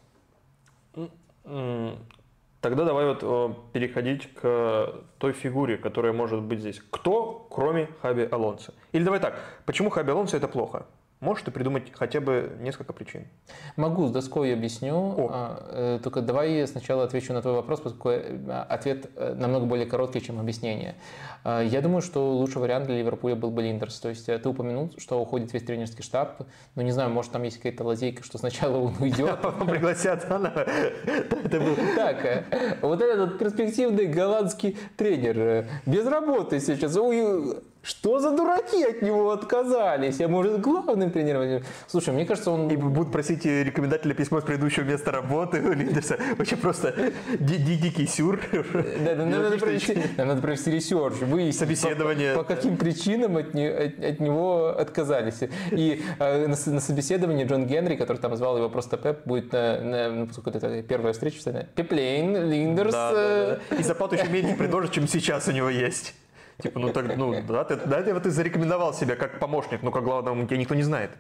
Тогда давай вот э, переходить к той фигуре, которая может быть здесь. Кто, кроме Хаби Алонса? Или давай так, почему Хаби Алонса это плохо? Можешь ты придумать хотя бы несколько причин? Могу, с доской объясню. О. А, э, только давай сначала отвечу на твой вопрос, поскольку э, ответ э, намного более короткий, чем объяснение. А, я думаю, что лучший вариант для Ливерпуля был бы Линдерс. То есть ты упомянул, что уходит весь тренерский штаб. Ну, не знаю, может, там есть какая-то лазейка, что сначала он уйдет. Пригласят было так. Вот этот перспективный голландский тренер без работы сейчас. Что за дураки от него отказались? Я, может, главным тренером? Слушай, мне кажется, он... И будут просить рекомендателя письмо с предыдущего места работы у Линдерса. Вообще просто дикий сюр. Да, да, надо, провести, надо провести research, выяснить, Собеседование. По, по каким причинам от, не, от, от него отказались. И э, на, на собеседовании Джон Генри, который там звал его просто Пеп, будет, на, на, ну, это первая встреча, Пеп Лейндерс. Да, да, да. И зарплату еще меньше предложат, чем сейчас у него есть. Типа, ну так, ну да, ты, да, ты, ты зарекомендовал себя как помощник, но как главного тебя никто не знает.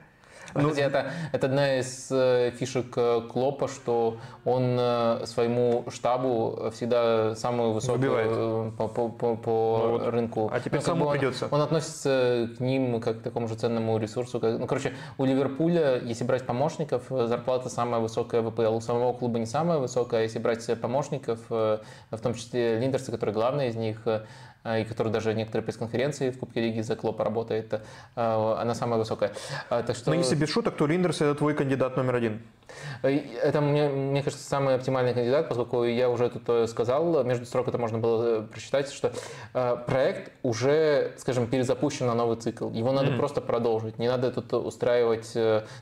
Ну, Кстати, это, это одна из э, фишек э, Клопа, что он э, своему штабу всегда самую высокую по, по, по, по ну, вот. рынку. А теперь ну, самому он, придется. Он относится к ним как к такому же ценному ресурсу. Как, ну, короче, у Ливерпуля, если брать помощников, зарплата самая высокая в ВПЛ. У самого клуба не самая высокая. Если брать помощников, в том числе Линдерса, который главный из них, а, и который даже некоторые пресс-конференции в Кубке Лиги за Клопа работает, а, она самая высокая. А, так что... Но если без шуток, то Линдерс это твой кандидат номер один. Это, мне, мне кажется, самый оптимальный кандидат, поскольку я уже тут э, сказал, между строк это можно было э, прочитать, что э, проект уже, скажем, перезапущен на новый цикл. Его надо mm-hmm. просто продолжить. Не надо тут устраивать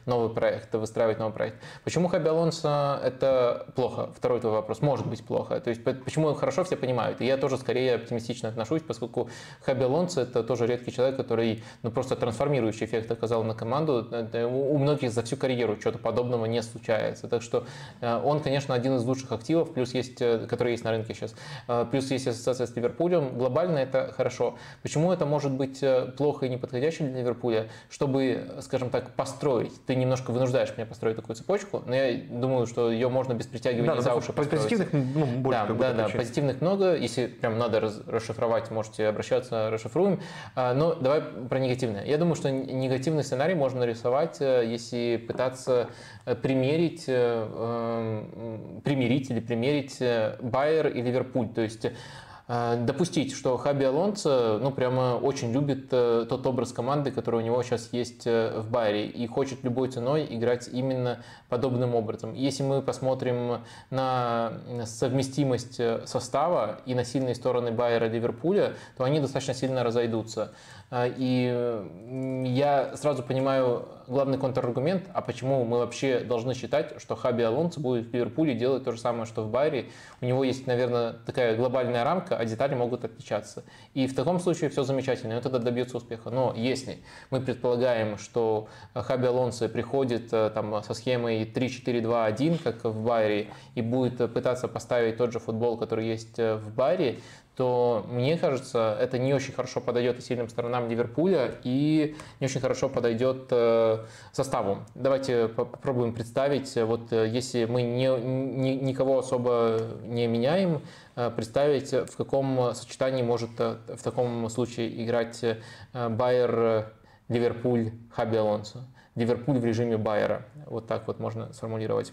новый проект, выстраивать новый проект. Почему Хаби Алонсо это плохо? Второй твой вопрос. Может быть плохо. То есть почему хорошо, все понимают. И я тоже скорее оптимистично отношусь, поскольку Хаби Алонсо это тоже редкий человек, который ну, просто трансформирующий эффект оказал на команду. У многих за всю карьеру что-то подобного не случается. Так что э, он, конечно, один из лучших активов, плюс есть, э, который есть на рынке сейчас. Э, плюс есть ассоциация с Ливерпулем. Глобально это хорошо. Почему это может быть плохо и неподходяще для Ливерпуля? Чтобы, скажем так, построить. Ты немножко вынуждаешь меня построить такую цепочку, но я думаю, что ее можно без притягивания да, за уши построить. Позитивных ну, больше да, да, да, позитивных много. Если прям надо расшифровать, можете обращаться, расшифруем. Но давай про негативное. Я думаю, что негативный сценарий можно рисовать, если пытаться примерить, э, эм, примирить или примерить э, Байер и Ливерпуль. То есть э, допустить, что Хаби Алонсо ну, прямо очень любит тот образ команды, который у него сейчас есть в Байере, и хочет любой ценой играть именно подобным образом. Если мы посмотрим на совместимость состава и на сильные стороны Байера Ливерпуля, то они достаточно сильно разойдутся. И я сразу понимаю главный контраргумент, а почему мы вообще должны считать, что Хаби Алонсо будет в Ливерпуле делать то же самое, что в Байере. У него есть, наверное, такая глобальная рамка, а детали могут отличаться. И в таком случае все замечательно, тогда добьется успеха. Но если мы предполагаем, что Хаби Алонсо приходит э, там, со схемой 3-4-2-1, как в Байере, и будет пытаться поставить тот же футбол, который есть э, в Байере, то мне кажется, это не очень хорошо подойдет и сильным сторонам Ливерпуля, и не очень хорошо подойдет э, составу. Давайте попробуем представить, вот э, если мы не, не, никого особо не меняем, э, представить, в каком сочетании может в таком случае играть Байер, Ливерпуль, Хаби Алонсо. Ливерпуль в режиме Байера. Вот так вот можно сформулировать.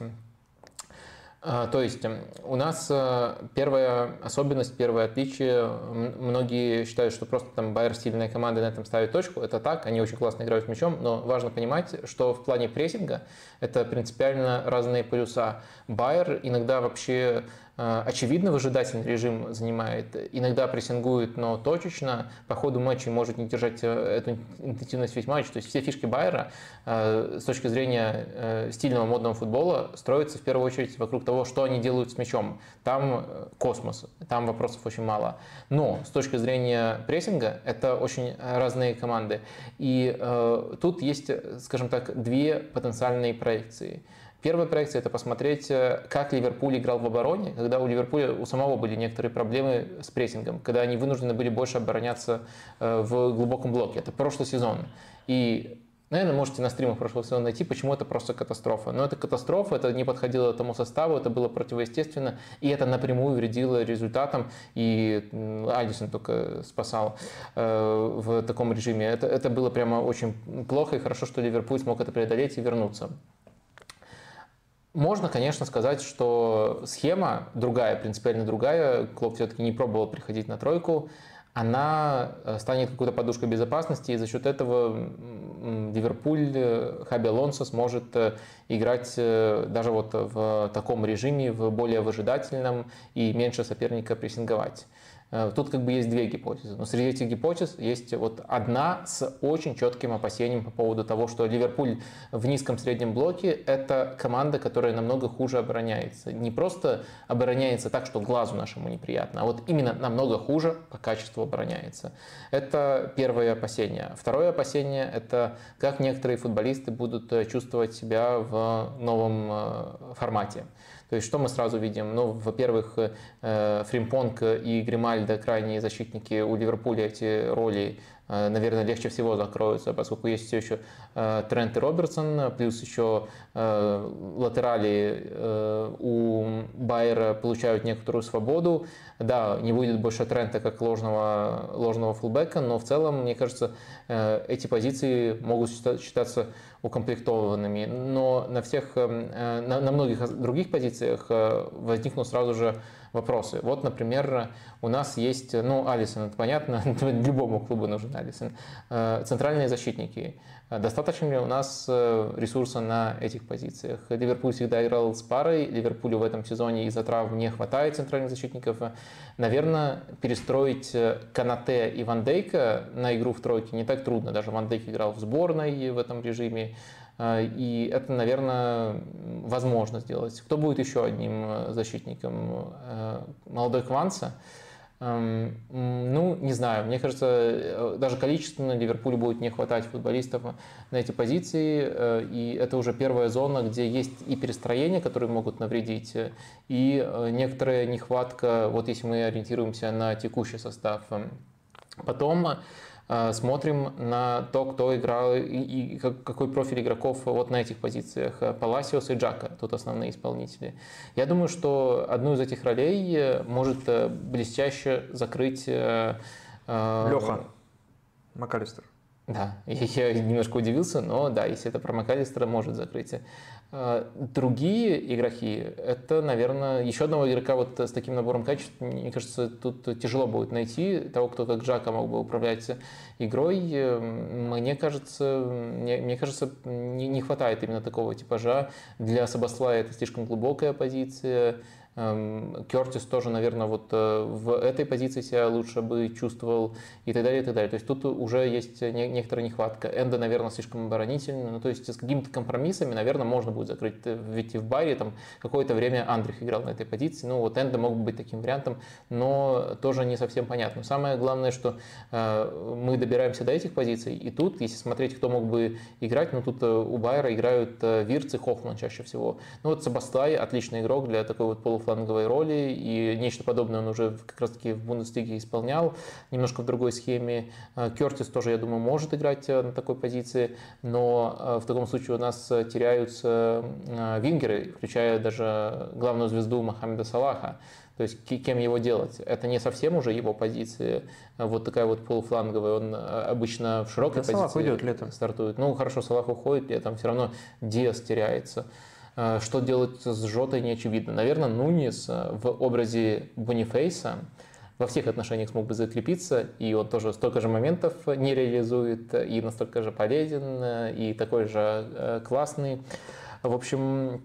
А, то есть эм, у нас э, первая особенность, первое отличие, многие считают, что просто там Байер сильная команда на этом ставит точку. Это так, они очень классно играют с мячом, но важно понимать, что в плане прессинга это принципиально разные полюса. Байер иногда вообще очевидно выжидательный режим занимает, иногда прессингует, но точечно, по ходу матча может не держать э, эту интенсивность весь матч. То есть все фишки Байера э, с точки зрения стильного модного футбола строятся в первую очередь вокруг того, что они делают с мячом. Там космос, там вопросов очень мало. Но с точки зрения прессинга это очень разные команды. И тут есть, скажем так, две потенциальные проекции – Первая проекция – это посмотреть, э, как Ливерпуль играл в обороне, когда у Ливерпуля у самого были некоторые проблемы с прессингом, когда они вынуждены были больше обороняться э, в глубоком блоке. Это прошлый сезон. И Наверное, можете на стримах прошлого сезона найти, почему это просто катастрофа. Но это катастрофа, это не подходило тому составу, это было противоестественно, и это напрямую вредило результатам, и Алисон только спасал э, в таком режиме. Это, это было прямо очень плохо, и хорошо, что Ливерпуль смог это преодолеть и вернуться. Можно, конечно, сказать, что схема другая, принципиально другая. Клоп все-таки не пробовал приходить на тройку она э, станет какой-то подушкой безопасности, и за счет этого Ливерпуль, э, Хаби Алонсо сможет э, играть даже вот в таком режиме, в более выжидательном и меньше соперника прессинговать. Э, тут как бы есть две гипотезы. Но среди этих гипотез есть вот одна с очень четким опасением по поводу того, что Ливерпуль в низком среднем блоке – это команда, которая намного хуже обороняется. Не просто обороняется так, что глазу нашему неприятно, а вот именно намного хуже по качеству обороняется. Это первое опасение. Второе опасение – это как некоторые футболисты будут э, чувствовать себя в новом э, формате. То есть что мы сразу видим? Ну, во-первых, э, Фримпонг и Гримальдо, крайние защитники у Ливерпуля эти роли наверное, легче всего закроются, поскольку есть все еще э, Трент и Робертсон, плюс еще э, латерали у Байера получают некоторую свободу. Да, не будет больше Трента как ложного, ложного фулбека, но в целом, мне кажется, эти позиции могут считаться укомплектованными. Но на всех, на, на многих других позициях возникнут сразу же вопросы. Вот, например, у нас есть, ну, Алисон, это понятно, любому клубу нужен Алисон. Э, центральные защитники. Достаточно ли у нас э, ресурса на этих позициях? Ливерпуль всегда играл с парой, Ливерпулю в этом сезоне из-за травм не хватает центральных защитников. Наверное, перестроить э, Канате и Ван Дейка на игру в тройке не так трудно. Даже Ван Дейк играл в сборной в этом режиме. А, и это, наверное, возможно сделать. Кто будет еще одним э, защитником? Э, молодой Кванса? Эм, ну, не знаю. Мне кажется, э, даже количественно Ливерпулю будет не хватать футболистов на эти позиции. И это уже первая зона, где есть и перестроения, которые могут навредить, и некоторая нехватка, вот если мы ориентируемся на текущий состав. Потом Э, смотрим на то, кто играл и какой профиль игроков вот на этих позициях. Паласиос и Джака, тут основные исполнители. Я думаю, что одну из этих ролей э, может э, блестяще закрыть... Леха МакАлистер. Да, я немножко удивился, но да, если это про МакАлистера, может закрыть. А, другие игроки, это, наверное, еще одного игрока вот с таким набором качеств, мне кажется, тут тяжело будет найти того, кто как Джака мог бы управлять игрой. Мне кажется, мне, мне кажется, не, не хватает именно такого типажа. Для Сабаслая это слишком глубокая позиция. Эм, Кертис тоже, наверное, вот э, в этой позиции себя лучше бы чувствовал и так далее, и так далее. То есть тут уже есть некоторая нехватка. Энда, наверное, слишком оборонительный. Ну, то есть с какими-то компромиссами, наверное, можно будет закрыть. Ведь и в Байре там какое-то время Андрих играл на этой позиции. Ну, вот Энда мог бы быть таким вариантом, но тоже не совсем понятно. Самое главное, что э, мы добираемся до этих позиций, и тут, если смотреть, кто мог бы играть, ну, тут э, у Байера играют Вирц и Хоффман чаще всего. Ну, вот Сабастай отличный игрок для такой вот полуфланговой фланговой роли, и нечто подобное он уже как раз-таки в Бундеслиге исполнял, немножко в другой схеме. Э, Кертис тоже, я думаю, может играть э, на такой позиции, но э, в таком случае у нас теряются вингеры, включая даже главную звезду Мохаммеда Салаха. То есть кем его делать? Это не совсем уже его позиция, вот такая вот полуфланговая. Он обычно в широкой да, позиции Салах уйдет летом. стартует. Ну, хорошо, Салах уходит, летом все равно Диас теряется. Э, что делать с Жотой, не очевидно. Наверное, Нунис э, в образе Бонифейса во всех отношениях смог бы закрепиться, и он тоже столько же моментов не реализует, и настолько же полезен, э, и такой же классный. В общем,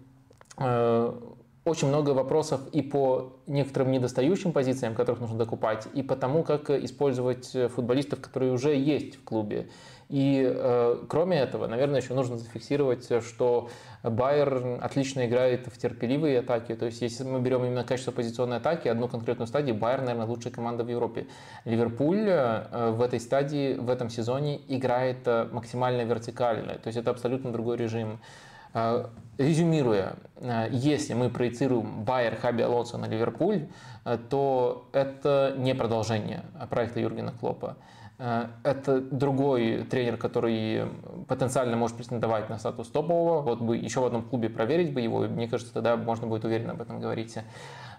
очень много вопросов и по некоторым недостающим позициям, которых нужно докупать, и по тому, как использовать футболистов, которые уже есть в клубе. И э, кроме этого, наверное, еще нужно зафиксировать, что Байер отлично играет в терпеливые атаки. То есть, если мы берем именно качество позиционной атаки, одну конкретную стадию, Байер, наверное, лучшая команда в Европе. Ливерпуль э, в этой стадии, в этом сезоне играет э, максимально вертикально. То есть, это абсолютно другой режим. Э, резюмируя, э, если мы проецируем Байер Хаби Алонсо на Ливерпуль, то это не продолжение проекта Юргена Клопа. Это другой тренер, который потенциально может претендовать на статус топового. Вот бы еще в одном клубе проверить бы его, и мне кажется, тогда можно будет уверенно об этом говорить.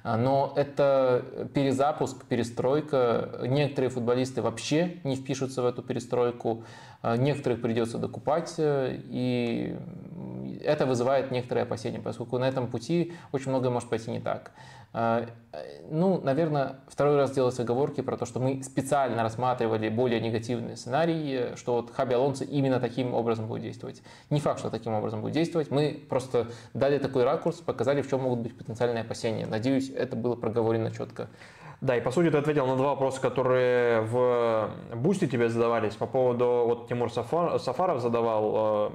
Но это перезапуск, перестройка. Некоторые футболисты вообще не впишутся в эту перестройку, некоторых придется докупать, и это вызывает некоторые опасения, поскольку на этом пути очень многое может пойти не так. А, ну, наверное, второй раз делать оговорки про то, что мы специально рассматривали более негативные сценарии, что вот Хаби Алонсо именно таким образом будет действовать. Не факт, что таким образом будет действовать. Мы просто дали такой ракурс, показали, в чем могут быть потенциальные опасения. Надеюсь, это было проговорено четко. Да, и по сути ты ответил на два вопроса, которые в Бусте тебе задавались по поводу, вот Тимур Сафар, Сафаров задавал, э,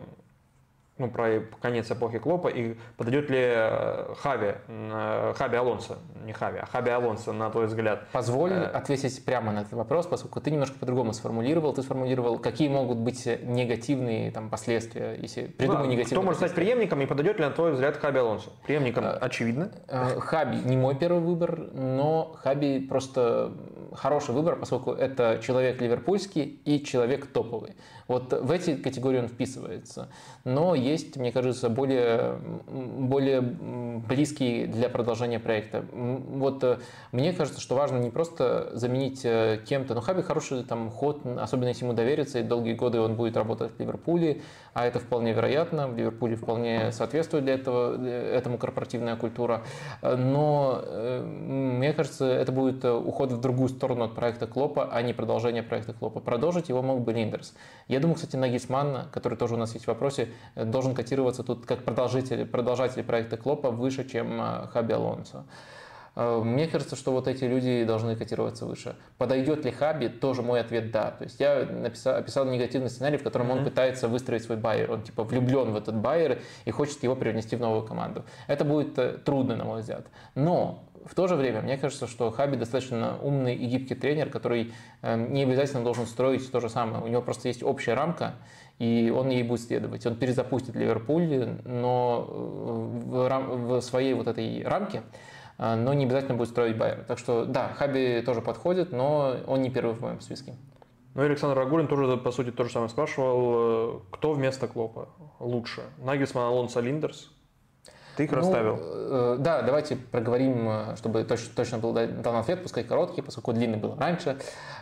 ну, про конец эпохи Клопа, и подойдет ли э, Хави, э, Хаби Алонсо, не Хави, а Хаби Алонсо, на твой взгляд? Позволь э... ответить прямо на этот вопрос, поскольку ты немножко по-другому сформулировал. Ты сформулировал, какие могут быть негативные там, последствия, если придумай да, негативные Кто может стать преемником, и подойдет ли, на твой взгляд, Хаби Алонсо? Преемником, а, очевидно. Хаби не мой первый выбор, но Хаби просто хороший выбор, поскольку это человек ливерпульский и человек топовый. Вот в эти категории он вписывается. Но есть, мне кажется, более, более близкие для продолжения проекта. Вот э, мне кажется, что важно не просто заменить э, кем-то, но Хаби хороший там ход, особенно если ему довериться, и долгие годы он будет работать в Ливерпуле, а это вполне вероятно, в Ливерпуле вполне соответствует для этого, этому корпоративная культура. Но э, мне кажется, это будет уход в другую сторону от проекта Клопа, а не продолжение проекта Клопа. Продолжить его мог бы Линдерс. Я думаю, кстати, Нагисман, который тоже у нас есть в вопросе, должен котироваться тут как продолжитель, продолжатель проекта Клопа выше, чем э, Хаби Алонсо. Э, мне кажется, что вот эти люди должны котироваться выше. Подойдет ли Хаби? Тоже мой ответ да. То есть я написал, описал негативный сценарий, в котором mm-hmm. он пытается выстроить свой байер. Он типа влюблен в этот байер и хочет его привнести в новую команду. Это будет э, трудно, на мой взгляд. Но в то же время, мне кажется, что Хаби достаточно умный и гибкий тренер, который не обязательно должен строить то же самое. У него просто есть общая рамка, и он ей будет следовать. Он перезапустит Ливерпуль, но э, в, рам- в своей вот этой рамке, но не обязательно будет строить Байер. Так что да, Хаби тоже подходит, но он не первый в моем списке. Ну и Александр Рагулин тоже, по сути, то же самое спрашивал. Э, кто вместо Клопа лучше? Нагельсман, Алонсо, Линдерс? Ты их ну, расставил? Э, да, давайте проговорим, э, чтобы точно, точно был дан ответ, пускай короткий, поскольку длинный был раньше.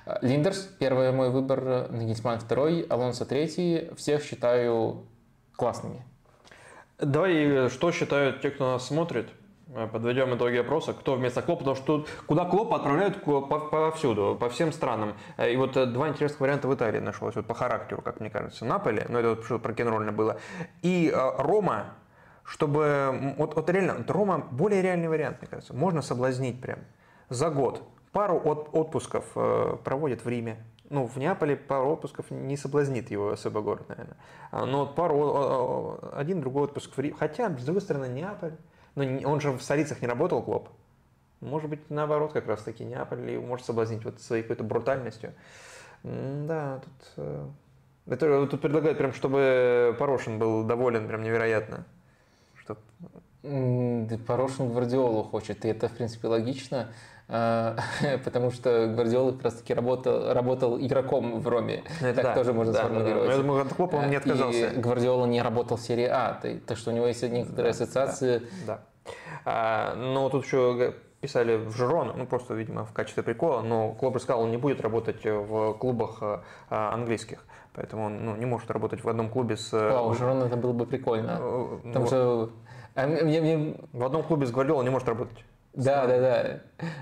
Э, Линдерс, первый мой выбор, Нагельсман второй, Алонсо третий. Всех считаю классными. Давай, что считают те, кто нас смотрит? Подведем итоги опроса, кто вместо Клопа, потому что тут, куда Клопа отправляют повсюду, по всем странам. И вот два интересных варианта в Италии нашлось, вот по характеру, как мне кажется. Наполе, ну это вот про Кенрольно было, и Рома, чтобы... Вот, вот реально, вот Рома более реальный вариант, мне кажется. Можно соблазнить прям за год. Пару от, отпусков э, проводит в Риме. Ну, в Неаполе пару отпусков не соблазнит его особо город, наверное. А, но пару, один другой отпуск в Риме. Хотя, с другой стороны, Неаполь. Но он же в столицах не работал, Клоп. Может быть, наоборот, как раз таки Неаполь его может соблазнить вот своей какой-то брутальностью. Да, тут... Э, это, тут предлагают прям, чтобы Порошин был доволен прям невероятно что... Порошин Гвардиолу хочет, и это, в принципе, логично, потому что Гвардиола как раз-таки работал, работал игроком в Роме. Это так да, тоже можно да, сформулировать. Да, Я думаю, от клуба он не отказался. И Гвардиола не работал в серии А, так что у него есть некоторые да, ассоциации. Да, да. А, но тут еще писали в Жирон, ну просто, видимо, в качестве прикола, но Клоп сказал, он не будет работать в клубах а, английских. Поэтому он ну, не может работать в одном клубе с... Э, Вау, Жирон это было бы прикольно. Потому вот. что... А, мне, мне... В одном клубе с Гвардиолой не может работать. Да, да, да.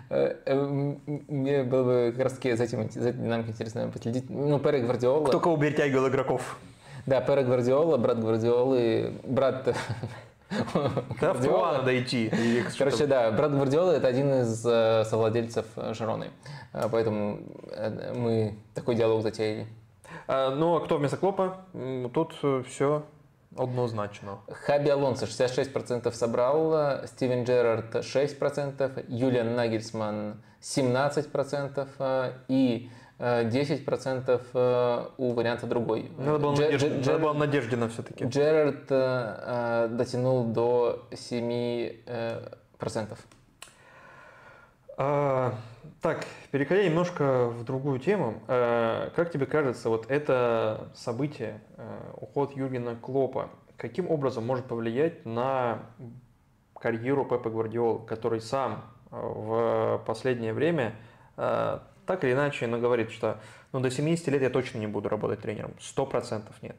Э, э, мне было бы как раз таки за этим, за этой динамикой интересно последить. Ну, Пере Гвардиола... Кто кого перетягивал игроков? Да, Пере Гвардиола, брат Гвардиолы, брат... Да, в надо идти. Короче, да, брат Гвардиолы это один из совладельцев Жироны. Поэтому мы такой диалог затеяли. А, ну, а кто вместо Клопа? Тут э, все однозначно. Хаби Алонсо 66% собрал, Стивен Джерард 6%, Юлиан Нагельсман 17% э, и 10% э, у варианта другой. Надо было, Дж, надежд... Дж, Надо было Надеждина все-таки. Джерард э, дотянул до 7%. А, Так, переходя немножко в другую тему, э, как тебе кажется, вот это событие, э, уход Юргена Клопа, каким образом может повлиять на карьеру Пепа Гвардиола, который сам э, в последнее время так или иначе но говорит, что ну, до 70 лет я точно не буду работать тренером, 100% нет.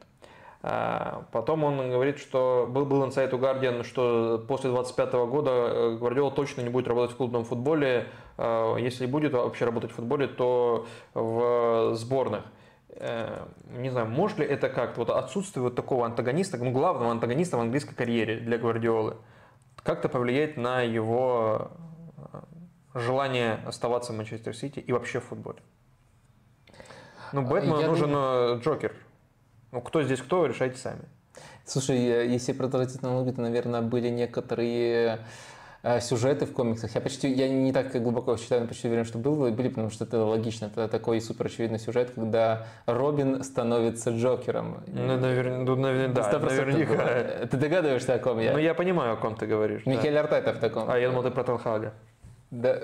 А, потом он говорит, что был, был инсайт у Guardian, что после 25 года э, Гвардиола точно не будет работать в клубном футболе. А, если будет вообще работать в футболе, то в сборных. Э, не знаю, может ли это как-то, вот отсутствие вот такого антагониста, ну, главного антагониста в английской карьере для Гвардиолы, как-то повлиять на его э, желание оставаться в Манчестер Сити и вообще в футболе? Ну, Бэтмену нужен думаю... Джокер. Ну, кто здесь кто, решайте сами. Слушай, если продолжать аналогию, то, наверное, были некоторые э, сюжеты в комиксах. Я почти, я не так глубоко считаю, но почти уверен, что был, были, потому что это логично. Это такой супер очевидный сюжет, когда Робин становится Джокером. Ну, наверное, ну, наверное да, наверняка. Ты догадываешься, о ком я? Ну, я понимаю, о ком ты говоришь. Михаил да. Артета в таком. А, я думал, ты про Тенхага. Да,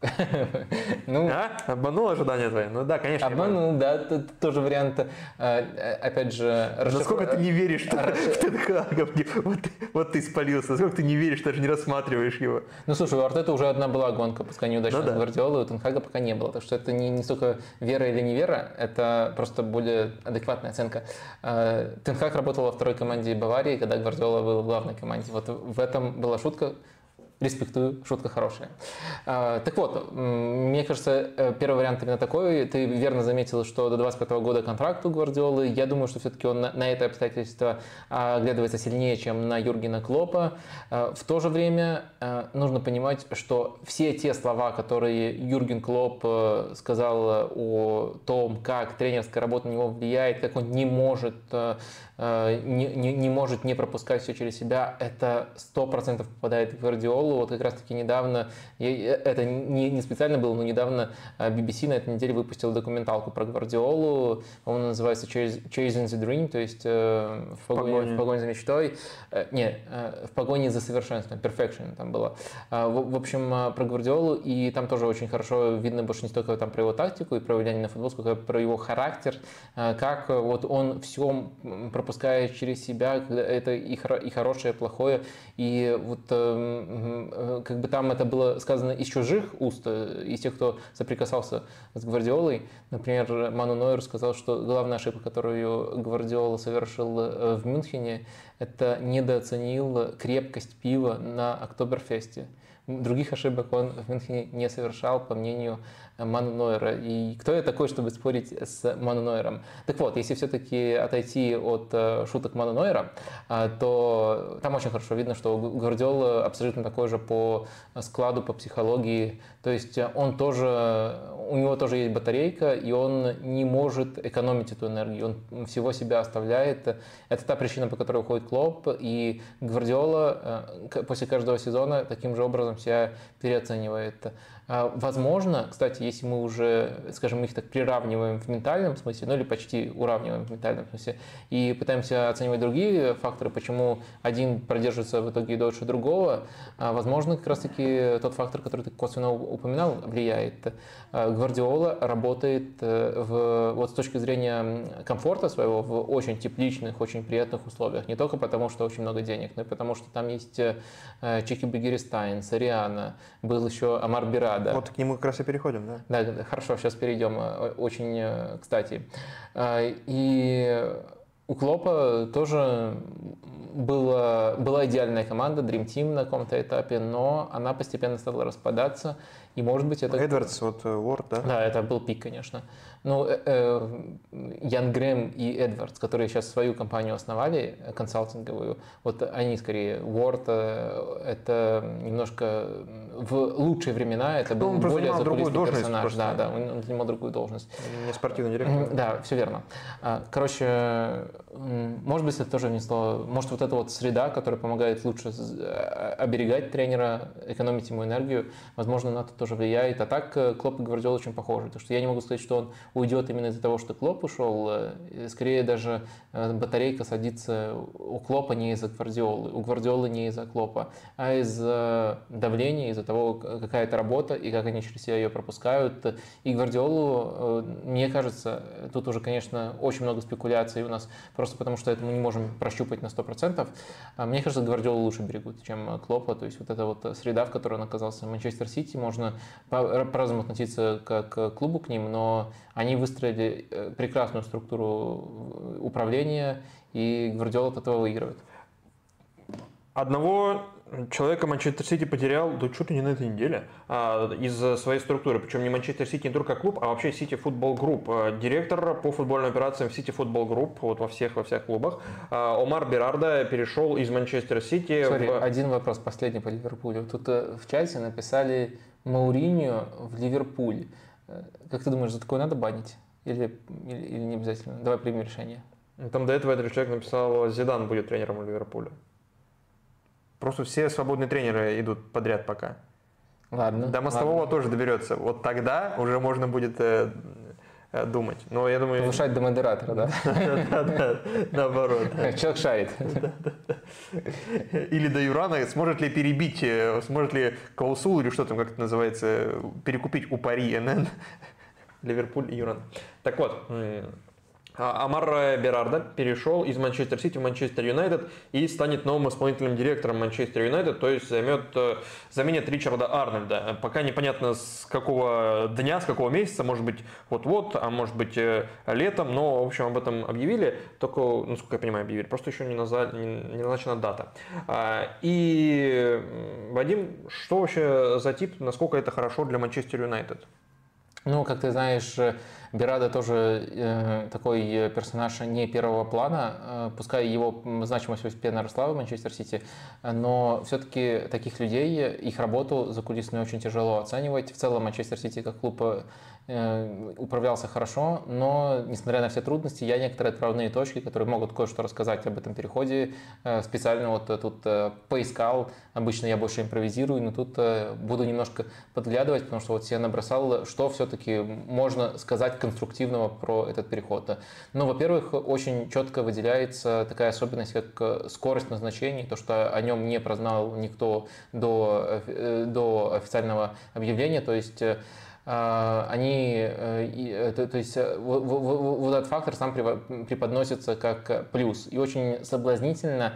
ну, а? Обманул ожидания твои? Ну да, конечно. Обманул, да, это тоже вариант, э, опять же... Насколько ты не веришь в Тенхага? Вот, вот ты спалился, насколько ты не веришь, даже не рассматриваешь его? Ну слушай, у Артета уже одна была гонка, пускай неудачная ну, да. Гвардиолы, у Тенхага пока не было. Так что это не, не столько вера или не вера, это просто более адекватная оценка. Э, Тенхаг работал во второй команде Баварии, когда Гвардиола был в главной команде. Вот в этом была шутка, Респектую, шутка хорошая. А, так вот, мне кажется, э, первый вариант именно такой. Ты верно заметил, что до 25 года контракт у Гвардиолы. Я думаю, что все-таки он на, это обстоятельство оглядывается сильнее, чем на Юргена Клопа. А, в то же время э, нужно понимать, что все те слова, которые Юрген Клоп э, сказал о том, как тренерская работа на него влияет, как он не может Э, не, не, не может не пропускать все через себя, это сто процентов попадает в Гвардиолу. Вот как раз-таки недавно, это не, не специально было, но недавно BBC на этой неделе выпустил документалку про Гвардиолу, по-моему, называется Chasing the Dream, то есть э, в погоне, в погоне за мечтой. Э, не, в погоне за совершенством, Perfection там было. В, в общем, про Гвардиолу, и там тоже очень хорошо видно больше не столько там про его тактику и про влияние на футбол, сколько про его характер, как вот он все пропускает пропускает через себя, когда это и, хоро- и хорошее, и плохое. И вот э, как бы там это было сказано из чужих уст, э, из тех, кто соприкасался с Гвардиолой. Например, Ману Нойер сказал, что главная ошибка, которую Гвардиола совершил э, в Мюнхене, это недооценил крепкость пива на Октоберфесте. Других ошибок он в Мюнхене не совершал, по мнению Ману Нойера. И кто я такой, чтобы спорить с Ману Нойером? Так вот, если все-таки отойти от э, шуток Ману Нойера, э, то там очень хорошо видно, что Гвардиол абсолютно такой же по складу, по психологии. То есть он тоже, у него тоже есть батарейка, и он не может экономить эту энергию. Он всего себя оставляет. Это та причина, по которой уходит Клоп. И Гвардиола э, после каждого сезона таким же образом себя переоценивает. А, возможно, кстати, если мы уже, скажем, их так приравниваем в ментальном смысле, ну или почти уравниваем в ментальном смысле, и пытаемся оценивать другие факторы, почему один продержится в итоге дольше другого, а, возможно, как раз-таки тот фактор, который ты косвенно упоминал, влияет. А, Гвардиола работает э, в, вот с точки зрения комфорта своего в очень тепличных, очень приятных условиях. Не только потому, что очень много денег, но и потому, что там есть э, Чеки Бегеристайн, Сариана, был еще Амар Бирад, да. Вот к нему как раз и переходим, да? Да, хорошо, сейчас перейдем. Э, очень э, кстати. Э, и у Клопа тоже была, была идеальная команда, Dream Team на каком-то этапе, но она постепенно стала распадаться. И может быть это... Эдвардс, вот Уорд, да? Да, это был пик, конечно. Ну, э, э, Ян Грэм и Эдвардс, которые сейчас свою компанию основали, э, консалтинговую, вот они скорее, Уорд, это немножко в лучшие времена, это был он более другую должность персонаж. Просто. Да, да, он, занимал другую должность. Не спортивный директор. Да, все верно. Короче, может быть, это тоже внесло, может, вот эта вот среда, которая помогает лучше оберегать тренера, экономить ему энергию, возможно, на это тоже влияет. А так Клоп и Гвардиол очень похожи. Потому что я не могу сказать, что он уйдет именно из-за того, что Клоп ушел. Скорее даже батарейка садится у Клопа не из-за Гвардиолы, у Гвардиолы не из-за Клопа, а из-за давления, из-за того, какая это работа и как они через себя ее пропускают. И Гвардиолу, мне кажется, тут уже, конечно, очень много спекуляций у нас, просто потому что это мы не можем прощупать на 100%. А мне кажется, Гвардиолу лучше берегут, чем Клопа. То есть вот эта вот среда, в которой он оказался Манчестер Сити, можно по-разному относиться как к клубу к ним, но они выстроили э, прекрасную структуру управления, и Гвардиола от этого выигрывает. Одного человека Манчестер Сити потерял, да ли не на этой неделе, а, из своей структуры. Причем не Манчестер Сити не только клуб, а вообще City Football Group. Директор по футбольным операциям City Football Group, вот во всех, во всех клубах. А, Омар Берарда перешел из Манчестер Сити. Смотри, в... один вопрос последний по Ливерпулю. Тут э, в чате написали Мауриньо в Ливерпуль. Э, как ты думаешь, за такое надо банить? Или, или, или не обязательно? Давай примем решение. Там до этого этот человек написал, Зидан будет тренером Ливерпуля. Просто все свободные тренеры идут подряд пока. Ладно. До мостового ладно. тоже доберется. Вот тогда уже можно будет э, э, думать. Но я думаю... Повышать до модератора, да? Да-да, наоборот. Человек шарит. Или до Юрана. Сможет ли перебить, э, сможет ли Каусул или что там, как это называется, перекупить у Пари НН Ливерпуль и Юран. Так вот, Амар Берарда перешел из Манчестер Сити в Манчестер Юнайтед и станет новым исполнительным директором Манчестер Юнайтед, то есть займет, э, заменит Ричарда Арнольда. Пока непонятно с какого дня, с какого месяца, может быть вот-вот, а может быть э, летом, но в общем об этом объявили, только, ну сколько я понимаю, объявили, просто еще не, наза... не назначена дата. А, и, Вадим, что вообще за тип, насколько это хорошо для Манчестер Юнайтед? Ну, как ты знаешь, Берада тоже э, такой персонаж не первого плана, э, пускай его значимость постепенно росла в Манчестер Сити, но все-таки таких людей, их работу за кулисами очень тяжело оценивать. В целом Манчестер Сити как клуб Э, управлялся хорошо, но, несмотря на все трудности, я некоторые отправные точки, которые могут кое-что рассказать об этом переходе, э, специально вот тут э, поискал. Обычно я больше импровизирую, но тут буду немножко подглядывать, потому что вот я набросал, что все-таки можно сказать конструктивного про этот переход. Ну, во-первых, очень четко выделяется такая особенность, как скорость назначений, то, что о нем не прознал никто до, до официального объявления, то есть они, э, э, то, то есть э, вот, вот этот фактор сам преподносится как плюс. И очень соблазнительно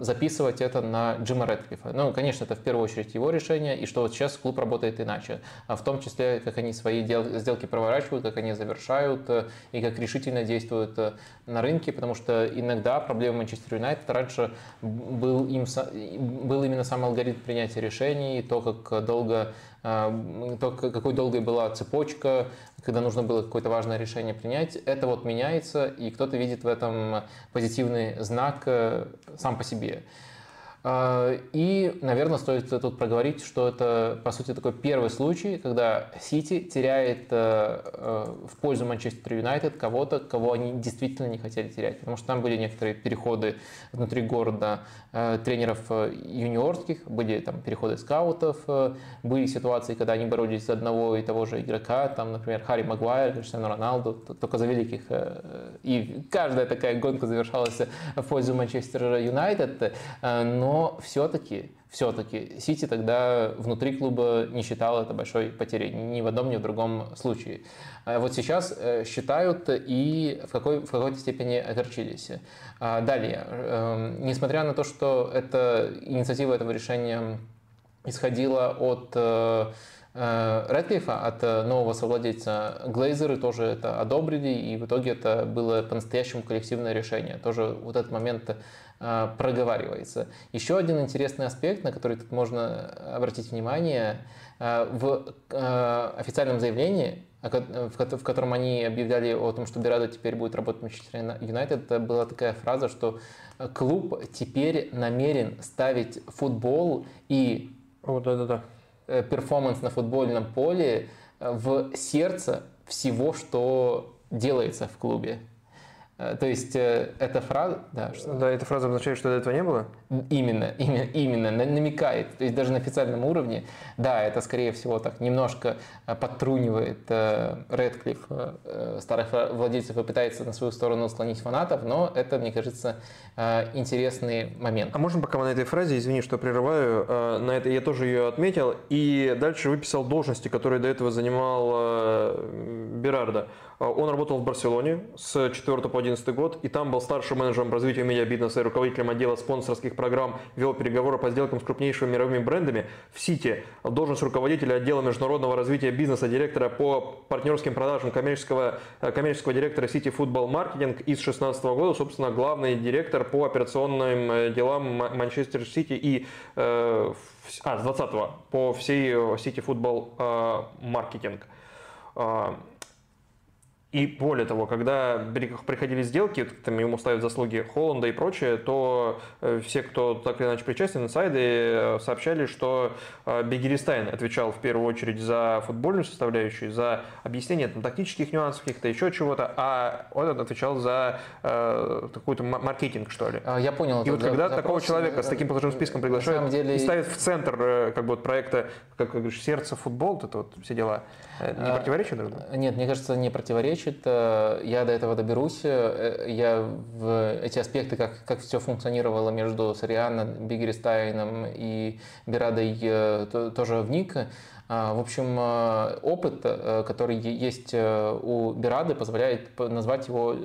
записывать это на Джима Рэдклиффа. Ну, конечно, это в первую очередь его решение, и что вот сейчас клуб работает иначе. А в том числе, как они свои сделки проворачивают, как они завершают, и как решительно действуют на рынке, потому что иногда проблема Манчестер Юнайтед раньше был, им, был именно сам алгоритм принятия решений, то, как долго а, то, какой долгой была цепочка, когда нужно было какое-то важное решение принять, это вот меняется, и кто-то видит в этом позитивный знак э, сам по себе. А, и, наверное, стоит тут проговорить, что это, по сути, такой первый случай, когда Сити теряет э, э, в пользу Манчестер Юнайтед кого-то, кого они действительно не хотели терять. Потому что там были некоторые переходы внутри города э, тренеров юниорских, были там переходы скаутов, были ситуации, когда они боролись за одного и того же игрока, там, например, Харри Магуайр, Криштиану Роналду, только за великих. И каждая такая гонка завершалась в пользу Манчестер Юнайтед. Но все-таки, все-таки Сити тогда внутри клуба не считал это большой потерей ни в одном, ни в другом случае. А вот сейчас э, считают и в, какой, в какой-то степени огорчились. А далее, эм, несмотря на то, что эта инициатива этого решения исходила от э, э, Редклифа, от нового совладельца Глейзеры тоже это одобрили, и в итоге это было по-настоящему коллективное решение. Тоже вот этот момент проговаривается. Еще один интересный аспект, на который тут можно обратить внимание, а, в а, официальном заявлении, в котором они объявляли о том, что Берадо теперь будет работать в Манчестер Юнайтед, была такая фраза, что клуб теперь намерен ставить футбол и О, да, да, да. Э, перформанс на футбольном поле в сердце всего, что делается в клубе. Э, то есть э, эта фраза, да, что? Да, эта фраза означает, что до этого не было? Именно, именно, именно, намекает. То есть даже на официальном уровне, да, это скорее всего так немножко э, подтрунивает Редклифф старых владельцев и пытается на свою сторону склонить фанатов, но это, мне кажется, интересный момент. А можно пока на этой фразе, извини, что прерываю, на это я тоже ее отметил, и дальше выписал должности, которые до этого занимал Берарда. А, он работал в Барселоне с 4 по 11 год, и там был старшим менеджером развития медиабизнеса и руководителем отдела спонсорских программ, вел переговоры по сделкам с крупнейшими мировыми брендами. В Сити должность руководителя отдела международного развития бизнеса, директора по партнерским продажам коммерческого, э, коммерческого директора Сити Футбол Маркетинг из 2016 года, собственно, главный директор по операционным э, делам Манчестер Сити и э, а, с 20 по всей Сити Футбол Маркетинг. И более того, когда приходили сделки, там ему ставят заслуги Холланда и прочее, то э, все, кто так или иначе причастен, инсайды э, сообщали, что э, Бегеристайн отвечал в первую очередь за футбольную составляющую, за объяснение там, тактических нюансов, каких-то еще чего-то, а он отвечал за э, какой-то маркетинг, что ли. А, я понял. И вот когда запрос, такого человека с таким послужным списком приглашают деле... и ставят в центр как бы, вот, проекта, как говоришь, сердце футбол, это вот все дела, не а, противоречит друг другу? Нет, мне кажется, не противоречит. Э, я до этого доберусь. Э, я в эти аспекты, как, как все функционировало между Сарианом, Бигеристайном и Бирадой, э, тоже вник. В общем, опыт, который есть у Бирады, позволяет назвать его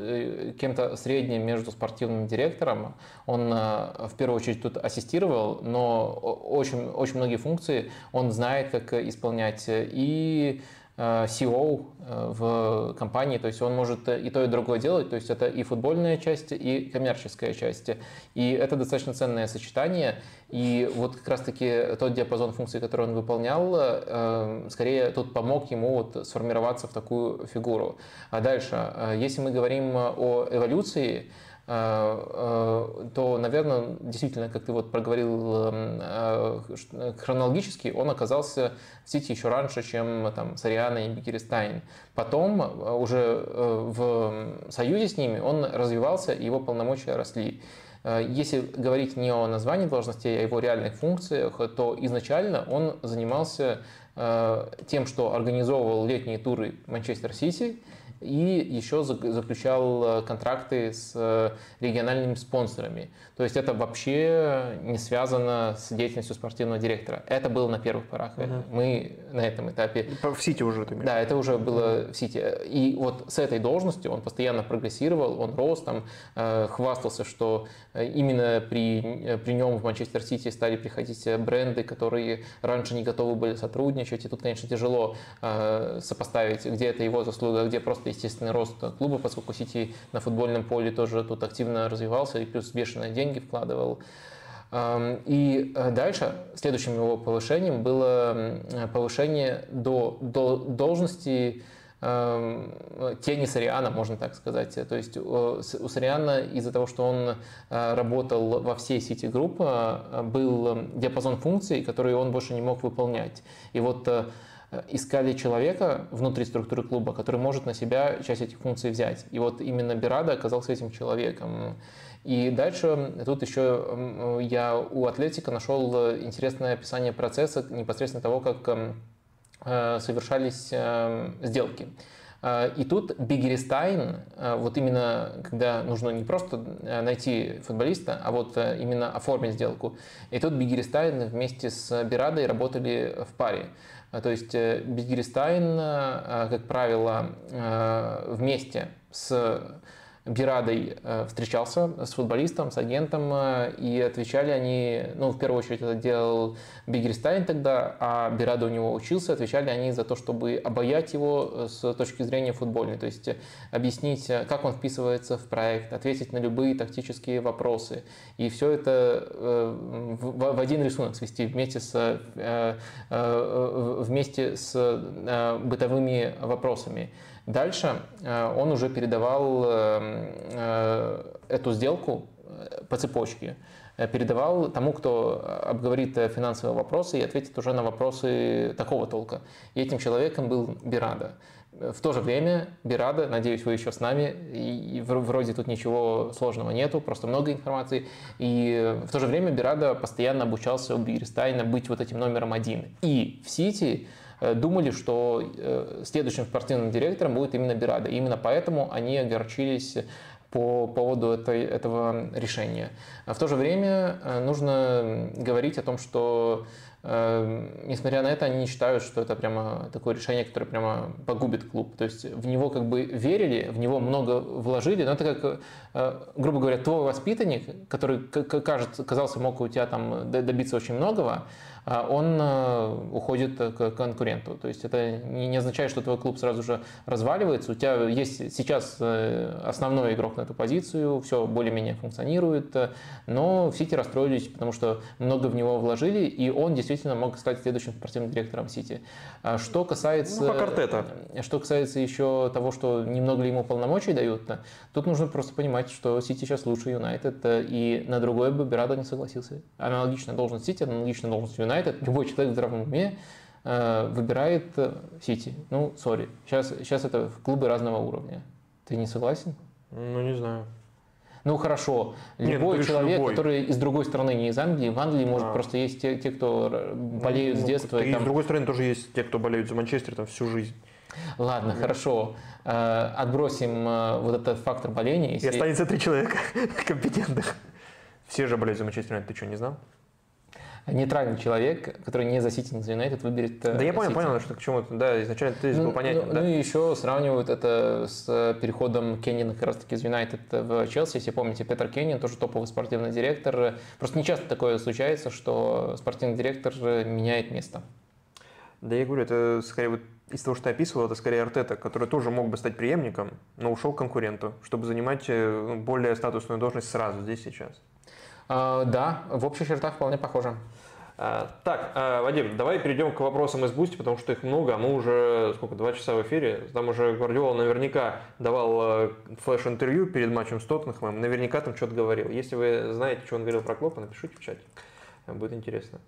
кем-то средним между спортивным директором. Он в первую очередь тут ассистировал, но очень, очень многие функции он знает, как исполнять. И CEO э, э, в компании, то есть он может и то, и другое делать, то есть это и футбольная часть, и коммерческая часть. И это достаточно ценное сочетание, и вот как раз-таки тот диапазон функций, который он выполнял, э, скорее тут помог ему вот сформироваться в такую фигуру. А дальше, если мы говорим о эволюции, Э, э, то, наверное, действительно, как ты вот проговорил эм, э, хронологически, он оказался в Сити еще раньше, чем там Сариана и Бикеристайн. Потом уже в союзе с ними он развивался, и его полномочия росли. Если говорить не о названии должности, а о его реальных функциях, то изначально он занимался тем, что организовывал летние туры Манчестер Сити, и еще заключал э, контракты с э, региональными спонсорами. То есть это вообще не связано с деятельностью спортивного директора. Это было на первых порах. Угу. Мы на этом этапе... В Сити уже ты Да, это уже было в Сити. И вот с этой должностью он постоянно прогрессировал, он рос, там, э, хвастался, что именно при, при нем в Манчестер Сити стали приходить бренды, которые раньше не готовы были сотрудничать. И тут, конечно, тяжело сопоставить, где это его заслуга, где просто естественный рост клуба, поскольку Сити на футбольном поле тоже тут активно развивался и плюс бешеные деньги вкладывал. И э, дальше следующим его повышением было повышение до, до должности тени Сариана, можно так сказать. То есть у Сариана из-за того, что он э, работал во всей сети группы, был диапазон функций, которые он больше не мог выполнять. И вот э, Э, искали человека внутри структуры клуба, который может на себя часть этих функций взять. И вот именно Бирада оказался этим человеком. И дальше тут еще я у Атлетика нашел интересное описание процесса непосредственно того, как э, совершались э, сделки. И тут Бигеристайн, вот именно когда нужно не просто найти футболиста, а вот именно оформить сделку. И тут Бегиристайн вместе с Бирадой работали в паре. А, то есть э, Бегиристайн, э, как правило, э, вместе с Бирадой э, встречался с футболистом, с агентом, э, и отвечали они, ну, в первую очередь это делал Бегиристайн тогда, а Бирада у него учился, отвечали они за то, чтобы обаять его э, с точки зрения футбольной, то есть объяснить, как он вписывается в проект, ответить на любые тактические вопросы, и все это в один рисунок свести вместе с, вместе с бытовыми вопросами. Дальше э, он уже передавал э, э, эту сделку по цепочке передавал тому, кто обговорит финансовые вопросы и ответит уже на вопросы такого толка. И этим человеком был Бирада. В то же время Бирада, надеюсь, вы еще с нами, и вроде тут ничего сложного нету, просто много информации. И в то же время Бирада постоянно обучался у Бегиристайна быть вот этим номером один. И в Сити думали, что э, следующим спортивным директором будет именно Бирада. Именно поэтому они огорчились по поводу этой, этого решения. В то же время э, нужно говорить о том, что несмотря на это, они не считают, что это прямо такое решение, которое прямо погубит клуб. То есть в него как бы верили, в него много вложили, но это как, э, грубо говоря, твой воспитанник, который, кажется, казался, мог у тебя там добиться очень многого, он э, уходит к конкуренту. То есть это не означает, что твой клуб сразу же разваливается. У тебя есть сейчас э, основной игрок на эту позицию, все более-менее функционирует, но в Сити расстроились, потому что много в него вложили, и он действительно мог стать следующим спортивным директором Сити. А что касается... Ну, как Что касается еще того, что немного ли ему полномочий дают, тут нужно просто понимать, что Сити сейчас лучше Юнайтед, и на другое бы Берадо не согласился. Аналогично должность Сити, аналогично должность Юнайтед, Юнайтед, любой человек в здравом уме э, выбирает э, Сити. Ну, sorry, сейчас, сейчас это клубы разного уровня. Ты не согласен? Ну, не знаю. Ну хорошо, любой Нет, ну, человек, любой. который из другой страны, не из Англии, в Англии может а. просто есть те, те, кто болеют ну, с детства. И, и там... с другой стороны тоже есть те, кто болеют за Манчестер там всю жизнь. Ладно, Нет. хорошо. Э, отбросим вот этот фактор боления. Если... И останется три человека компетентных. Все же болеют за Манчестер ты что, не знал? Нейтральный человек, который не за Сити, не за Юнайтед, выберет э, Да я понял, City. понял, что к чему -то, да, изначально ты ну, был понятен. Ну, да. ну и еще сравнивают это с переходом Кеннина как раз таки из Юнайтед в Челси. Если помните, Петр Кеннин, тоже топовый спортивный директор. Просто не часто такое случается, что спортивный директор меняет место. Да я говорю, это скорее вот из того, что ты описывал, это скорее Артета, который тоже мог бы стать преемником, но ушел к конкуренту, чтобы занимать э, более статусную должность сразу, здесь, сейчас. А, да, в общих чертах вполне похоже. А, так, а, Вадим, давай перейдем к вопросам из Boosty, потому что их много, а мы уже, сколько, два часа в эфире. Там уже Гвардиола наверняка давал флеш-интервью перед матчем с Тоттенхэмом, наверняка там что-то говорил. Если вы знаете, что он говорил про Клопа, напишите в чате, будет интересно.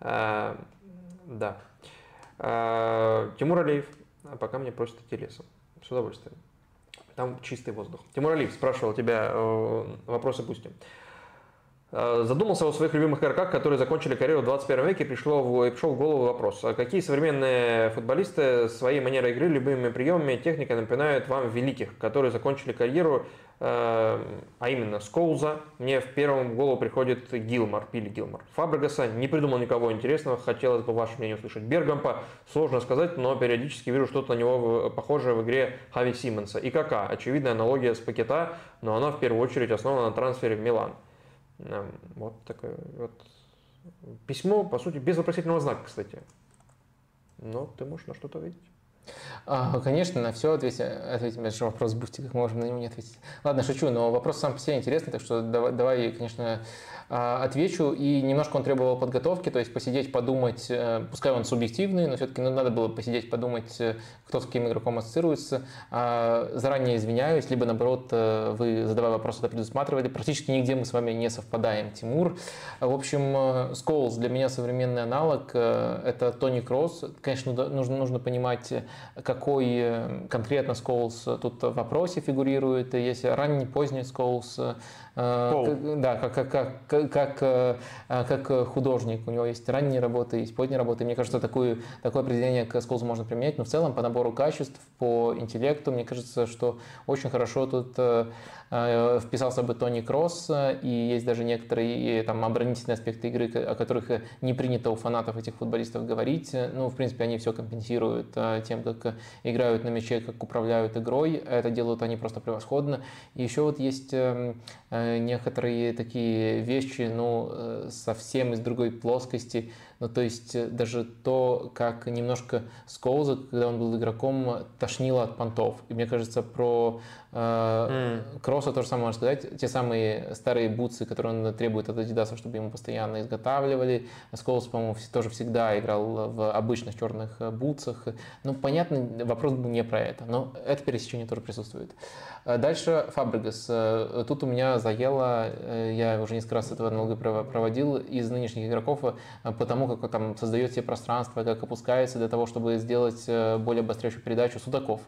Да. Тимур Алиев, пока мне просто телесом. С удовольствием. Там чистый воздух. Тимур Алиев спрашивал тебя э, вопросы Boosty. Э, задумался о своих любимых игроках, которые закончили карьеру в 21 веке, пришло в, пришел в голову вопрос. А какие современные футболисты своей манерой игры, любыми приемами, техникой напоминают вам великих, которые закончили карьеру, э, а именно Скоулза, мне в первом в голову приходит Гилмор, Билли Гилмор. Фабрегаса, не придумал никого интересного, хотелось бы ваше мнение услышать. Бергампа, сложно сказать, но периодически вижу что-то на него похожее в игре Хави Симмонса. И Кака, очевидная аналогия с Пакета, но она в первую очередь основана на трансфере в Милан. Вот такое вот письмо, по сути, без вопросительного знака, кстати. Но ты можешь на что-то видеть. А, конечно, на все ответить. Ответим, это же вопрос Boosty, как можем на него не ответить. Ладно, шучу, но вопрос сам по себе интересный, так что давай, давай конечно, отвечу. И немножко он требовал подготовки, то есть посидеть, подумать, э, пускай он субъективный, но все-таки надо было посидеть, подумать, э, кто с каким игроком ассоциируется. А, заранее извиняюсь, либо наоборот, э, вы, задавая вопрос, это предусматривали. Практически нигде мы с вами не совпадаем, Тимур. В общем, Сколс для меня современный аналог – это Тони Кросс. Конечно, нужно, нужно понимать, какой конкретно Сколс тут в вопросе фигурирует. Есть ранний, поздний Сколс, Пол. Да, как, как, как, как, э, как художник. У него есть ранние работы, есть поздние работы. Мне кажется, такое, такое определение к Сколзу можно применять. Но в целом по набору качеств, по интеллекту, мне кажется, что очень хорошо тут э, Э, вписался бы Тони Кросс, и есть даже некоторые там оборонительные аспекты игры, о которых не принято у фанатов этих футболистов говорить. Ну, в принципе, они все компенсируют э, тем, как играют на мяче, как управляют игрой. Это делают они просто превосходно. И еще вот есть эм, э, некоторые такие вещи, ну, совсем из другой плоскости. Ну, то есть даже то, как немножко Скоуза, когда он был игроком, тошнило от понтов. И мне кажется, про Mm. Кросса тоже самое можно сказать. Те самые старые бутсы, которые он требует от Adidas, чтобы ему постоянно изготавливали. Сколс, по-моему, тоже всегда играл в обычных черных э, бутсах. Ну, понятно, вопрос был не про это, но это пересечение тоже присутствует. Э, дальше Фабригас. Э, тут у меня заело, я уже несколько раз этого аналога проводил, из нынешних игроков, потому тому, как там создает себе пространство, как опускается для того, чтобы сделать более обостряющую передачу Судаков.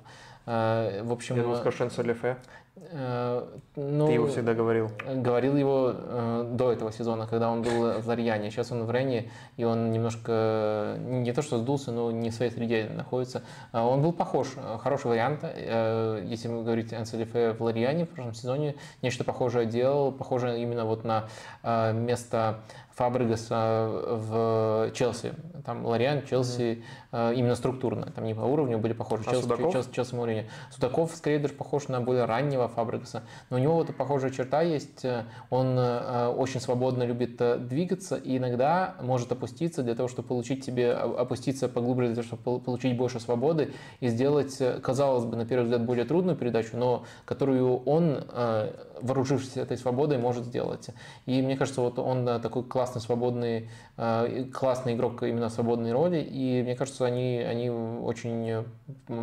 В общем, Я думаю, скажешь Солифе. Э, ну, Ты его всегда говорил? Говорил его э, до этого сезона, когда он был в Ларьяне. Сейчас он в Рене, и он немножко, не то что сдулся, но не в своей среде находится. Он был похож, хороший вариант. Э, если вы говорите о Энцелефе в Ларьяне в прошлом сезоне, нечто похожее делал, похоже именно вот на э, место Фабригаса в Челси. Там Лориан, Челси mm-hmm. именно структурно, там не по уровню были похожи. А Челси, Судаков? Челси, Челси, Маурини. Судаков скорее даже похож на более раннего Фабригаса. Но у него вот похожая черта есть. Он э, очень свободно любит э, двигаться и иногда может опуститься для того, чтобы получить себе, опуститься поглубже для того, чтобы получить больше свободы и сделать, казалось бы, на первый взгляд, более трудную передачу, но которую он, вооружившись этой свободой, может сделать. И мне кажется, вот он такой классный свободный, э, классный игрок именно в свободной роли, и мне кажется, они, они очень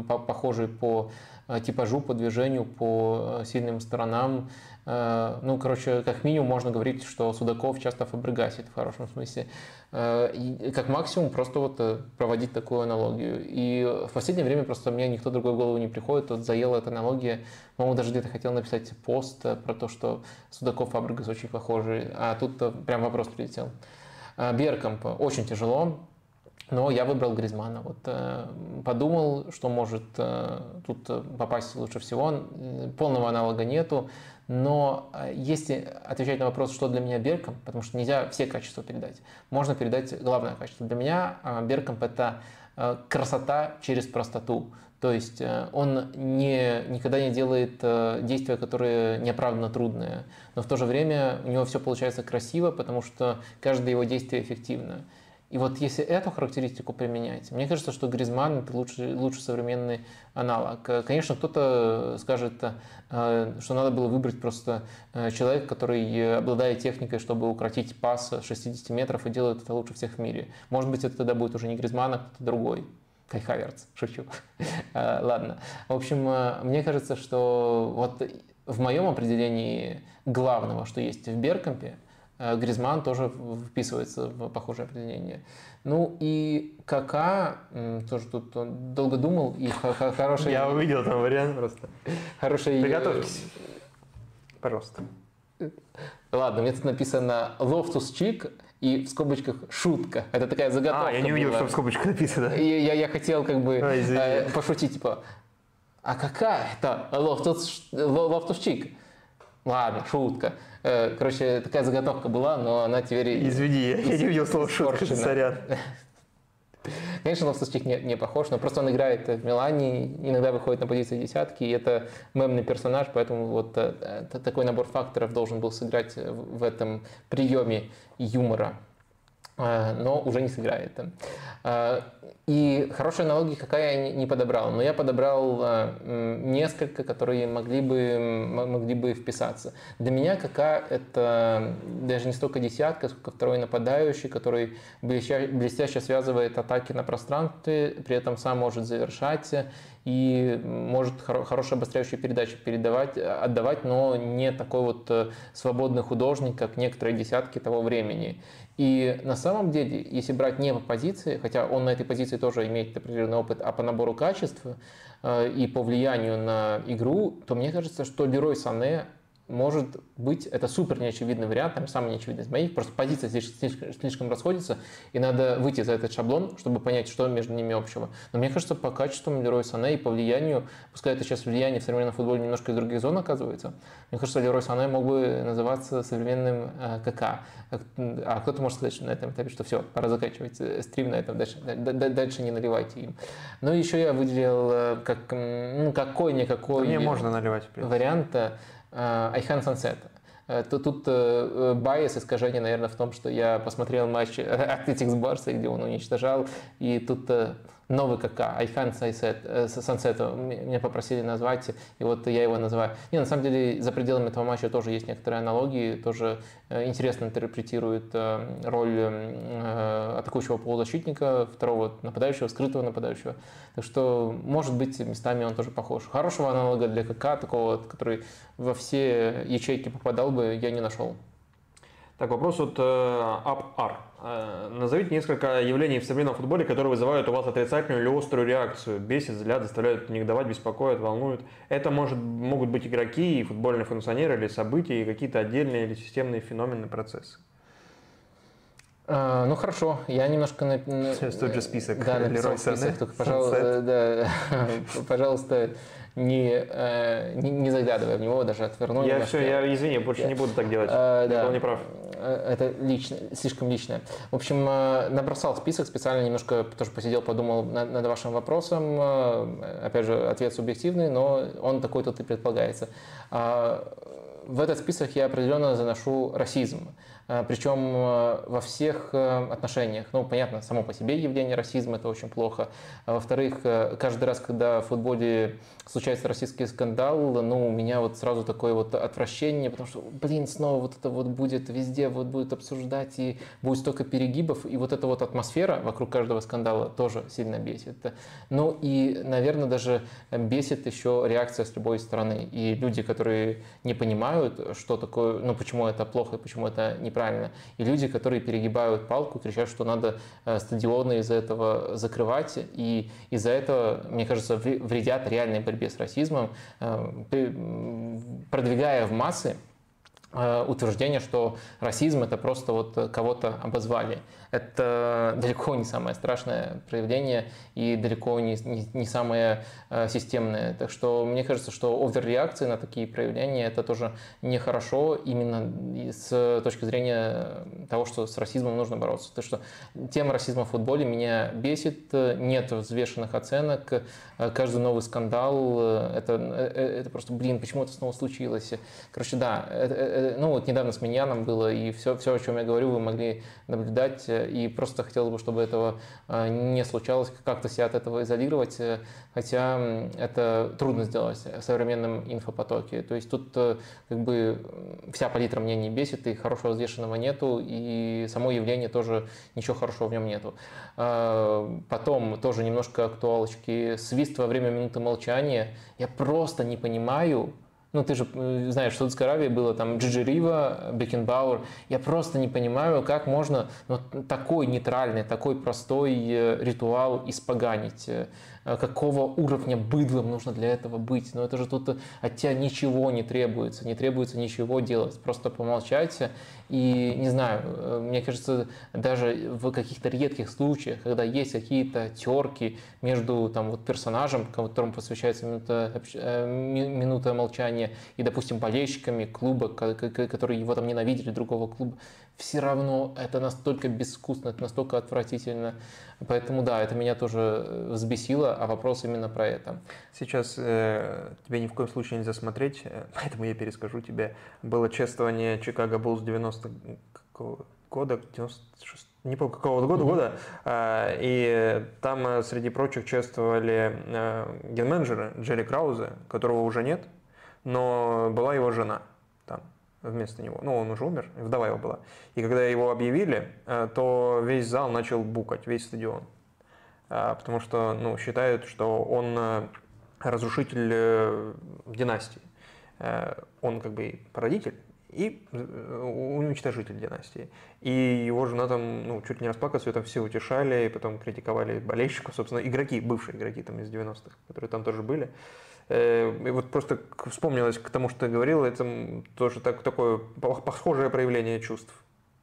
похожи по э, типажу, по движению, по э, сильным сторонам. Ну, короче, как минимум можно говорить, что Судаков часто фабригасит в хорошем смысле. И как максимум просто вот проводить такую аналогию. И в последнее время просто мне никто другой в голову не приходит. Вот заела эта аналогия. По-моему, даже где-то хотел написать пост про то, что Судаков Фабригас очень похожи. А тут прям вопрос прилетел. Беркомп очень тяжело. Но я выбрал Гризмана. Вот, э, подумал, что может э, тут попасть лучше всего. Полного аналога нету. Но э, если отвечать на вопрос, что для меня Берком, потому что нельзя все качества передать, можно передать главное качество. Для меня э, Беркомп – это э, красота через простоту. То есть он не, никогда не делает действия, которые неоправданно трудные, но в то же время у него все получается красиво, потому что каждое его действие эффективно. И вот если эту характеристику применять, мне кажется, что Гризман это лучший, лучший современный аналог. Конечно, кто-то скажет, э, что надо было выбрать просто э, человека, который обладает техникой, чтобы укротить пас 60 метров и делает это лучше всех в мире. Может быть, это тогда будет уже не Гризман, а кто-то другой. Кай Хаверц, шучу. Э, ладно. В общем, мне кажется, что вот в моем определении главного, что есть в Беркомпе, Э, Гризман тоже вписывается в похожее определение. Ну и Кака, тоже тут долго думал, и хороший... Я увидел там вариант просто. Хороший... Приготовьтесь. Пожалуйста. Ладно, мне тут написано Лофтус Чик и в скобочках шутка. Это такая заготовка. А, я не увидел, была. что в скобочках написано. И я, я хотел как бы а, э, пошутить, типа, а Кака это Лофтус, Лофтус Чик? Ладно, шутка. Э, короче, такая заготовка была, но она теперь... Извини, я не видел слова шутка, сорян. Конечно, Лофтус-Чик не, не похож, но просто он играет в Милане, иногда выходит на позиции десятки, и это мемный персонаж, поэтому вот э, такой набор факторов должен был сыграть в этом приеме юмора, э, но уже не сыграет. И хорошей аналогии Кака я не подобрал, но я подобрал э, несколько, которые могли бы, могли бы вписаться. Для меня Кака это даже не столько десятка, сколько второй нападающий, который блестяще связывает атаки на пространстве, при этом сам может завершать и может хоро- хорошие обостряющие передачи передавать, отдавать, но не такой вот э, свободный художник, как некоторые десятки того времени. И на самом деле, если брать не по позиции, хотя он на этой позиции тоже имеет определенный опыт, а по набору качеств э, и по влиянию на игру, то мне кажется, что Лерой Сане может быть, это супер неочевидный вариант, там самый неочевидный из моих, просто позиция слишком, слишком, слишком расходится, и надо выйти за этот шаблон, чтобы понять, что между ними общего. Но мне кажется, по качеству Лерой Сане и по влиянию, пускай это сейчас влияние в современном футболе немножко из других зон оказывается, мне кажется, Лерой Сане мог бы называться современным э, КК. А кто-то может сказать, что на этом этапе, что все, пора заканчивать э, стрим на этом, дальше, дальше не наливайте им. Но еще я выделил э, как, ну, какой-никакой... Да мне можно наливать. Вариант Айхан Сансет. Э, тут, тут э, bias, искажение, наверное, в том, что я посмотрел матч Атлетик - Барса, где он уничтожал, и тут новый Кака, Ойан Сансет, меня попросили назвать, и вот я его называю. Не, на самом деле, за пределами этого матча тоже есть некоторые аналогии, тоже интересно интерпретирует роль атакующего полузащитника, второго нападающего, скрытого нападающего. Так что, может быть, местами он тоже похож. Хорошего аналога для Кака, такого, который во все ячейки попадал бы, я не нашел. Так, вопрос от UpR. Э, назовите несколько явлений в современном футболе, которые вызывают у вас отрицательную или острую реакцию. Бесит, взгляд, заставляют негодовать, беспокоят, волнуют. Это может, могут быть игроки, и футбольные функционеры, или события, и какие-то отдельные или системные феномены, процессы. А, ну хорошо, я немножко... На... Сейчас тот же список. Да, написал список, только, пожалуйста, да, пожалуйста, не, э, не, не заглядывая в него, даже отверну. Я все, я извини, больше я, не буду так делать. А, да, был не прав. Э, это лично, слишком личное. В общем, набросал список, специально немножко тоже посидел, подумал над, над вашим вопросом. Опять же, ответ субъективный, но он такой тут и предполагается. А, в этот список я определенно заношу расизм. Э, причем э, во всех э, отношениях. Ну, понятно, само по себе явление расизма – это очень плохо. А во-вторых, каждый раз, когда в футболе случается российский скандал, ну, у меня вот сразу такое вот отвращение, потому что, блин, снова вот это вот будет везде, вот будет обсуждать, и будет столько перегибов, и вот эта вот атмосфера вокруг каждого скандала тоже сильно бесит. Ну, и, наверное, даже бесит еще реакция с любой стороны. И люди, которые не понимают, что такое, ну, почему это плохо, почему это не неправильно. И люди, которые перегибают палку, кричат, что надо э, стадионы из-за этого закрывать, и из-за этого, мне кажется, вредят реальной борьбе с расизмом, э, продвигая в массы э, утверждение, что расизм это просто вот кого-то обозвали это далеко не самое страшное проявление и далеко не, не, не самое э, системное. Так что мне кажется, что оверреакции на такие проявления это тоже нехорошо именно с точки зрения того, что с расизмом нужно бороться. Так что тема расизма в футболе меня бесит, нет взвешенных оценок, каждый новый скандал, это, это просто, блин, почему это снова случилось? Короче, да, это, ну вот недавно с Миньяном было, и все, все, о чем я говорю, вы могли наблюдать и просто хотелось бы, чтобы этого а, не случалось, как-то себя от этого изолировать, э, хотя это трудно сделать в современном инфопотоке. То есть тут э, как бы вся палитра меня не бесит, и хорошего взвешенного нету, и само явление тоже ничего хорошего в нем нету. А, потом тоже немножко актуалочки. Свист во время минуты молчания. Я просто не понимаю, ну, ты же э, знаешь, в Саудовской Аравии было там Джиджи Рива, Бекенбауэр. Я просто не понимаю, как можно ну, такой нейтральный, такой простой э, ритуал испоганить. Э, какого уровня быдлом нужно для этого быть. Но это же тут от тебя ничего не требуется, не требуется ничего делать. Просто помолчать и, не знаю, э, мне кажется, даже в каких-то редких случаях, когда есть какие-то терки между там, вот, персонажем, которому посвящается минута, э, минута молчания, и, допустим, болельщиками клуба, которые его там ненавидели, другого клуба, все равно это настолько безвкусно, это настолько отвратительно. Поэтому да, это меня тоже э, взбесило, а вопрос именно про это. Сейчас э, тебе ни в коем случае нельзя смотреть, поэтому я перескажу тебе. Было чествование Чикаго Буллс 90 года, 96 не помню какого года, года, а, и там э, среди прочих чествовали генменеджера Джерри Краузе, которого уже нет, но была его жена там вместо него. Ну, он уже умер, вдова его была. И когда его объявили, э, то весь зал начал букать, весь стадион. А, потому что ну, считают, что он э, разрушитель э, династии. Он как бы породитель и уничтожитель династии. И его жена там ну, чуть не расплакалась, ее там все утешали, и потом критиковали болельщиков, собственно, игроки, бывшие игроки там из 90-х, которые там тоже были. Э, и вот просто вспомнилось к тому, что ты говорил, это тоже так, такое похожее проявление чувств.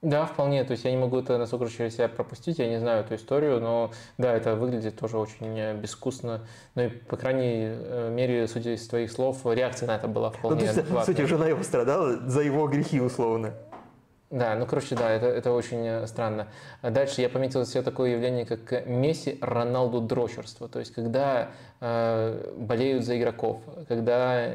Да, вполне. То есть я не могу это насколько через себя пропустить, я не знаю эту историю, но да, это выглядит тоже очень э, безвкусно. Ну и, по крайней э, мере, судя из твоих слов, реакция на это была вполне ну, то есть, Кстати, жена его страдала за его грехи, условно. Да, ну короче, да, это, это очень э, странно. Дальше я пометил себе такое явление, как Месси Роналду дрочерство. То есть, когда болеют за игроков, когда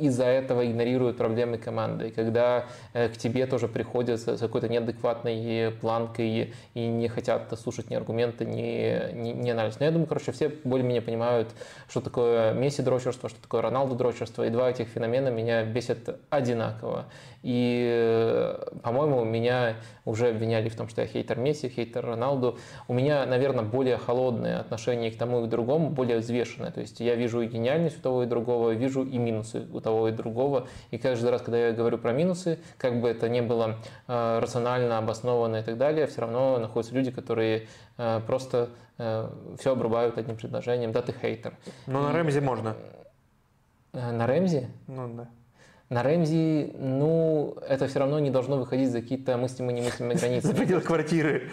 из-за этого игнорируют проблемы команды, когда э, к тебе тоже приходят с какой-то неадекватной планкой и не хотят слушать ни аргументы, ни, ни, ни анализ. Но я думаю, короче, все более-менее понимают, что такое Месси дрочерство, что такое Роналду дрочерство, и два этих феномена меня бесят одинаково. И по-моему, меня уже обвиняли в том, что я хейтер Месси, хейтер Роналду. У меня, наверное, более холодное отношение к тому и другому, более взвешенное. То есть я вижу и гениальность у того и другого, вижу и минусы у того и другого. И каждый раз, когда я говорю про минусы, как бы это ни было э, рационально обоснованно и так далее, все равно находятся люди, которые э, просто э, все обрубают одним предложением. Да, ты хейтер. Ну, на Рэмзи можно. Э, на Рэмзи? Ну, да. На Рэмзи, ну, это все равно не должно выходить за какие-то мыслимые немыслимые границы. За пределы квартиры.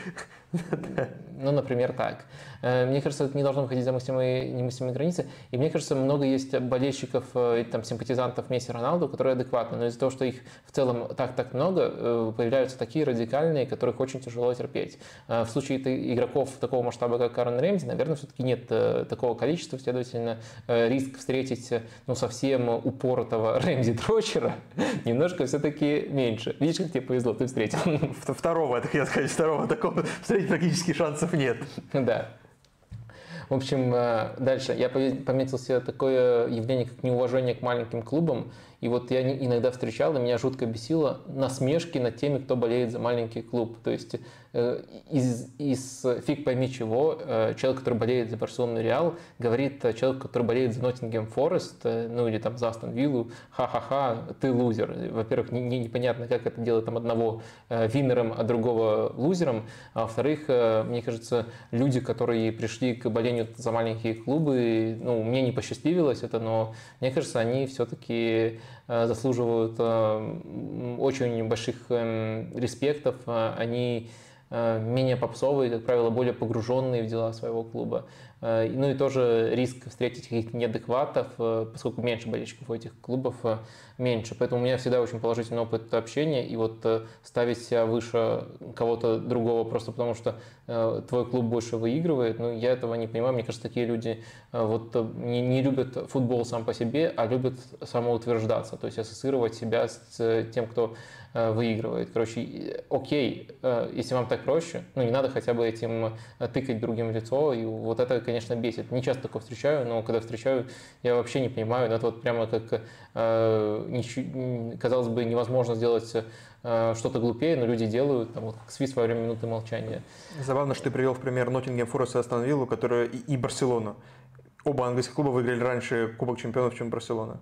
Ну, например, так. Э, мне кажется, это не должно выходить за мыслимые, немыслимые границы. И мне кажется, много есть болельщиков, э, там, симпатизантов Месси Роналду, которые адекватны. Но из-за того, что их в целом так-так много, э, появляются такие радикальные, которых очень тяжело терпеть. В случае игроков такого масштаба, как Карен Рэмзи, наверное, все-таки нет такого количества. Следовательно, риск встретить ну, совсем упоротого Рэмзи Дрочера немножко все-таки меньше. Видишь, как тебе повезло, ты встретил. Второго, это я сказать, второго такого встретить практически шансов нет. Да. В общем, э, дальше я пометил себе такое явление, как неуважение к маленьким клубам. И вот я иногда встречал, и меня жутко бесило насмешки над теми, кто болеет за маленький клуб. То есть из, из фиг пойми чего, э, человек, который болеет за Барселону Реал, говорит человеку, который болеет за Ноттингем Форест, э, ну или там за Астон Виллу, ха-ха-ха, ты лузер. Во-первых, не, не, непонятно, как это делает там одного винером, а другого лузером. А во-вторых, мне кажется, люди, которые пришли к болению за маленькие клубы, ну, мне не посчастливилось это, но мне кажется, они все-таки заслуживают очень больших эм, респектов. Они Э, менее попсовые, как правило, более погруженные в дела своего клуба. Э, ну и тоже риск встретить каких-то неадекватов, э, поскольку меньше болельщиков у этих клубов, э, меньше. Поэтому у меня всегда очень положительный опыт общения, и вот ставить себя выше кого-то другого просто потому, что твой клуб больше выигрывает, ну я этого не понимаю. Мне кажется, такие люди вот не, не любят футбол сам по себе, а любят самоутверждаться, то есть ассоциировать себя с тем, кто выигрывает. Короче, окей, если вам так проще, ну не надо хотя бы этим тыкать другим в лицо, и вот это, конечно, бесит. Не часто такое встречаю, но когда встречаю, я вообще не понимаю. Это вот прямо как, э, казалось бы, невозможно сделать э, что-то глупее, но люди делают, там, вот, как свист во время минуты молчания. Забавно, что ты привел в пример Ноттингем Форест и Астон которые и, и Барселону. Оба английских клуба выиграли раньше Кубок Чемпионов, чем Барселона.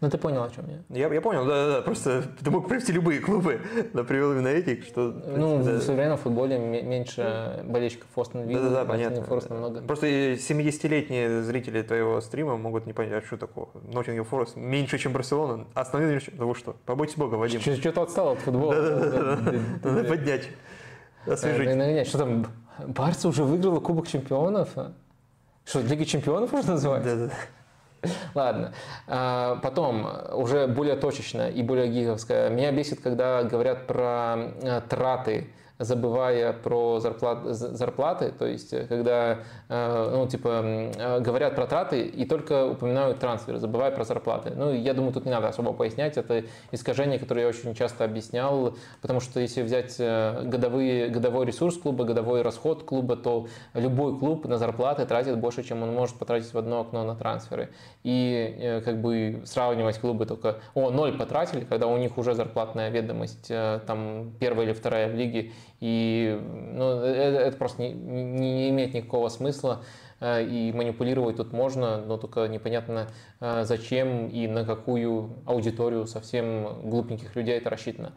Ну, ты понял, о чем я. Я, я понял, да-да-да. Просто ты мог привести любые клубы, но привел именно этих, что... Ну, да. в современном футболе меньше болельщиков Остон Вилла. Да-да-да, понятно. Форест намного. Просто 70-летние зрители твоего стрима могут не понять, а что такое. Ноттингем Форест меньше, чем Барселона. Вилла, да вы что? Побойтесь бога, Вадим. Что-то отстал от футбола. Да-да-да. Надо поднять. Освежить. Что там, Барса уже выиграла Кубок Чемпионов? Что, Лига Чемпионов можно называть? Да-да-да. Ладно. А, потом, уже более точечно и более гиговское. Меня бесит, когда говорят про э, траты забывая про зарплат, зарплаты, то есть э, когда э, ну, типа, э, говорят про траты и только упоминают трансферы, забывая про зарплаты. Ну, я думаю, тут не надо особо пояснять, это искажение, которое я очень часто объяснял, потому что если взять годовые, годовой ресурс клуба, годовой расход клуба, то любой клуб на зарплаты тратит больше, чем он может потратить в одно окно на трансферы. И как бы сравнивать клубы только, о, ноль потратили, когда у них уже зарплатная ведомость там первая или вторая в лиге, и ну, это, это просто не, не имеет никакого смысла. Э, и манипулировать тут можно, но только непонятно э, зачем и на какую аудиторию совсем глупеньких людей это рассчитано.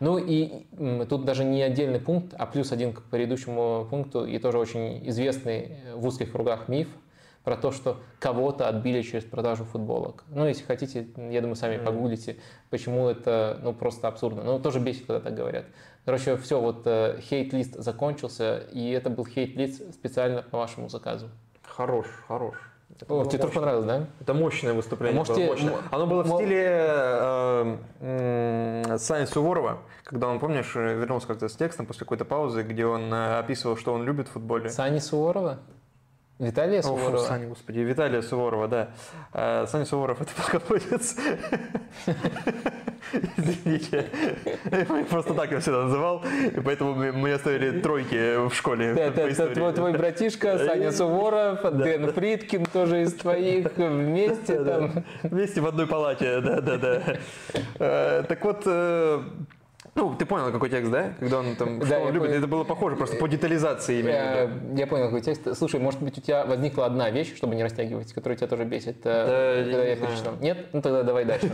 Ну и тут даже не отдельный пункт, а плюс один к предыдущему пункту, и тоже очень известный в узких кругах миф – про то, что кого-то отбили через продажу футболок. Ну, если хотите, я думаю, сами погуглите, почему это, ну, просто абсурдно. Ну, тоже бесит, когда так говорят. Короче, все, вот э, хейт-лист закончился, и это был хейт-лист специально по вашему заказу. Хорош, хорош. Это О, тебе тоже понравилось, да? Это мощное выступление. Можете... Было мощное. Оно было в стиле э, э, Сани Суворова, когда он, помнишь, вернулся как-то с текстом после какой-то паузы, где он э, описывал, что он любит в футболе. Сани Суворова? Виталия Суворова? О, Саня, господи, Виталия Суворова, да. А, Саня Суворов – это полководец. Извините. Просто так я всегда называл, и поэтому мне ставили тройки в школе. Это твой, братишка Саня Суворов, Дэн Фридкин тоже из твоих, вместе там. Вместе в одной палате, да-да-да. Так вот, э, Ну, ты понял, какой текст, да? Когда он там, что он любит, это было похоже просто по детализации именно. Я понял, какой текст. Слушай, может быть, у тебя возникла одна вещь, чтобы не растягивать, которая тебя тоже бесит, э, когда я перечитал? Нет? Ну тогда давай дальше.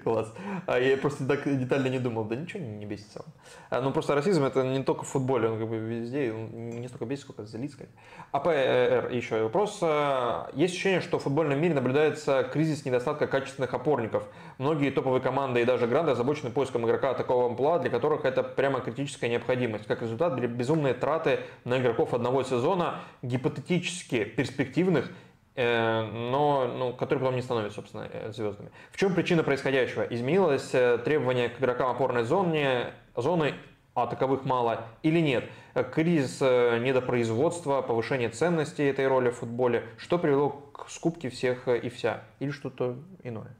Класс. А я просто так детально не думал, да ничего не бесит сам. А, ну просто расизм это не только в футболе, он как бы везде, он не столько бесит, сколько злит, скорее. АПР еще вопрос. А, есть ощущение, что в футбольном мире наблюдается кризис недостатка качественных опорников. Многие топовые команды и даже гранды озабочены поиском игрока такого амплуа, для которых это прямо критическая необходимость. Как результат, безумные траты на игроков одного сезона, гипотетически перспективных, э, но ну, которые потом не становятся, собственно, э, звездами. В чем причина происходящего? Изменилось э, требование к игрокам опорной зоны, зоны а таковых мало, или нет? Кризис недопроизводства, повышение ценности этой роли в футболе, что привело к скупке всех и вся, или что-то иное?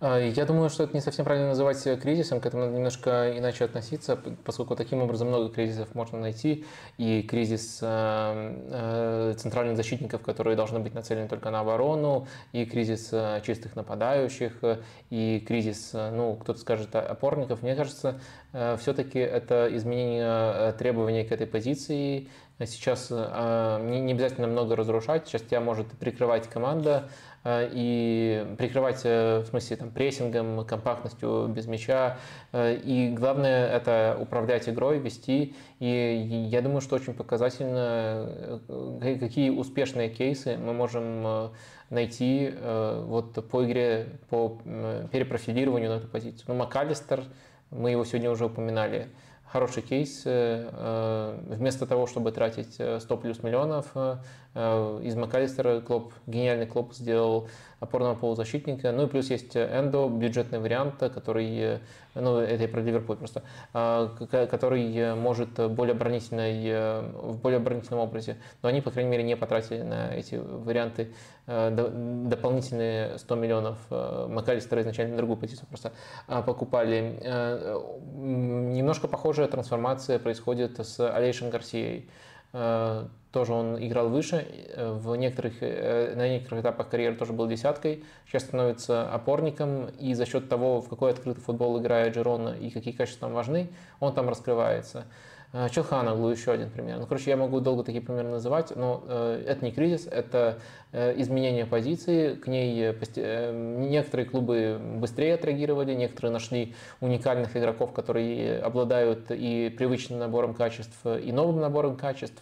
А, я думаю, что это не совсем правильно называть кризисом, к этому надо немножко иначе относиться, поскольку таким образом много кризисов можно найти, и кризис э, э, центральных защитников, которые должны быть нацелены только на оборону, и кризис чистых нападающих, и кризис, ну, кто-то скажет, опорников. Мне кажется, все-таки это изменение требований к этой позиции, Сейчас не обязательно много разрушать, сейчас тебя может прикрывать команда, и прикрывать, э, в смысле, там, прессингом, компактностью без мяча. Э, и главное – это управлять игрой, вести. И я думаю, что очень показательно, какие успешные кейсы мы можем найти вот по игре, по перепрофилированию на эту позицию. Ну, МакАлистер, мы его сегодня уже упоминали, хороший кейс. Вместо того, чтобы тратить 100 плюс миллионов, Э, из МакАлистера Клоп, гениальный Клоп сделал опорного полузащитника. Ну и плюс есть Эндо, бюджетный вариант, который, ну это я про Ливерпуль просто, а, который может более оборонительной, в более оборонительном образе. Но они, по крайней мере, не потратили на эти варианты э, дополнительные 100 миллионов. Э, МакАлистера изначально на другую позицию просто а, покупали. Немножко похожая трансформация происходит с Алейшем Гарсией тоже он играл выше, э, в некоторых, э, на некоторых этапах карьеры тоже был десяткой, сейчас становится опорником, и за счет того, в какой открытый футбол играет Джерона и какие качества там важны, он там раскрывается. Э, Челханоглу еще один пример. Ну, короче, я могу долго такие примеры называть, но э, это не кризис, это Э, изменение позиции, к ней э, э, некоторые клубы быстрее отреагировали, некоторые нашли уникальных игроков, которые обладают и привычным набором качеств, и новым набором качеств.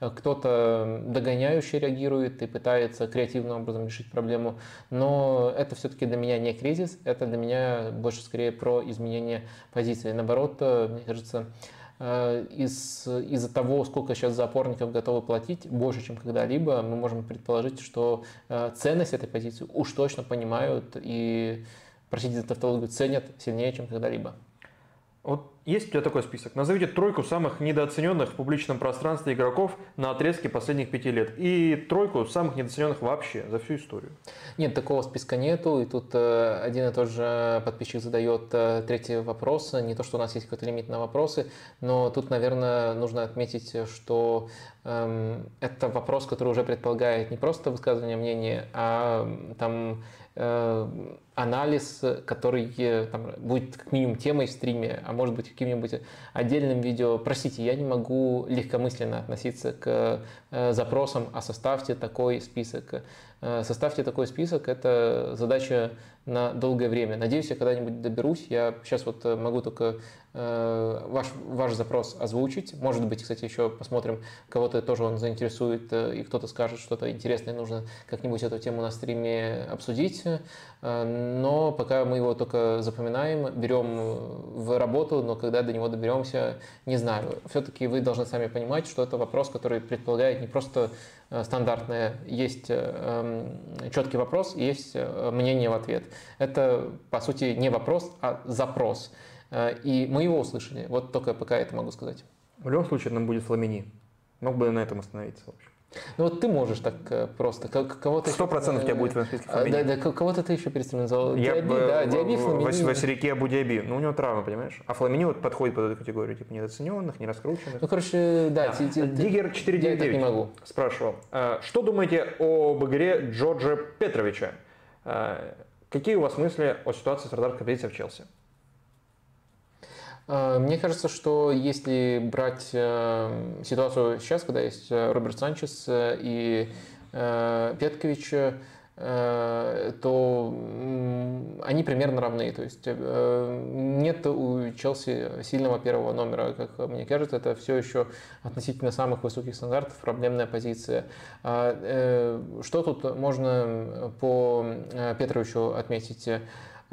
Кто-то догоняющий реагирует и пытается креативным образом решить проблему, но это все-таки для меня не кризис, это для меня больше скорее про изменение позиции. Наоборот, мне кажется, Э, из, из-за того, сколько сейчас за опорников готовы платить, больше, чем когда-либо, мы можем предположить, что э, ценность этой позиции уж точно понимают и, простите за тавтологию, ценят сильнее, чем когда-либо. Вот есть у тебя такой список? Назовите тройку самых недооцененных в публичном пространстве игроков на отрезке последних пяти лет и тройку самых недооцененных вообще за всю историю. Нет, такого списка нету. И тут э, один и тот же подписчик задает э, третий вопрос. Не то, что у нас есть какой-то лимит на вопросы, но тут, наверное, нужно отметить, что это вопрос, который уже предполагает не просто высказывание мнения, а там Э, анализ, который э, там, будет как минимум темой в стриме, а может быть каким-нибудь отдельным видео. Простите, я не могу легкомысленно относиться к э, запросам, а составьте такой список. Составьте такой список, это задача на долгое время. Надеюсь, я когда-нибудь доберусь. Я сейчас вот могу только Э, ваш, ваш запрос озвучить. Может быть, кстати, еще посмотрим, кого-то тоже он заинтересует, э, и кто-то скажет что-то интересное, нужно как-нибудь эту тему на стриме обсудить. Э, но пока мы его только запоминаем, берем в работу, но когда до него доберемся, не знаю. Все-таки вы должны сами понимать, что это вопрос, который предполагает не просто стандартное, есть эм, четкий вопрос, есть мнение в ответ. Это, по сути, не вопрос, а запрос. Э, и мы его услышали. Вот только пока это могу сказать. В любом случае нам будет Фламини. Мог бы на этом остановиться, в общем. Ну вот ты можешь так э, просто. Кого-то Сто процентов у тебя будет в этом списке а, Фламини. Да, да, кого-то ты еще назвал. Я Диаби, да, Диаби, Фламини. Василике Абу Диаби. Ну у него травма, понимаешь? А Фламини вот подходит под эту категорию, типа недооцененных, нераскрученных. Ну, короче, да. да. Диггер 499 я не могу. спрашивал. «А что думаете об игре Джорджа Петровича? Какие у вас мысли о ситуации с радарской позицией в Челси? Мне кажется, что если брать ситуацию сейчас, когда есть Роберт Санчес и Петкович, Э, то они примерно равны. То есть э, нет у Челси сильного первого номера, как мне кажется, это все еще относительно самых высоких стандартов проблемная позиция. А, э, что тут можно по Петровичу отметить?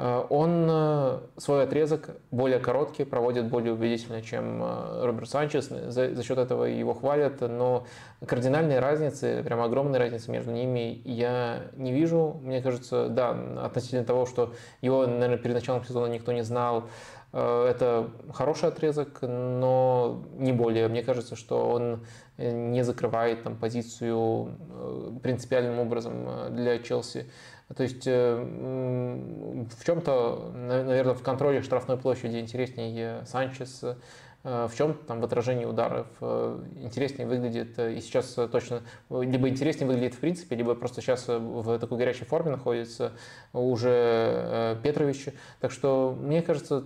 Э, он э, свой отрезок более короткий, проводит более убедительно, чем э, Роберт Санчес. За, за счет этого его хвалят, но кардинальной разницы, прям огромной разницы между ними я не вижу. Мне кажется, да, относительно того, что его, наверное, перед началом сезона никто не знал, это хороший отрезок, но не более. Мне кажется, что он не закрывает там, позицию принципиальным образом для Челси. То есть э, в чем-то, наверное, в контроле штрафной площади интереснее Санчес, в чем там в отражении ударов э, интереснее выглядит, и сейчас точно, либо интереснее выглядит в принципе, либо просто сейчас в такой горячей форме находится уже Петрович. Так что, мне кажется,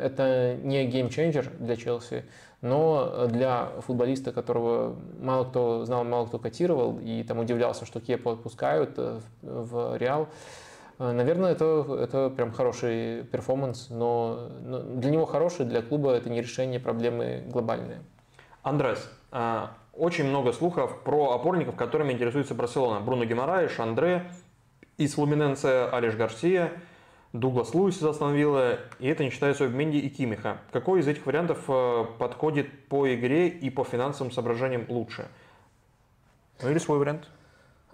это не game changer для Челси, но для футболиста, которого мало кто знал, мало кто котировал, и там удивлялся, что Кепа отпускают э, в Реал, э, Наверное, это, это прям хороший перформанс, но, но для него хороший, для клуба это не решение проблемы глобальные. Андрес, э, очень много слухов про опорников, которыми интересуется Барселона. Бруно Гимарайнш, Андре, из Флуминенсе Алейш Гарсия – Дуглас Луис из Астон и это не считая Менди и Кимиха. Какой из этих вариантов э, подходит по игре и по финансовым соображениям лучше? Ну или свой вариант?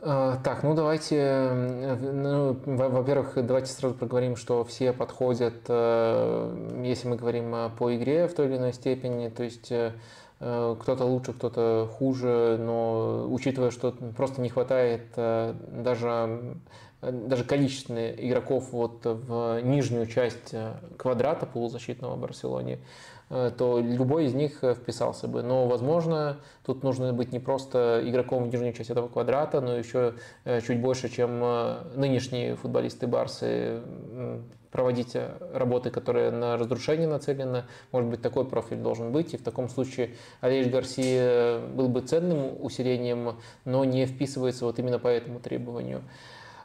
А, так, ну давайте, э, ну, во-первых, давайте сразу проговорим, что все подходят, э, если мы говорим по игре в той или иной степени, то есть кто-то лучше, кто-то хуже, но учитывая, что просто не хватает даже Э, даже количественные игроков вот в нижнюю часть э, квадрата полузащитного Барселоне, э, то любой из них вписался бы. Но, возможно, тут нужно быть не просто игроком в нижнюю часть этого квадрата, но еще чуть больше, чем нынешние футболисты Барсы, проводить работы, которые на разрушение нацелены. Может быть, такой профиль должен быть. И в таком случае Алеш Гарсия был бы ценным усилением, но не вписывается вот именно по этому требованию.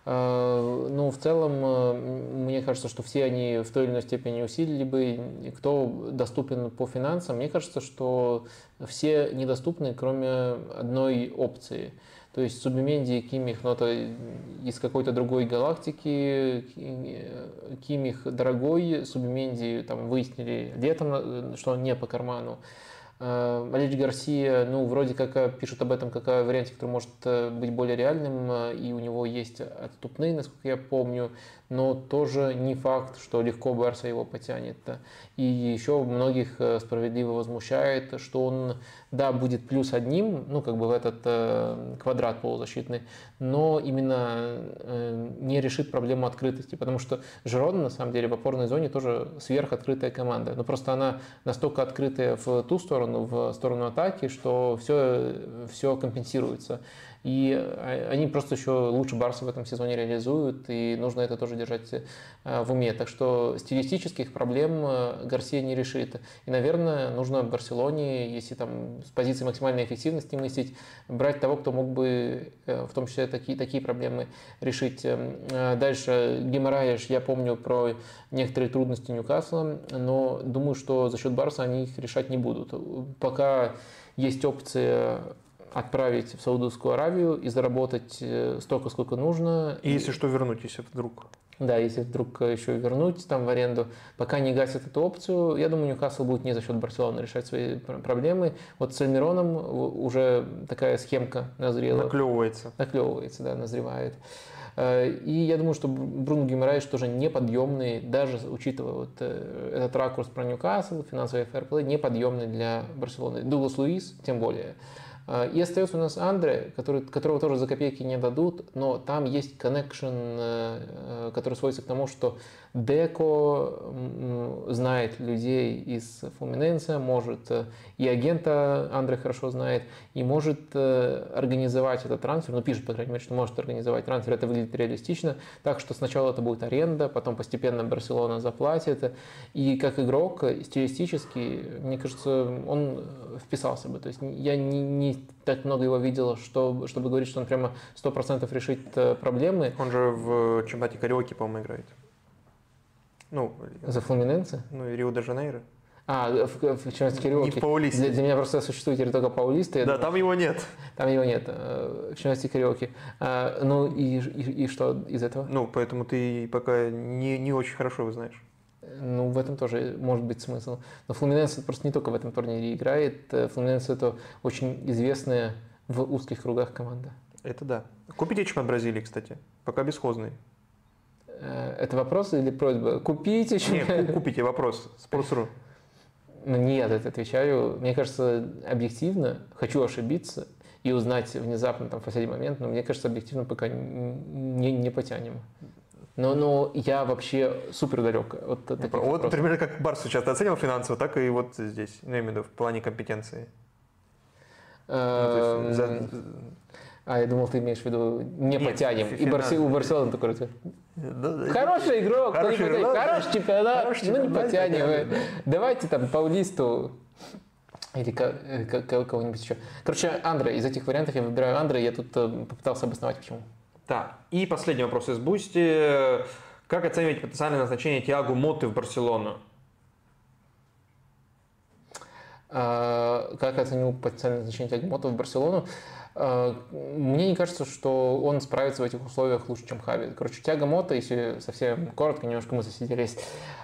Э, ну, в целом, э, мне кажется, что все они в той или иной степени усилили бы. Кто доступен по финансам, мне кажется, что все недоступны, кроме одной опции. То есть Субименди и Кимих, но это из какой-то другой галактики. Кимих дорогой, Субименди там выяснили летом, э, что он не по карману. Алич Гарсия, ну, вроде как э, пишут об этом как о варианте, который может э, быть более реальным, э, и у него есть отступные, насколько я помню, но тоже не факт, что легко Барса его потянет. И еще многих справедливо возмущает, что он, да, будет плюс одним, ну, как бы в этот квадрат полузащитный, но именно не решит проблему открытости, потому что Жирона, на самом деле, в опорной зоне тоже сверхоткрытая команда, но просто она настолько открытая в ту сторону, в сторону атаки, что все, все компенсируется. И они просто еще лучше Барса в этом сезоне реализуют, и нужно это тоже держать э, в уме. Так что стилистических проблем э, Гарсия не решит. И, наверное, нужно Барселоне, если там с позиции максимальной эффективности мыслить, брать того, кто мог бы э, в том числе такие, такие проблемы решить. Дальше Геморраеш, я помню про некоторые трудности Ньюкасла, но думаю, что за счет Барса они их решать не будут. Пока есть опция отправить в Саудовскую Аравию и заработать э, столько, сколько нужно. И если что, вернуть, если вдруг. Да, если вдруг еще вернуть там в аренду, пока не гасят эту опцию, я думаю, Ньюкасл будет не за счет Барселоны решать свои проблемы. Вот с Альмироном уже такая схемка назрела. Наклевывается. Наклевывается, да, назревает. Э, и я думаю, что Бруно Гимарайш тоже неподъемный, даже учитывая вот э, этот ракурс про Ньюкасл, финансовый фэрплей, неподъемный для Барселоны. Дуглас Луис, тем более. А, и остается у нас Андре, который, которого тоже за копейки не дадут, но там есть коннекшн, э, э, который сводится к тому, что Деко знает людей из Флуминенса, может э, и агента Андре хорошо знает, и может организовать этот трансфер, ну пишет, по крайней мере, что может организовать трансфер, это выглядит реалистично, так что сначала это будет аренда, потом постепенно Барселона заплатит, и как игрок стилистически, мне кажется, он вписался бы, то есть я не, не так много его видел, что, чтобы говорить, что он прямо 100% решит э, проблемы. Он же в чемпионате Кариоки, по-моему, играет. Ну, За Флуминенце? Ну, и Рио-де-Жанейро. А, в, в чемпионате Кариоки. Не в Паулисте. Для, для меня просто существует теперь только Паулиста. Да, думаю, там его нет. Там его нет, э, в чемпионате Кариоки. А, ну и, и, и что из этого? Ну, поэтому ты пока не, не очень хорошо его знаешь. Ну, в этом тоже может быть смысл. Но Флуминенс просто не только в этом турнире играет. Э, Флуминенс это очень известная в узких кругах команда. Это да. Купите чемпионат Бразилии, кстати. Пока бесхозный. Э, это вопрос или просьба? Купите чемпионат? Нет, купите, вопрос. Спортсру. Ну, нет, это отвечаю. Мне кажется, объективно, хочу ошибиться и узнать внезапно там в последний момент, но мне кажется, объективно пока не, не потянем. Но, но я вообще супер далек от таких Вот, вопросов. примерно как Барс сейчас ты оценил финансово, так и вот здесь, ну, именно в плане компетенции. Ну, эм, а, я думал, ты имеешь в виду не Нет, потянем. И Барси, у Барселоны такой Хороший игрок, хороший, игрок, хороший чемпионат, хороший ну не потянем. Давайте там Паулисту или э, кого-нибудь еще. Короче, Андре, из этих вариантов я выбираю Андре, я тут э, попытался обосновать почему. Так, и последний вопрос из Бусти. Как оценивать потенциальное назначение Тиагу Моты в Барселону? А, как оценил потенциальное назначение Тиагу Моты в Барселону? А, мне не кажется, что он справится в этих условиях лучше, чем Хави. Короче, Тиагу Мотта, если совсем коротко, немножко мы засиделись.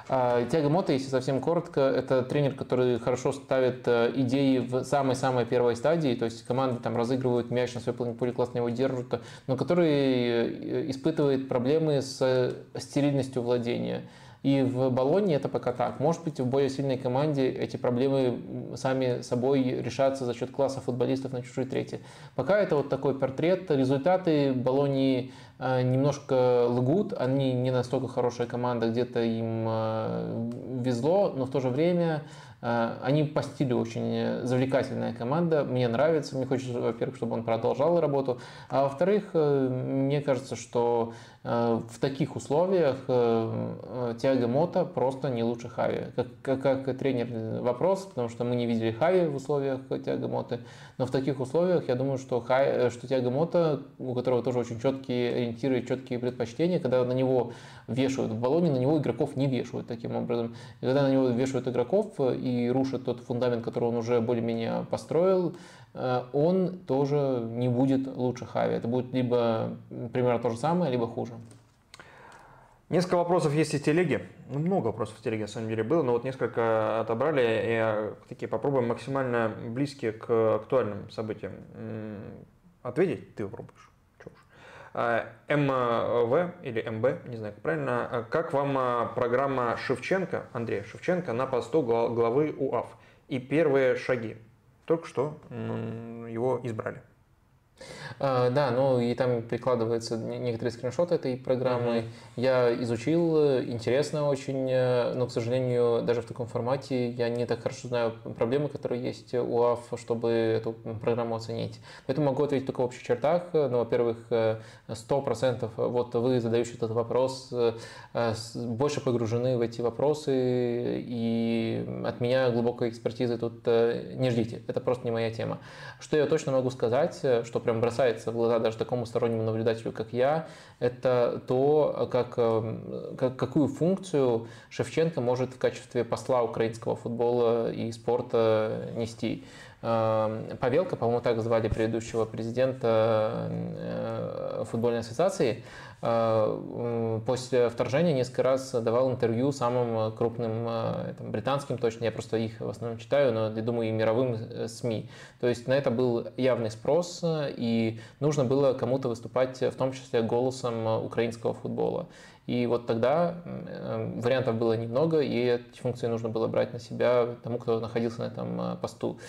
А, Тиагу Мотта, если совсем коротко, это тренер, который хорошо ставит э, идеи в самой-самой первой стадии, то есть команды там разыгрывают мяч на своей поле, классно его держат, но который э, испытывает проблемы с стерильностью владения. И в Болоне это пока так. Может быть, в более сильной команде эти проблемы сами собой решатся за счет класса футболистов на чужой трети. Пока это вот такой портрет. Результаты Болонии э, немножко лгут. Они не настолько хорошая команда, где-то им э, везло, но в то же время они по стилю очень завлекательная команда. Мне нравится. Мне хочется, во-первых, чтобы он продолжал работу. А во-вторых, мне кажется, что Э, в таких условиях э, э, Тиаго Мота просто не лучше Хави. Как, как, как тренер вопрос, потому что мы не видели Хави в условиях Тиаго Моты, но в таких условиях я думаю, что, Хай, что Тиаго Мота, у которого тоже очень четкие ориентиры, четкие предпочтения, когда на него вешают в баллоне, на него игроков не вешают таким образом. И когда на него вешают игроков и рушат тот фундамент, который он уже более-менее построил, Э, он тоже не будет лучше Хави. Это будет либо примерно то же самое, либо хуже. Несколько вопросов есть из телеги. Ну, много вопросов в телеге, на самом деле, было, но вот несколько отобрали. И такие попробуем максимально близкие к актуальным событиям ответить. Ты попробуешь. Э, МВ или МБ, не знаю, как правильно. Э, как вам программа Шевченко, Андрея Шевченко на посту главы УАФ и первые шаги? только что его избрали. А, да, ну и там прикладываются некоторые скриншоты этой программы. Mm-hmm. Я изучил, интересно очень, э, но, к сожалению, даже в таком формате я не так хорошо знаю проблемы, которые есть у АФ, чтобы эту программу оценить. Поэтому могу ответить только в общих чертах. Ну, во-первых, 100% э, вот вы, задающий этот вопрос, э, больше погружены в эти вопросы, и от меня глубокой экспертизы тут не ждите. Это просто не моя тема. Что я точно могу сказать, что прям бросается в глаза даже такому стороннему наблюдателю, как я, это то, как, э, как, какую функцию Шевченко может в качестве посла украинского футбола и спорта нести. Э, Павелка, по-моему, так звали предыдущего президента э, футбольной ассоциации, после вторжения несколько раз давал интервью самым крупным э, там, британским, точно я просто их в основном читаю, но я думаю и мировым э, СМИ. То есть на это был явный спрос, и нужно было кому-то выступать в том числе голосом украинского футбола. И вот тогда вариантов было немного, и эти функции нужно было брать на себя тому, кто находился на этом посту.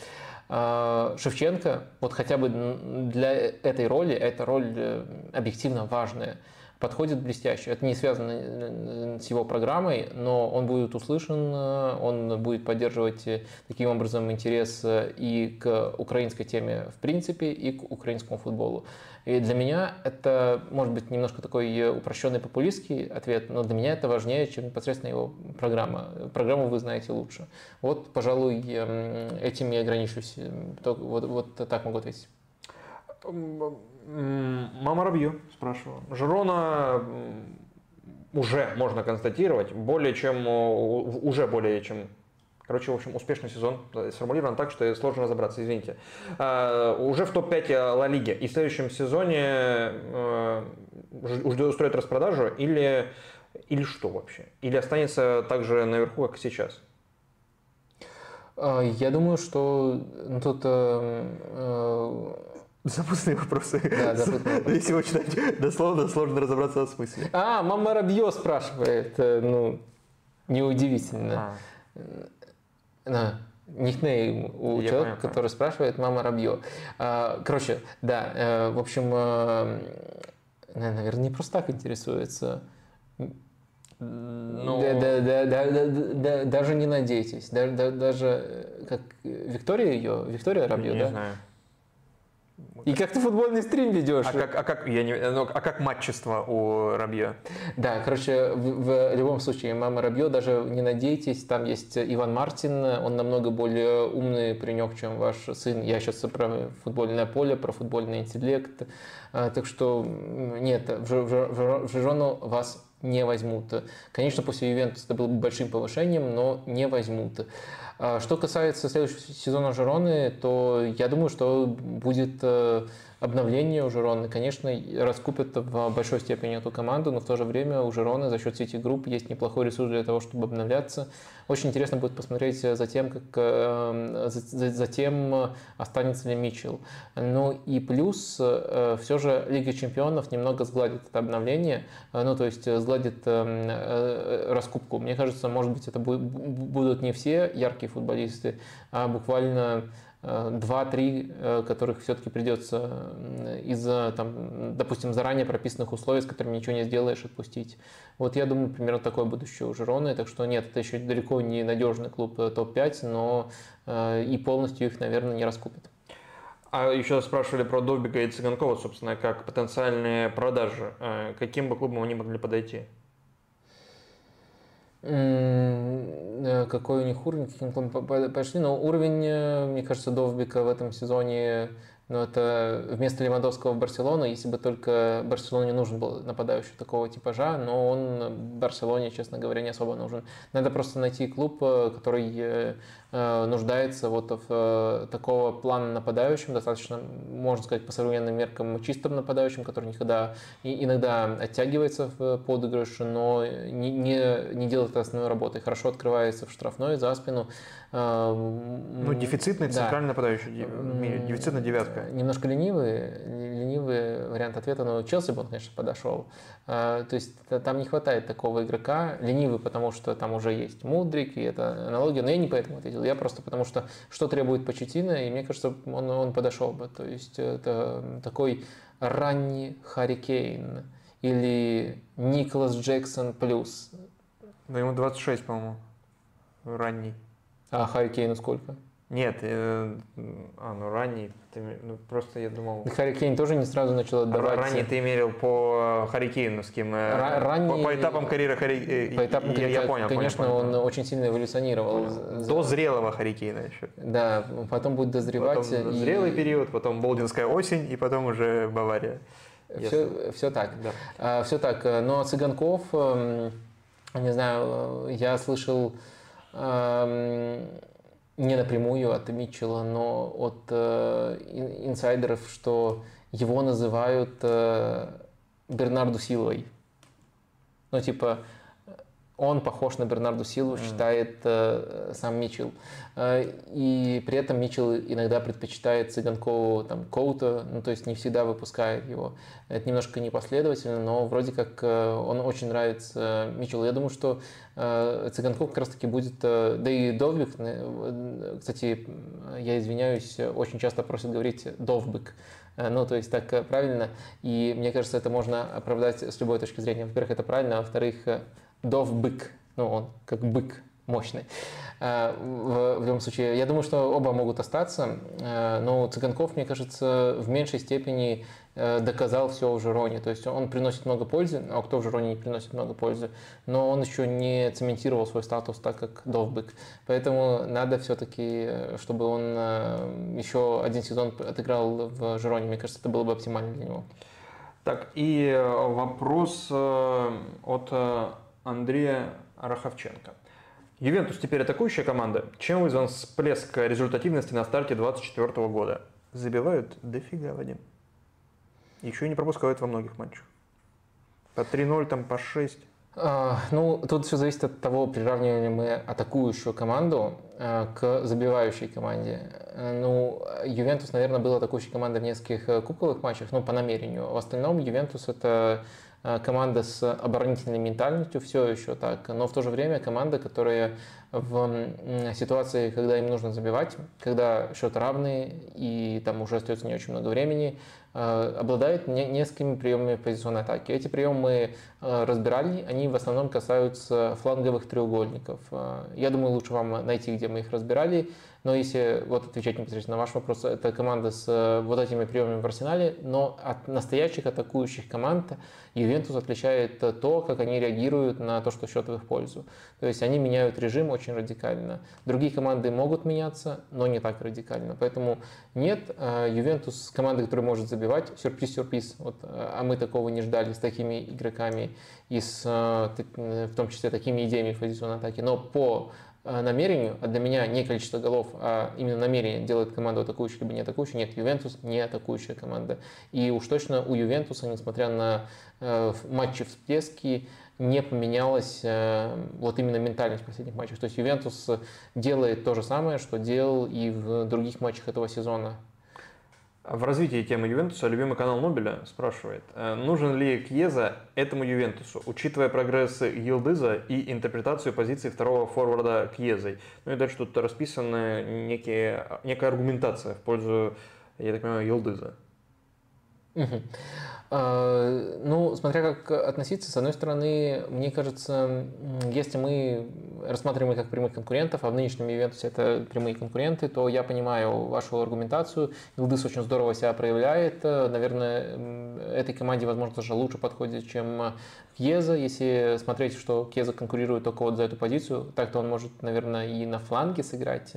Шевченко, вот хотя бы для этой роли, эта роль э, объективно важная подходит блестяще. Это не связано э, с его программой, но он будет услышан, э, он будет поддерживать э, таким образом интерес и к украинской теме в принципе, и к украинскому футболу. И для меня это, может быть, немножко такой упрощенный популистский ответ, но для меня это важнее, чем непосредственно его программа. Программу вы знаете лучше. Вот, пожалуй, этим я ограничусь. Вот, вот так могу ответить. Мама Рабью спрашивала. Жирона уже можно констатировать, более чем, уже более чем Короче, в общем, успешный сезон сформулирован так, что сложно разобраться, извините. Uh, уже в топ-5 Ла Лиги. И в следующем сезоне uh, уже устроит распродажу или, или что вообще? Или останется так же наверху, как сейчас? Я думаю, что ну, тут Запутанные вопросы. Да, запутанные вопросы. Если его читать дословно, сложно разобраться в смысле. А, мама Рабье спрашивает. Э, ну, неудивительно. А. На, никнейм у Я человека, понял, который спрашивает мама Рабье. А, короче, да, э, в общем, э, наверное, не просто так интересуется. Ну... Да, да, да, да, да, да, даже не надейтесь. Да, да, даже как Виктория ее, Виктория Рабье, не да? знаю. И как ты футбольный стрим ведешь? А как, а как, я не, ну, а как матчество у Рабье? Да, короче, в, в любом случае, мама Рабье, даже не надейтесь, там есть Иван Мартин, он намного более умный паренек, чем ваш сын. Я сейчас про футбольное поле, про футбольный интеллект. А, так что нет, в, в, в Жижону вас не возьмут. Конечно, после Ювентуса это было бы большим повышением, но не возьмут. А что касается следующего сезона Жироны, то я думаю, что будет э, обновление у Жироны. Конечно, раскупят в большой степени эту команду, но в то же время у Жироны за счет сети групп есть неплохой ресурс для того, чтобы обновляться. Очень интересно будет посмотреть за тем, как э, за, за тем останется ли Митчелл. Ну и плюс э, все же Лига Чемпионов немного сгладит это обновление, ну то есть сгладит раскупку. Мне кажется, может быть, это будут не все яркие футболисты, а буквально Э, два-три, э, которых все-таки придется из-за, там, допустим, заранее прописанных условий, с которыми ничего не сделаешь, отпустить. Вот я думаю, примерно такое будущее у Жироны, так что нет, это еще далеко не надежный клуб э, топ-5, но и полностью их, наверное, не раскупит. А еще спрашивали про Добика и Цыганкова, собственно, как потенциальные продажи. Каким бы клубом они могли подойти? Э, какой у них уровень, каким клубом пошли. Но уровень, э, мне кажется, Довбика в этом сезоне но это вместо Левандовского в Барселону, если бы только Барселоне нужен был нападающий такого типажа, но он Барселоне, честно говоря, не особо нужен. Надо просто найти клуб, э, который нуждается вот в такого плана нападающим, достаточно, можно сказать, по современным меркам чистым нападающим, который никогда иногда оттягивается в подыгрыш, но не, не, не делает основной работой, хорошо открывается в штрафной за спину, ну, дефицитный центральный да. нападающий, дефицитная девятка. Немножко ленивый, ленивый вариант ответа, но Челси бы он, конечно, подошел. То есть там не хватает такого игрока, ленивый, потому что там уже есть Мудрик, и это аналогия, но я не поэтому ответил, я просто потому что что требует Почетина, и мне кажется, он, он подошел бы. То есть это такой ранний Харри Кейн или Николас Джексон плюс. Да ему 26, по-моему, ранний. А Харри Кейну сколько? Нет, э, а, ну ранний, ты, ну, просто я думал... Харри Кейн тоже не сразу начал отдавать... Ранний ты мерил по Харри Кейновским, э, ранний... по, по этапам карьеры Харри... Э, по этапам карьеры, я, я понял, Конечно, понял, понял. он очень сильно эволюционировал. До зрелого Харри Кейна еще. Да, потом будет дозревать. Потом и... зрелый период, потом Болдинская осень и потом уже Бавария. Все, все так. Да. А, все так. Но Цыганков, эм, не знаю, я слышал не напрямую от Митчелла, но от э, инсайдеров, что его называют э, Бернарду Силой. Ну, типа, он похож на Бернарду Силу, mm. считает э, сам Мичел. Э, и при этом Мичел иногда предпочитает Цыганкову там, Коута, ну то есть не всегда выпускает его. Это немножко непоследовательно, но вроде как э, он очень нравится Мичелу. Я думаю, что э, Цыганков как раз таки будет, э, да и Довбик, э, кстати, я извиняюсь, очень часто просят говорить Довбик. Э, ну, то есть так э, правильно. И мне кажется, это можно оправдать с любой точки зрения. Во-первых, это правильно, а во-вторых, Дов бык. Ну, он как бык мощный. Э, в, в любом случае, я думаю, что оба могут остаться, э, но Цыганков, мне кажется, в меньшей степени э, доказал все в Жироне. То есть он приносит много пользы, а кто в Жироне не приносит много пользы, но он еще не цементировал свой статус так, как Довбык. Поэтому надо все-таки, чтобы он еще один сезон отыграл в Жироне. Мне кажется, это было бы оптимально для него. Так, и вопрос от Андрея Раховченко. Ювентус теперь атакующая команда. Чем вызван всплеск результативности на старте 2024 года? Забивают дофига, Вадим. Еще и не пропускают во многих матчах. По 3-0, там по 6. А, ну, тут все зависит от того, приравниваем ли мы атакующую команду а, к забивающей команде. Ну, Ювентус, наверное, был атакующей командой в нескольких э, кубковых матчах, ну, по намерению. В остальном Ювентус это Э, команда с оборонительной ментальностью, все еще так, но в то же время команда, которая в ситуации, когда им нужно забивать, когда счет равный и там уже остается не очень много времени, э, обладает несколькими приемами позиционной атаки. Эти приемы мы э, разбирали, они в основном касаются фланговых треугольников. Я думаю, лучше вам найти, где мы их разбирали. Но если вот отвечать непосредственно на ваш вопрос, это команда с э, вот этими приемами в арсенале, но от настоящих атакующих команд Ювентус отличает то, как они реагируют на то, что счет в их пользу. То есть они меняют режим очень радикально. Другие команды могут меняться, но не так радикально. Поэтому нет, э, Ювентус команда, которая может забивать, сюрприз-сюрприз, вот, э, а мы такого не ждали с такими игроками и с, в том числе такими идеями в позиционной атаки. Но по Э, намерению, а для меня не количество голов, а именно намерение делает команду атакующей либо не атакующей. Нет, Ювентус не атакующая команда. И уж точно у Ювентуса, несмотря на э, матчи всплески, не поменялась э, вот именно ментальность последних матчах. То есть Ювентус делает то же самое, что делал и в других матчах этого сезона. В развитии темы Ювентуса любимый канал Нобеля спрашивает, э, нужен ли Кьеза этому Ювентусу, учитывая прогресс Йилдыза и интерпретацию позиции второго форварда Кьезой. Ну и дальше тут расписана некие, некая аргументация в пользу, я так понимаю, Йилдыза. Угу. А, ну, смотря как относиться, с одной стороны, мне кажется, если мы рассматриваем их как прямых конкурентов, а в нынешнем Ювентусе это прямые конкуренты, то я понимаю вашу аргументацию. Илдыс очень здорово себя проявляет. Наверное, этой команде, возможно, даже лучше подходит, чем Кьеза, если смотреть, что Кьеза конкурирует только вот за эту позицию, так-то он может, наверное, и на фланге сыграть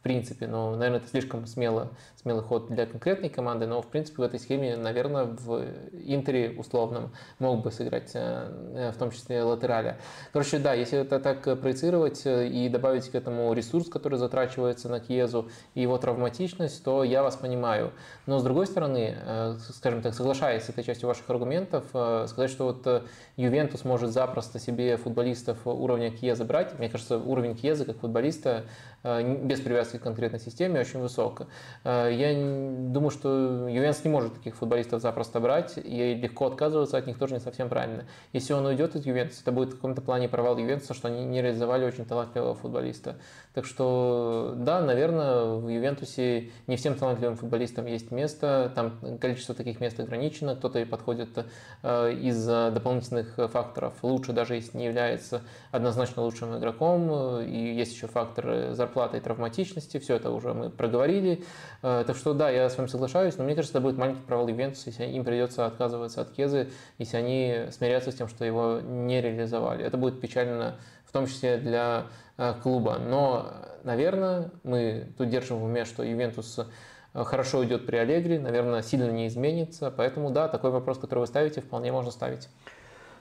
в принципе, но, наверное, это слишком смело, смелый ход для конкретной команды, но, в принципе, в этой схеме, наверное, в Интере условном мог бы сыграть, э, в том числе латераля. Короче, да, если это так проецировать э, и добавить к этому ресурс, который затрачивается на Кьезу, и его травматичность, то я вас понимаю. Но, с другой стороны, э, скажем так, соглашаясь с этой частью ваших аргументов, сказать, что вот Ювентус может запросто себе футболистов уровня Кьеза брать, мне кажется, уровень Кьеза как футболиста Э, без привязки к конкретной системе, очень высоко. Э, я думаю, что Ювенс не может таких футболистов запросто брать, и легко отказываться от них тоже не совсем правильно. Если он уйдет из Ювентуса, это будет в каком-то плане провал Ювентуса, что они не реализовали очень талантливого футболиста. Так что, да, наверное, в Ювентусе не всем талантливым футболистам есть место, там количество таких мест ограничено, кто-то и подходит э, из дополнительных факторов лучше, даже если не является однозначно лучшим игроком, и есть еще фактор зарплаты и травматичности, все это уже мы проговорили. Э, так что, да, я с вами соглашаюсь, но мне кажется, это будет маленький провал Ювентуса, если им придется отказываться от Кезы, если они смирятся с тем, что его не реализовали. Это будет печально в том числе для э, клуба. Но, наверное, мы тут держим в уме, что Ювентус э, хорошо уйдет при Аллегри, наверное, сильно не изменится. Поэтому, да, такой вопрос, который вы ставите, вполне можно ставить.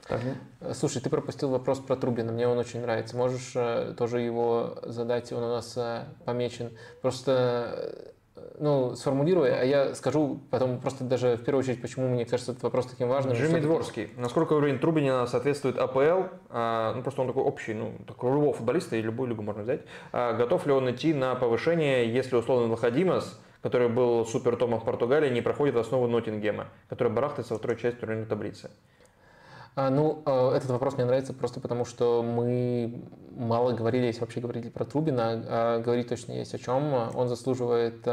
Э, слушай, ты пропустил вопрос про Трубина, мне он очень нравится. Можешь тоже его задать, он у нас помечен. Просто ну, сформулируй, а я скажу потом просто даже в первую очередь, почему мне кажется этот вопрос таким важным. Джимми Дворский. Насколько уровень Трубинина соответствует АПЛ? А, ну, просто он такой общий, ну, такой любого футболиста и любую лигу можно взять. А, готов ли он идти на повышение, если условно Лохадимас, который был супер томом в Португалии, не проходит основу Ноттингема, который барахтается во второй части турнирной таблицы? А, ну, э, этот вопрос мне нравится просто потому, что мы мало говорили, если вообще говорили про Трубина, а говорить точно есть о чем. Он заслуживает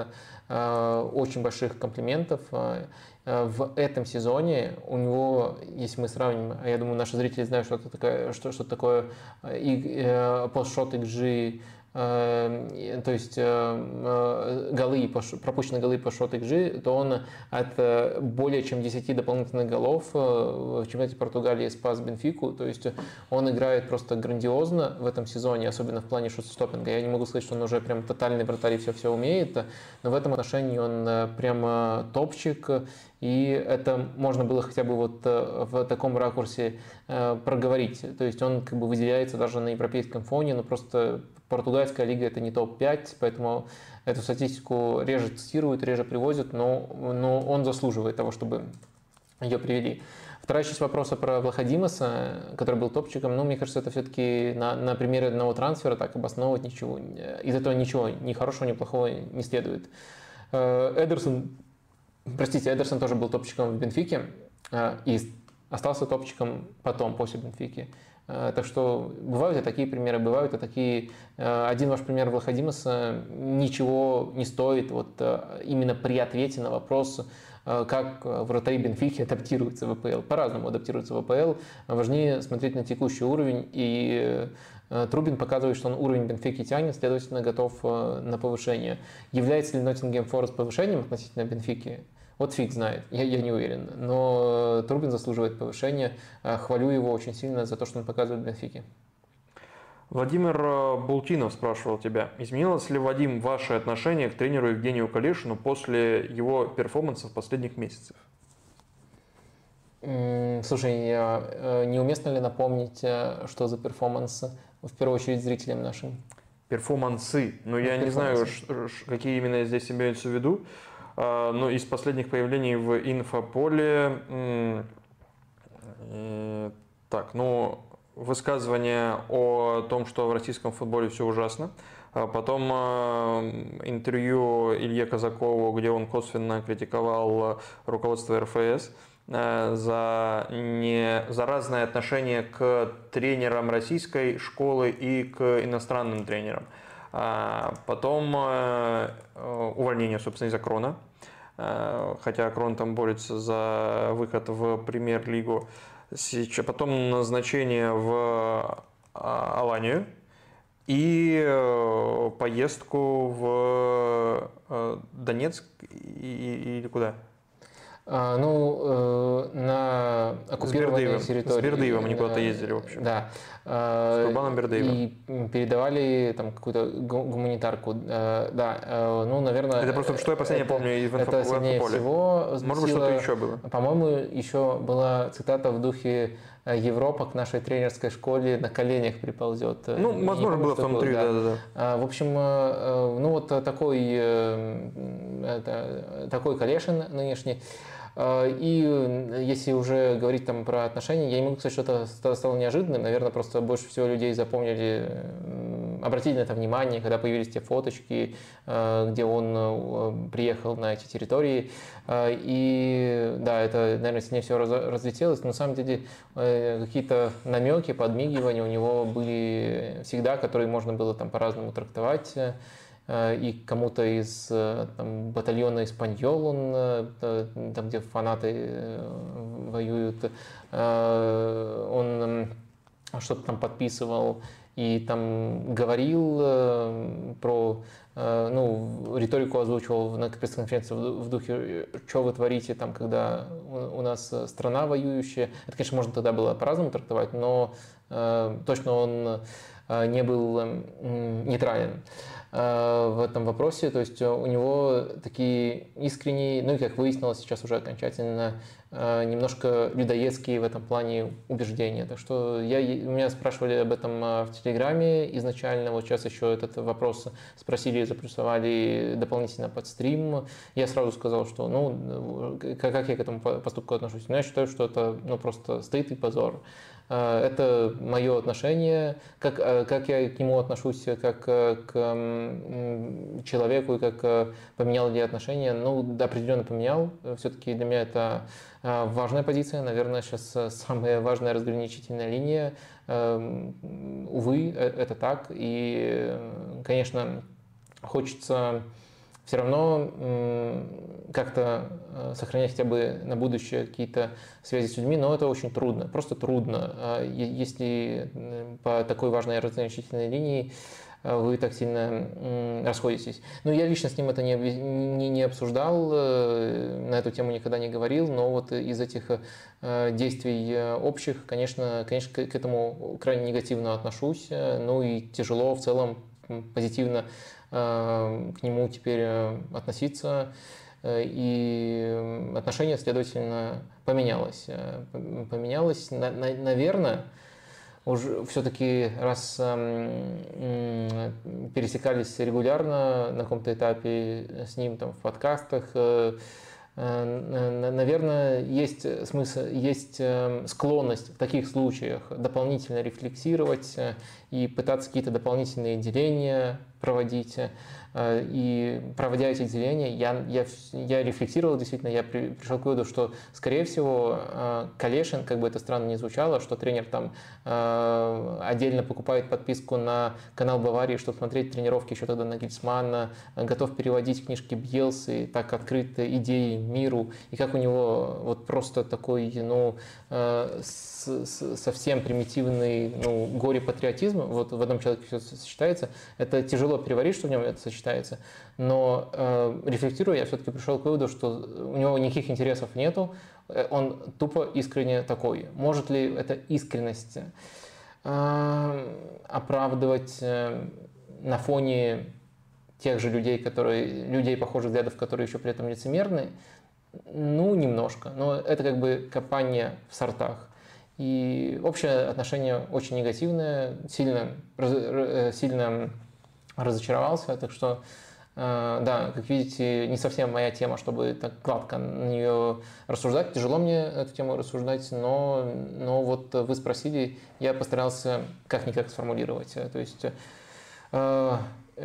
э, очень больших комплиментов. Э, в этом сезоне у него, если мы сравним, а я думаю, наши зрители знают, что это такое, что, что такое и, постшот XG то есть э, э, голы, пропущенные голы по шот XG, то он от э, более чем 10 дополнительных голов в чемпионате Португалии спас Бенфику, то есть он играет просто грандиозно в этом сезоне, особенно в плане шот-стоппинга. Я не могу сказать, что он уже прям тотальный вратарь и все-все умеет, но в этом отношении он прямо топчик, и это можно было хотя бы вот в таком ракурсе проговорить. То есть он как бы выделяется даже на европейском фоне, но просто Португальская лига это не топ-5, поэтому эту статистику реже цитируют, реже привозят, но, но он заслуживает того, чтобы ее привели. Вторая часть вопроса про Влаходимаса, который был топчиком, ну, мне кажется, это все-таки на, на примере одного трансфера так обосновывать ничего. Из этого ничего, ни хорошего, ни плохого не следует. Э, Эдерсон, простите, Эдерсон тоже был топчиком в Бенфике э, и остался топчиком потом, после Бенфики. Э, так что бывают и такие примеры, бывают и такие. Э, один ваш пример Влахадимаса ничего не стоит вот именно при ответе на вопрос, как вратари Бенфики адаптируются в АПЛ. По-разному адаптируются в АПЛ. Важнее смотреть на текущий уровень. И Трубин показывает, что он уровень Бенфики тянет, следовательно, готов на повышение. Является ли Ноттингем Форест повышением относительно Бенфики? Вот фиг знает, я, я не уверен. Но Трубин заслуживает повышения. А, хвалю его очень сильно за то, что он показывает Бенфике. Владимир э, Бултинов спрашивал тебя, изменилось ли, Вадим, ваше отношение к тренеру Евгению Калешину после его перформанса в последних месяцах? Слушай, э, неуместно ли напомнить, э, что за перформанс, в первую очередь, зрителям нашим? Перформансы. Но ну, я не знаю, какие именно здесь имеются в виду. А, но из последних появлений в инфополе, э, так, ну, высказывание о том, что в российском футболе все ужасно. А потом а, интервью Илье Казакову, где он косвенно критиковал руководство РФС э, за, не, за разное отношение к тренерам российской школы и к иностранным тренерам. Потом э, увольнение, собственно, из-за крона. Э, хотя Крон там борется за выход в премьер-лигу. Потом назначение в а, Аланию и э, поездку в э, Донецк или куда? А, ну, на оккупированной территории. С Бердыевым они куда-то ездили, в общем. Да. С Курбаном Бердыевым. И передавали там какую-то гуманитарку. Да, ну, наверное... Это просто, что я последнее помню из Это сильнее всего Может быть, что-то еще было. По-моему, еще была цитата в духе Европа к нашей тренерской школе на коленях приползет. Ну, возможно, помню, было в том интервью, да. да, да. В общем, ну вот такой, такой Калешин нынешний. А, и если уже говорить там про отношения, я не могу сказать, что это стало неожиданным. Наверное, просто больше всего людей запомнили, обратили на это внимание, когда появились те фоточки, а, где он приехал на эти территории. И да, это, наверное, с ней все разлетелось. Но на самом деле э, какие-то намеки, подмигивания у него были всегда, которые можно было там по-разному трактовать. Э, и кому-то из э, там, батальона Испаньол, он, э, там, где фанаты воюют, он что-то там подписывал и там говорил про, ну, риторику озвучивал на пресс-конференции в духе, что вы творите там, когда у нас страна воюющая. Это, конечно, можно тогда было по-разному трактовать, но точно он не был нейтрален в этом вопросе. То есть у него такие искренние, ну и как выяснилось сейчас уже окончательно, немножко людоедские в этом плане убеждения. Так что я, меня спрашивали об этом в Телеграме изначально, вот сейчас еще этот вопрос спросили заплюсовали дополнительно под стрим. Я сразу сказал, что ну, как я к этому поступку отношусь. Но я считаю, что это ну, просто стыд и позор. Э, это мое отношение, как, э, как я к нему отношусь, как э, к человеку и как поменял ли отношения. Ну, определенно поменял. Все-таки для меня это важная позиция, наверное, сейчас самая важная разграничительная линия. Увы, это так. И, конечно, хочется все равно как-то э, сохранять хотя бы на будущее какие-то связи с людьми, но это очень трудно, просто трудно. А если по такой важной разграничительной линии э, вы так сильно расходитесь. Ну, я лично с ним это не, не, не обсуждал, э, на эту тему никогда не говорил, но вот из этих действий общих, конечно, конечно, к этому крайне негативно отношусь, ну и тяжело в целом позитивно к нему теперь э, относиться. Э, и отношение, следовательно, поменялось. Поменялось, наверное, уже все-таки раз пересекались регулярно на каком-то этапе с ним там в подкастах, наверное, есть смысл, есть склонность в таких случаях дополнительно рефлексировать и пытаться какие-то дополнительные деления проводить. Э, и проводя эти деления, я, я, я рефлексировал действительно, я при, пришел к выводу, что, скорее всего, э, Калешин, как бы это странно не звучало, что тренер там э, отдельно покупает подписку на канал Баварии, чтобы смотреть тренировки еще тогда на Гельсмана, готов переводить книжки Бьелсы, так открыто идеи миру, и как у него вот просто такой, ну, совсем примитивный, ну, горе-патриотизм, вот в одном человеке все сочетается, это тяжело переварить, что в нем это сочетается. Но э, рефлектируя, я все-таки пришел к выводу, что у него никаких интересов нету, э, он тупо искренне такой. Может ли эта искренность э, оправдывать э, на фоне тех же людей, которые, людей похожих взглядов, которые еще при этом лицемерны? Ну, немножко. Но это как бы копание в сортах. И общее отношение очень негативное, сильно, э, сильно разочаровался, так что э, да, как видите, не совсем моя тема, чтобы так гладко на нее рассуждать. Тяжело мне эту тему рассуждать, но, но вот вы спросили, я постарался как-никак сформулировать. То есть э,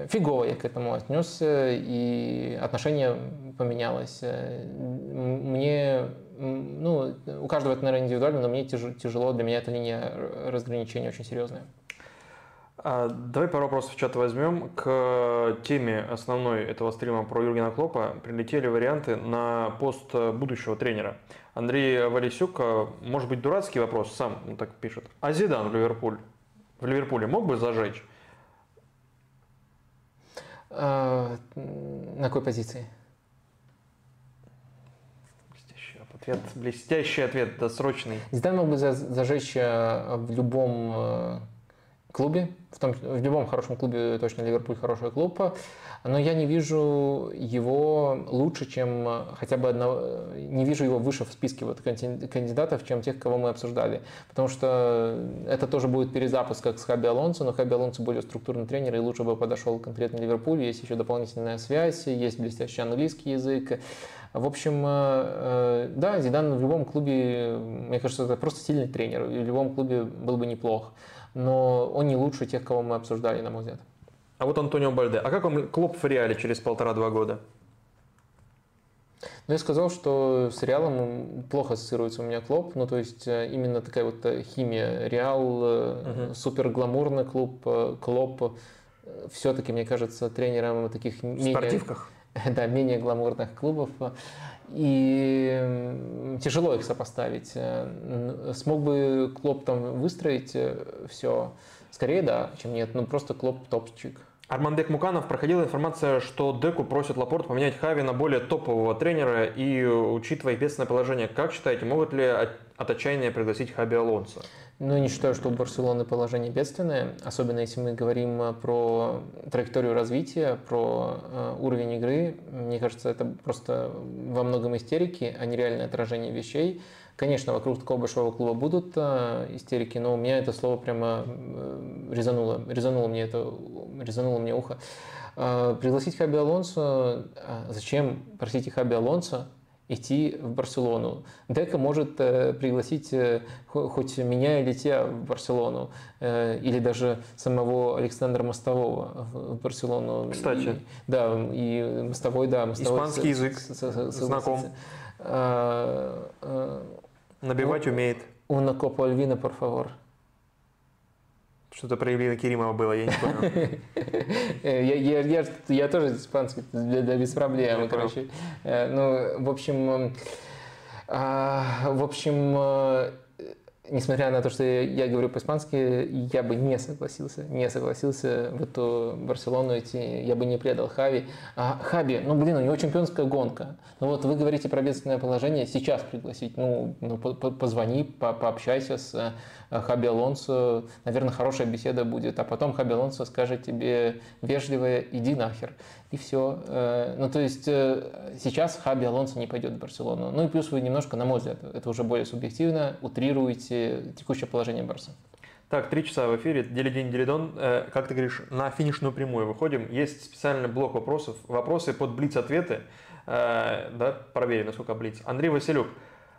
фигово я к этому отнесся, и отношение поменялось. Мне, ну, у каждого это, наверное, индивидуально, но мне тяжело, для меня эта линия разграничения очень серьезная. А, давай пару вопросов в чат возьмем. К теме основной этого стрима про Юргена Клопа прилетели варианты на пост будущего тренера. Андрей Валисюк, может быть, дурацкий вопрос, сам он так пишет. А Зидан в Ливерпуль? В Ливерпуле мог бы зажечь? На какой позиции? Блестящий ответ, блестящий ответ, досрочный. Зидан мог бы зажечь в любом клубе, в, том, в любом хорошем клубе точно Ливерпуль хороший клуб, но я не вижу его лучше, чем хотя бы одного, не вижу его выше в списке вот кандидатов, чем тех, кого мы обсуждали, потому что это тоже будет перезапуск, как с Хаби Алонсо, но Хаби Алонсо более структурный тренер и лучше бы подошел конкретно Ливерпуль, есть еще дополнительная связь, есть блестящий английский язык, в общем, э, э, да, Зидан в любом клубе, мне кажется, это просто сильный тренер, в любом клубе был бы неплох но он не лучше тех, кого мы обсуждали, на мой взгляд. А вот Антонио Бальде. А как вам Клоп в реале через полтора-два года? Ну, я сказал, что с Реалом плохо ассоциируется у меня Клоп. Ну, то есть э, именно такая вот химия. Реал, угу. супер гламурный клуб, Клоп. Все-таки, мне кажется, тренером таких... В менее, спортивках? Да, менее гламурных клубов. И тяжело их сопоставить. Э, смог бы Клоп там выстроить э, все? Скорее да, чем нет. Ну просто Клоп топчик. Армандек Муканов проходила информация, что Деку просит Лапорт поменять Хави на более топового тренера и учитывая бедственное положение, как считаете, могут ли от отчаяния пригласить Хаби Алонсо? Ну, не считаю, что у Барселоны положение бедственное, особенно если мы говорим э, про траекторию развития, про э, уровень игры. Мне кажется, это просто во многом истерики, а не реальное отражение вещей. Конечно, вокруг такого большого клуба будут э, истерики, но у меня это слово прямо э, резануло, резануло мне это, резануло мне ухо. Э, пригласить Хаби Алонсо, э, зачем, простите, Хаби Алонсо, идти в Барселону. Дека может э, пригласить э, хоть меня или тебя в Барселону, э, или даже самого Александра Мостового в Барселону. Кстати. И, да, и Мостовой, да. Мостовой Испанский язык знаком. А, а, Набивать ну, умеет. Una copa Альвина, por favor. Что-то про Ильина Керимова было, я не понял. я, я, я, я тоже испанский, да, да, без проблем, короче. Э, ну, в общем, а, в общем, несмотря на то, что я говорю по-испански, я бы не согласился, не согласился в эту Барселону идти, я бы не предал Хави. А Хаби, ну блин, у него чемпионская гонка. Ну вот вы говорите про бедственное положение, сейчас пригласить, ну, ну позвони, по пообщайся с э, Хаби Алонсо, наверное, хорошая беседа будет, а потом Хаби Алонсо скажет тебе вежливое «иди нахер» и все. Э, ну, то есть э, сейчас Хаби Алонсо не пойдет в Барселону. Ну и плюс вы немножко, на мой взгляд, это уже более субъективно, утрируете текущее положение Барса. Так, три часа в эфире, Дели день, Делидон. Э, как ты говоришь, на финишную прямую выходим. Есть специальный блок вопросов. Вопросы под блиц-ответы. Да, проверим, насколько блиц. Андрей Василюк.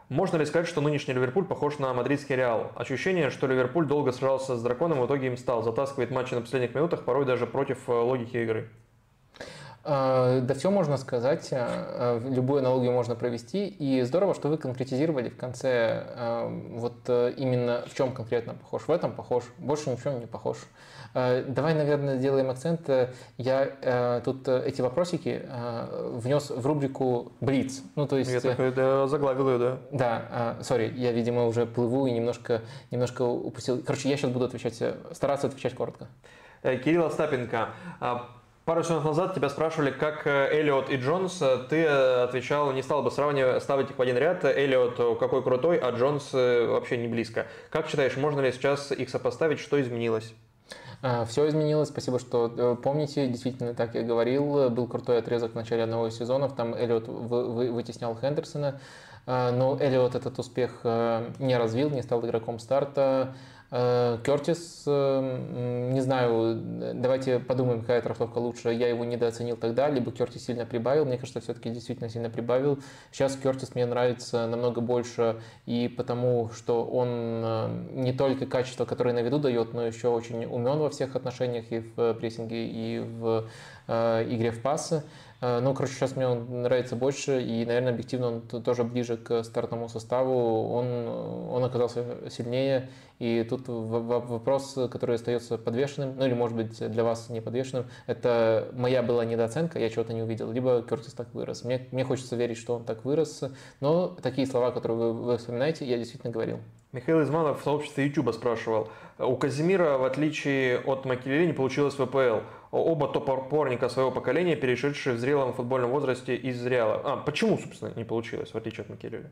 Можно ли сказать, что нынешний Ливерпуль похож на мадридский Реал? Ощущение, что Ливерпуль долго сражался с драконом, в итоге им стал. Затаскивает матчи на последних минутах, порой даже против логики игры. А, да все можно сказать, а, а, любую аналогию можно провести, и здорово, что вы конкретизировали в конце вот э, именно в чем конкретно похож. В этом похож, больше ни в чем не похож. Давай, наверное, сделаем акцент. Я э, тут э, эти вопросики внес в рубрику Блиц. Ну, то есть... Я такой, да, заглавил ее, да. Да, сори, я, видимо, уже плыву и немножко, немножко упустил. Короче, я сейчас буду отвечать, стараться отвечать коротко. Кирилл Остапенко. Пару сезонов назад тебя спрашивали, как э, Эллиот и Джонс. Ты э, отвечал, не стал бы сравнивать, ставить их в один ряд. Эллиот э, какой крутой, а Джонс вообще не близко. Как считаешь, можно ли сейчас их сопоставить? Что изменилось? Все изменилось, спасибо, что помните, действительно, так я говорил, был крутой отрезок в начале одного из сезонов, там Эллиот вытеснял Хендерсона, но Эллиот этот успех не развил, не стал игроком старта, Э, Кертис, э, не знаю, давайте подумаем, какая трактовка лучше. Я его недооценил тогда, либо Кертис сильно прибавил. Мне кажется, все-таки действительно сильно прибавил. Сейчас Кертис мне нравится намного больше и потому, что он э, не только качество, которое на виду дает, но еще очень умен во всех отношениях и в прессинге, и в игре в пасы. Э, ну, короче, сейчас мне он нравится больше, и, наверное, объективно он тоже ближе к стартовому составу. Он, он оказался сильнее, и тут вопрос, который остается подвешенным, ну или, может быть, для вас не подвешенным, это моя была недооценка, я чего-то не увидел, либо Кертис так вырос. Мне, мне хочется верить, что он так вырос, но такие слова, которые вы, вы вспоминаете, я действительно говорил. Михаил Изманов в сообществе YouTube спрашивал. У Казимира, в отличие от Макелели, не получилось ВПЛ оба топ-опорника своего поколения, перешедшие в зрелом футбольном возрасте из Реала. А, почему, собственно, не получилось, в отличие от Макелеля?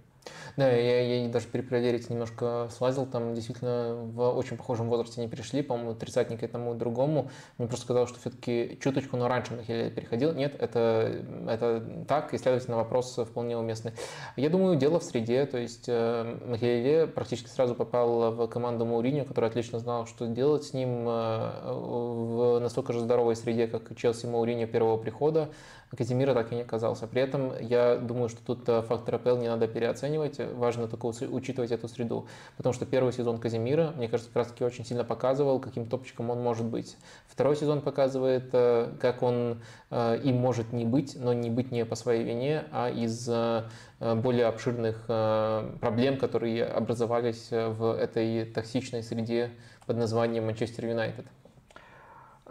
Да, я, я даже перепроверить немножко слазил, там действительно в очень похожем возрасте не перешли, по-моему, тридцатник этому другому. Мне просто сказал, что все-таки чуточку, но раньше Макелеля переходил. Нет, это, это так, и, следовательно, вопрос вполне уместный. Я думаю, дело в среде, то есть э, Макелеле практически сразу попал в команду Мауриньо, который отлично знал, что делать с ним э, в настолько же здоровой среде, как Челси Мауриньо первого прихода, Казимира так и не оказался. При этом я думаю, что тут э, фактор АПЛ не надо переоценивать, важно только учитывать эту среду, потому что первый сезон Казимира, мне кажется, как раз таки очень сильно показывал, каким топчиком он может быть. Второй сезон показывает, э, как он им может не быть, но не быть не по своей вине, а из более обширных проблем, которые образовались в этой токсичной среде под названием Манчестер Юнайтед.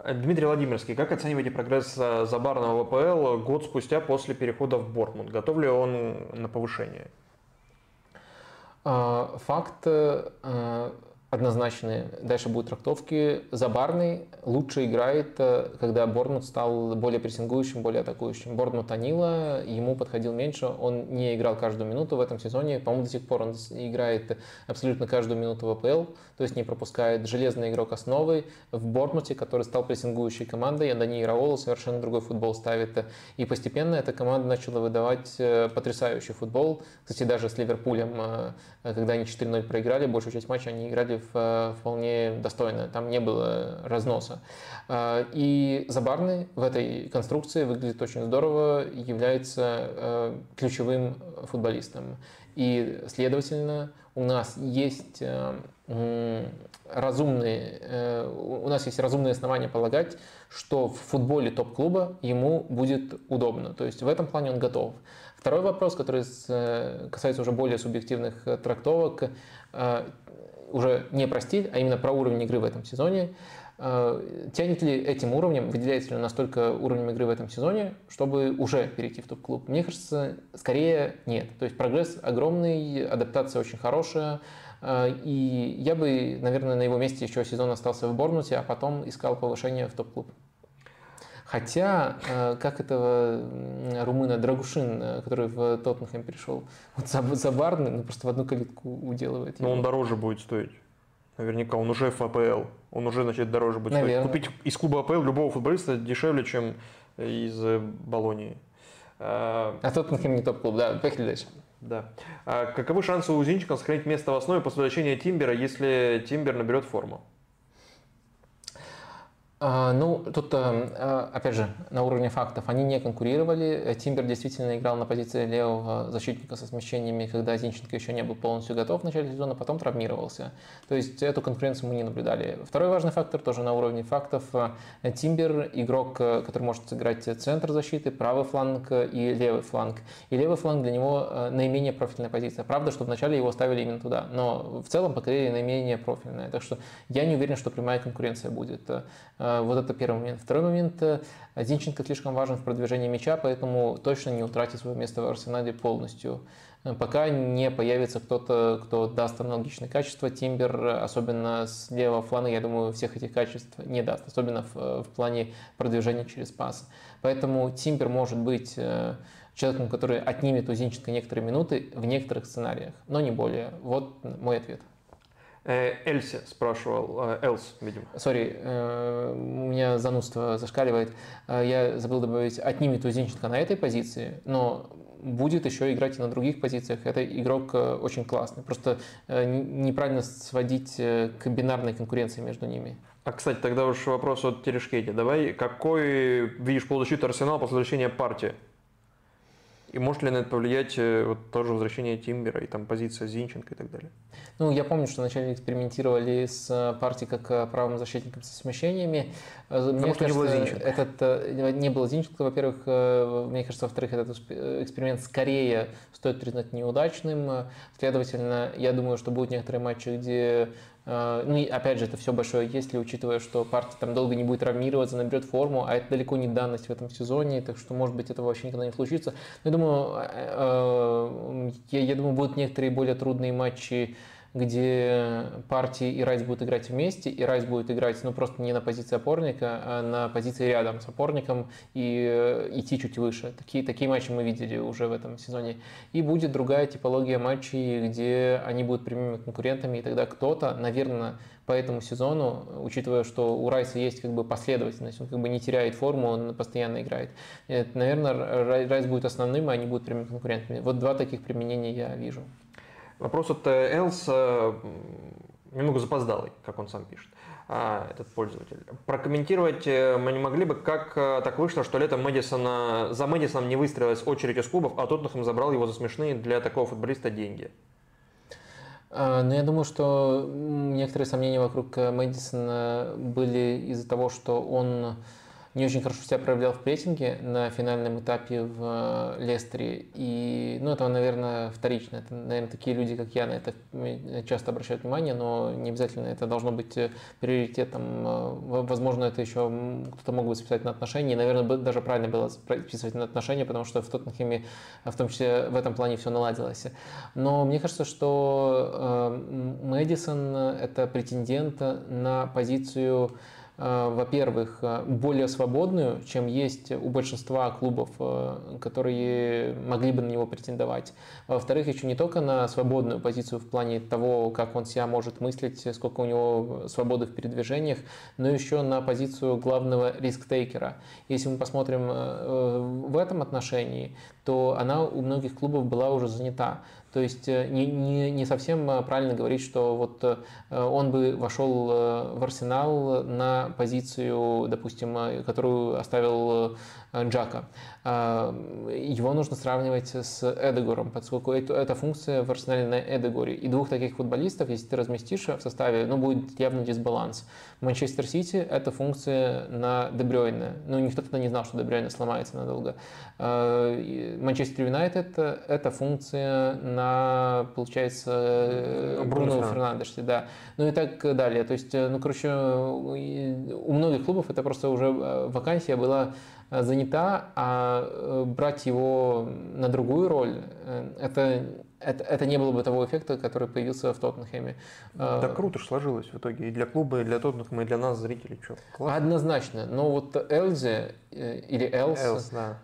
Дмитрий Владимирский, как оцениваете прогресс э, Забарного ВПЛ год спустя после перехода в Бортмунд? Готов ли он на повышение? А, факт, э, однозначные. Дальше будут трактовки. Забарный лучше играет, э, когда Борнмут стал более прессингующим, более атакующим. Борнмут Танила, ему подходил меньше, он не играл каждую минуту в этом сезоне. По-моему, до сих пор он играет абсолютно каждую минуту в АПЛ, то есть не пропускает. Железный игрок основы в Борнмуте, который стал прессингующей командой, а Дани Раолу совершенно другой футбол ставит. И постепенно эта команда начала выдавать э, потрясающий футбол. Кстати, даже с Ливерпулем, э, когда они 4-0 проиграли, большую часть матча они играли Э, вполне достойно, там не было разноса. Э, и Забарный в этой конструкции выглядит очень здорово, является э, ключевым футболистом. И, следовательно, у нас есть разумные, у нас есть разумные основания полагать, что в футболе топ-клуба ему будет удобно. То есть в этом плане он готов. Второй вопрос, который касается уже более субъективных трактовок, уже не про стиль, а именно про уровень игры в этом сезоне. Э, тянет ли этим уровнем, выделяется ли настолько уровнем игры в этом сезоне, чтобы уже перейти в топ-клуб? Мне кажется, скорее нет. То есть прогресс огромный, адаптация очень хорошая, э, и я бы, наверное, на его месте еще сезон остался в Борнуте, а потом искал повышение в топ-клуб. Хотя, э, как этого румына Драгушин, э, который в Тоттенхэм пришел, вот Забарный, ну просто в одну калитку уделывает. Но он дороже будет стоить. Наверняка, он уже в АПЛ. Он уже, значит, дороже будет Наверное. стоить. Купить из клуба АПЛ любого футболиста дешевле, чем из э, Болонии. А, а Тоттенхэм не топ-клуб, да. Поехали дальше. Да. А каковы шансы у Зинченко сохранить место в основе после возвращения Тимбера, если Тимбер наберет форму? А, ну, тут, э, э, опять же, на уровне фактов они не конкурировали. Тимбер действительно играл на позиции левого защитника со смещениями, когда Зинченко еще не был полностью готов в начале сезона, потом травмировался. То есть эту конкуренцию мы не наблюдали. Второй важный фактор тоже на уровне фактов. Э, Тимбер – игрок, который может сыграть центр защиты, правый фланг и левый фланг. И левый фланг для него наименее профильная позиция. Правда, что вначале его ставили именно туда, но в целом по карьере наименее профильная. Так что я не уверен, что прямая конкуренция будет. Э, вот это первый момент. Второй момент. Э, Зинченко слишком важен в продвижении мяча, поэтому точно не утратит свое место в арсенале полностью. Э, пока не появится кто-то, кто даст аналогичные качества, Тимбер, особенно с левого флана, я думаю, всех этих качеств не даст, особенно в, в плане продвижения через пас. Поэтому Тимбер может быть человеком, который отнимет у Зинченко некоторые минуты в некоторых сценариях, но не более. Вот мой ответ. Э, Эльси спрашивал, э, Элс, видимо. Сори, э, у меня занудство зашкаливает. Я забыл добавить, отнимет у Зинченко на этой позиции, но будет еще играть и на других позициях. Это игрок очень классный. Просто неправильно сводить к бинарной конкуренции между ними. А, кстати, тогда уж вопрос от Терешкети. Давай, какой видишь полузащиту Арсенал после возвращения партии? И может ли на это повлиять э, вот тоже возвращение Тимбера и там позиция Зинченко и так далее? Ну, я помню, что вначале экспериментировали с э, партией как э, правым защитником со смещениями. Потому мне что кажется, не было Зинченко. Этот, не было Зинченко, во-первых. Мне кажется, во-вторых, этот эксперимент скорее стоит признать неудачным. Следовательно, я думаю, что будут некоторые матчи, где ну и опять же, это все большое если, учитывая, что партия там долго не будет травмироваться, наберет форму, а это далеко не данность в этом сезоне, так что, может быть, этого вообще никогда не случится. Но я думаю, э, э, я, я думаю, будут некоторые более трудные матчи где партии и Райс будут играть вместе, и Райс будет играть, ну, просто не на позиции опорника, а на позиции рядом с опорником и э, идти чуть выше. Такие, такие матчи мы видели уже в этом сезоне. И будет другая типология матчей, где они будут прямыми конкурентами, и тогда кто-то, наверное, по этому сезону, учитывая, что у Райса есть как бы последовательность, он как бы не теряет форму, он постоянно играет. Это, наверное, Райс будет основным, а они будут прямыми конкурентами. Вот два таких применения я вижу. Вопрос от э, Элс немного запоздалый, как он сам пишет, а, этот пользователь. Прокомментировать э, мы не могли бы, как э, так вышло, что летом Мэдисона, за Мэдисоном не выстроилась очередь из клубов, а Тоттенхэм забрал его за смешные для такого футболиста деньги. А, ну, я думаю, что некоторые сомнения вокруг Мэдисона были из-за того, что он не очень хорошо себя проявлял в прессинге на финальном этапе в э, Лестере. И, ну, это, наверное, вторично. Это, наверное, такие люди, как я, на это часто обращают внимание, но не обязательно это должно быть э, приоритетом. Э, возможно, это еще кто-то мог бы списать на отношения. И, наверное, даже правильно было списывать на отношения, потому что в Тоттенхэме в том числе в этом плане все наладилось. Но мне кажется, что Мэдисон – это претендент на позицию Э, во-первых, э, более свободную, чем есть у большинства клубов, э, которые могли бы на него претендовать. Во-вторых, еще не только на свободную позицию в плане того, как он себя может мыслить, сколько у него свободы в передвижениях, но еще на позицию главного риск-тейкера. Если мы посмотрим в этом отношении, то она у многих клубов была уже занята. То есть э, не, не, не совсем э, правильно говорить, что вот э, он бы вошел в Арсенал на позицию, допустим, которую оставил Джака. А, его нужно сравнивать с Эдегором, поскольку эта функция в арсенале на Эдегоре. И двух таких футболистов, если ты разместишь в составе, ну, будет явный дисбаланс. Манчестер Сити – это функция на Дебрёйне. Ну, никто тогда не знал, что Дебрёйне сломается надолго. А, Манчестер Юнайтед – это функция на, получается, Бруно Фернандесе, да. Ну и так далее. То есть, ну, короче, у многих клубов это просто уже э, вакансия была Э, занята, а э, брать его на другую роль, э, это, это, это не было бы того эффекта, который появился в Тоттенхэме. Да круто же сложилось в итоге и для клуба, и для Тоттенхэма, и для нас, зрителей. Что, классно. Однозначно. Но вот Элзи или Элс, Элс да.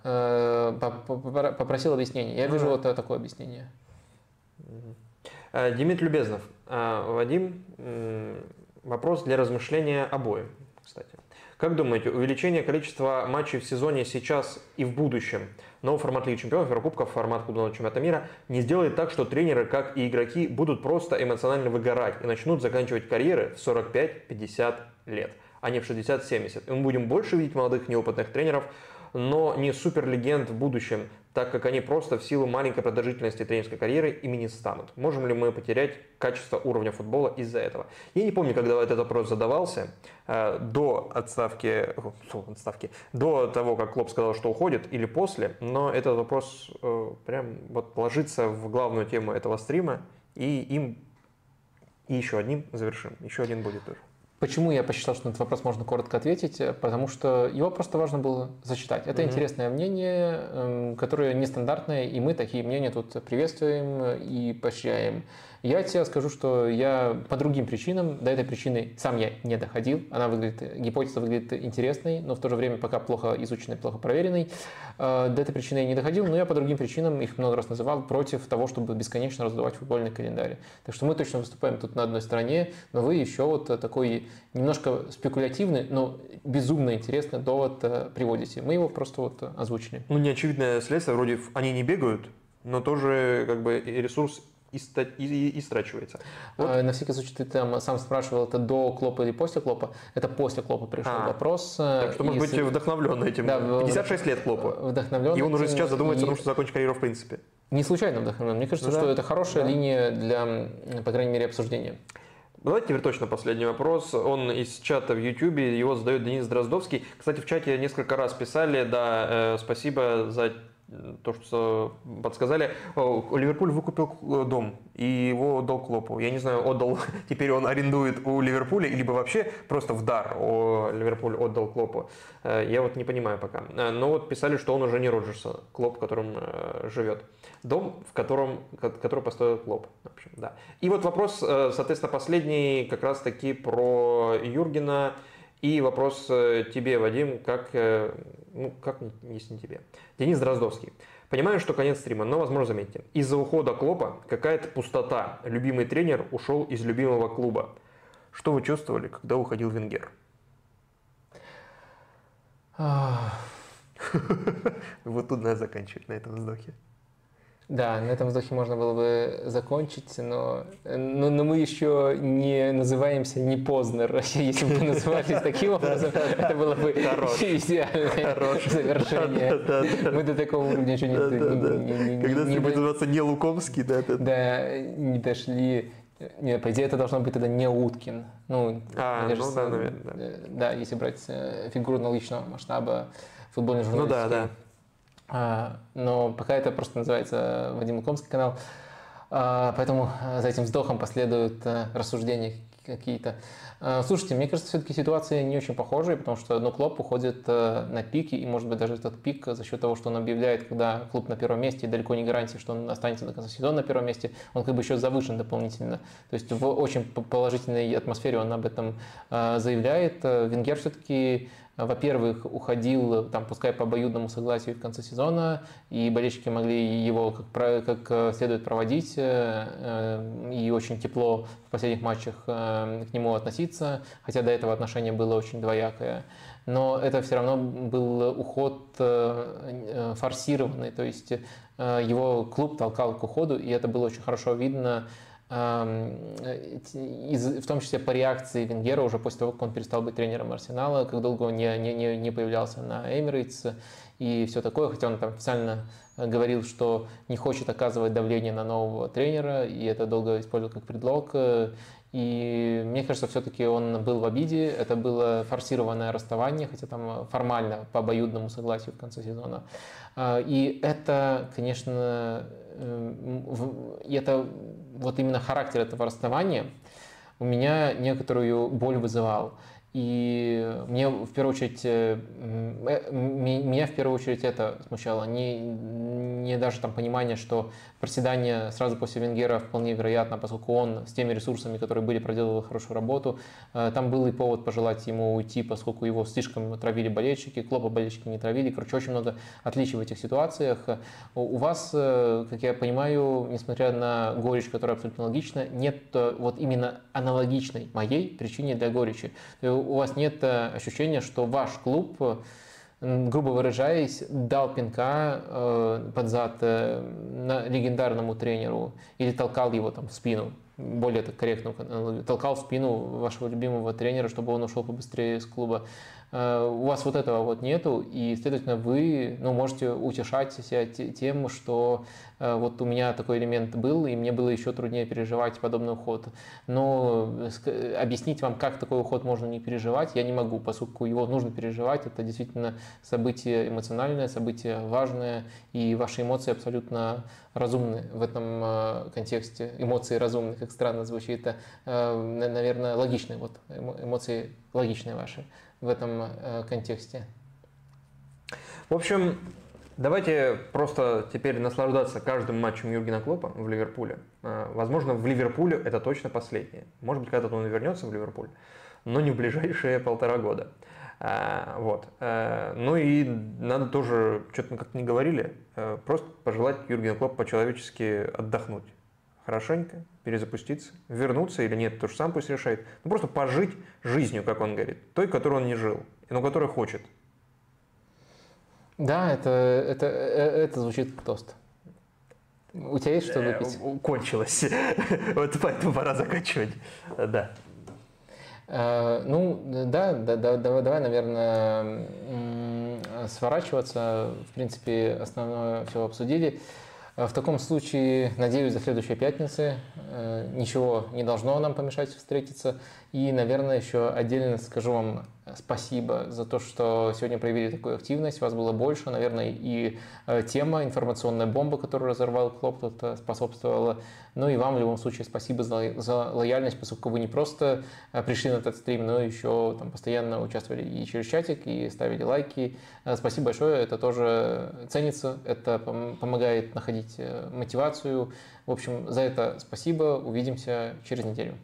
попросил объяснение. Я вижу вот такое объяснение. Демид Любезнов. Вадим, вопрос для размышления обоим, кстати. Как думаете, увеличение количества матчей в сезоне сейчас и в будущем, новый формат Лиги Чемпионов, Еврокубков, формат клубного чемпионата мира, не сделает так, что тренеры, как и игроки, будут просто эмоционально выгорать и начнут заканчивать карьеры в 45-50 лет, а не в 60-70. И мы будем больше видеть молодых неопытных тренеров, но не суперлегенд в будущем, так как они просто в силу маленькой продолжительности тренерской карьеры ими не станут. Можем ли мы потерять качество уровня футбола из-за этого? Я не помню, когда этот вопрос задавался, э, до отставки, отставки, до того, как Клоп сказал, что уходит, или после, но этот вопрос э, прям вот ложится в главную тему этого стрима, и им и еще одним завершим. Еще один будет тоже. Почему я посчитал, что на этот вопрос можно коротко ответить? Потому что его просто важно было зачитать. Это mm-hmm. интересное мнение, эм, которое нестандартное, и мы такие мнения тут приветствуем и поощряем. Я тебе скажу, что я по другим причинам, до этой причины сам я не доходил. Она выглядит, гипотеза выглядит интересной, но в то же время пока плохо изученной, плохо проверенной. Э, до этой причины я не доходил, но я по другим причинам, их много раз называл, против того, чтобы бесконечно раздувать футбольный календарь. Так что мы точно выступаем тут на одной стороне, но вы еще вот такой немножко спекулятивный, но безумно интересный довод э, приводите. Мы его просто вот озвучили. Ну, неочевидное следствие, вроде они не бегают, но тоже как бы ресурс истрачивается. Вот. А, на всякий случай, ты там сам спрашивал, это до Клопа или после Клопа? Это после Клопа пришел а, вопрос. Э, так что, может быть, вдохновлен этим. Да, 56 лет Клопа. Вдохновлен. И он уже сейчас задумывается и... о том, что закончить карьеру в принципе. Не случайно вдохновлен. Мне кажется, да. что это хорошая да. линия для, по крайней мере, обсуждения. Давайте теперь точно последний вопрос. Он из чата в YouTube, его задает Денис Дроздовский. Кстати, в чате несколько раз писали, да, э, спасибо за то, что подсказали. Ливерпуль выкупил э, дом и его отдал Клопу. Я не знаю, отдал, теперь он арендует у Ливерпуля, либо вообще просто в дар о, Ливерпуль отдал Клопу. Э, я вот не понимаю пока. Э, но вот писали, что он уже не Роджерса, Клоп, в котором живет. Дом, в котором, который построил Клоп. В общем, да. И вот вопрос, соответственно, последний как раз таки про Юргена. И вопрос тебе, Вадим, как ну, как если не тебе. Денис Дроздовский. Понимаю, что конец стрима, но, возможно, заметьте. Из-за ухода Клопа какая-то пустота. Любимый тренер ушел из любимого клуба. Что вы чувствовали, когда уходил Венгер? Вот тут надо заканчивать на этом вздохе. Да, на этом вздохе можно было бы закончить, но, но, но мы еще не называемся не Познер. Если бы мы назывались таким образом, это было бы идеальное завершение. Мы до такого уровня еще не Когда не будет называться не Лукомский, да? Да, не дошли Нет, по идее это должно быть тогда не Уткин. Ну, а, ну да, наверное. Да. да, если брать фигуру аналогичного масштаба футбольной журналистики. Ну да, да. А, но пока это просто называется Вадим Лукомский канал. А, поэтому за этим вздохом последуют рассуждения какие-то. Слушайте, мне кажется, все-таки ситуация не очень похожая, потому что ну, Клоп уходит на пике, и, может быть, даже этот пик за счет того, что он объявляет, когда клуб на первом месте, и далеко не гарантия, что он останется до конца сезона на первом месте, он как бы еще завышен дополнительно. То есть в очень положительной атмосфере он об этом заявляет. Венгер все-таки во-первых, уходил, там, пускай по обоюдному согласию в конце сезона, и болельщики могли его как, как следует проводить, и очень тепло в последних матчах к нему относиться хотя до этого отношение было очень двоякое. Но это все равно был уход э, э, форсированный, то есть э, его клуб толкал к уходу, и это было очень хорошо видно эм, в том числе по реакции Венгера уже после того, как он перестал быть тренером Арсенала, как долго он не, не, не появлялся на Эмирейтс и все такое, хотя он там официально говорил, что не хочет оказывать давление на нового тренера, и это долго использовал как предлог. И мне кажется, все-таки он был в обиде, это было форсированное расставание, хотя там формально по обоюдному согласию в конце сезона. А, и это, конечно, это вот именно характер этого расставания у меня некоторую боль вызывал. И мне в первую очередь, э, э, меня в первую очередь это смущало. Не, не даже там понимание, что проседание сразу после Венгера вполне вероятно, поскольку он с теми ресурсами, которые были, проделал хорошую работу. Э, там был и повод пожелать ему уйти, поскольку его слишком травили болельщики, Клопа болельщики не травили. Короче, очень много отличий в этих ситуациях. У вас, как я понимаю, несмотря на горечь, которая абсолютно логична, нет вот именно аналогичной моей причине для горечи у вас нет э, ощущения, что ваш клуб, грубо выражаясь, дал пинка э, под зад э, легендарному тренеру или толкал его там в спину, более так корректно, толкал в спину вашего любимого тренера, чтобы он ушел побыстрее из клуба. Э, у вас вот этого вот нету, и, следовательно, вы ну, можете утешать себя тем, что э, вот у меня такой элемент был, и мне было еще труднее переживать подобный уход. Но объяснить вам, как такой уход можно не переживать, я не могу, поскольку его нужно переживать. Это действительно событие эмоциональное, событие важное, и ваши эмоции абсолютно разумны в этом э, контексте. Эмоции разумны, как странно звучит, это, наверное, логичные. Вот эмоции логичные ваши в этом э, контексте. В общем, давайте просто теперь наслаждаться каждым матчем Юргена Клопа в Ливерпуле. Э, возможно, в Ливерпуле это точно последнее. Может быть, когда-то он вернется в Ливерпуль, но не в ближайшие полтора года. Э, вот. Ну и надо тоже, что-то мы как-то не говорили, просто пожелать Юргену Клопу по-человечески отдохнуть хорошенько, перезапуститься, вернуться или нет, то же сам пусть решает. Ну, просто пожить жизнью, как он говорит, той, которой он не жил, но которой хочет. Да, это, это, э, это звучит как тост. У тебя есть что э, выпить? Кончилось. Вот поэтому пора заканчивать. Да. Э, ну, да, да, да, давай, наверное, сворачиваться. В принципе, основное все обсудили. В таком случае, надеюсь, до следующей пятницы э, ничего не должно нам помешать встретиться. И, наверное, еще отдельно скажу вам спасибо за то, что сегодня проявили такую активность. Вас было больше. Наверное, и э, тема информационная бомба, которую разорвал Клоп, тут способствовала. Ну и вам в любом случае спасибо за, за лояльность, поскольку вы не просто э, пришли на этот стрим, но еще там постоянно участвовали и через чатик, и ставили лайки. Э, спасибо большое, это тоже ценится, это помогает находить мотивацию. В общем, за это спасибо. Увидимся через неделю.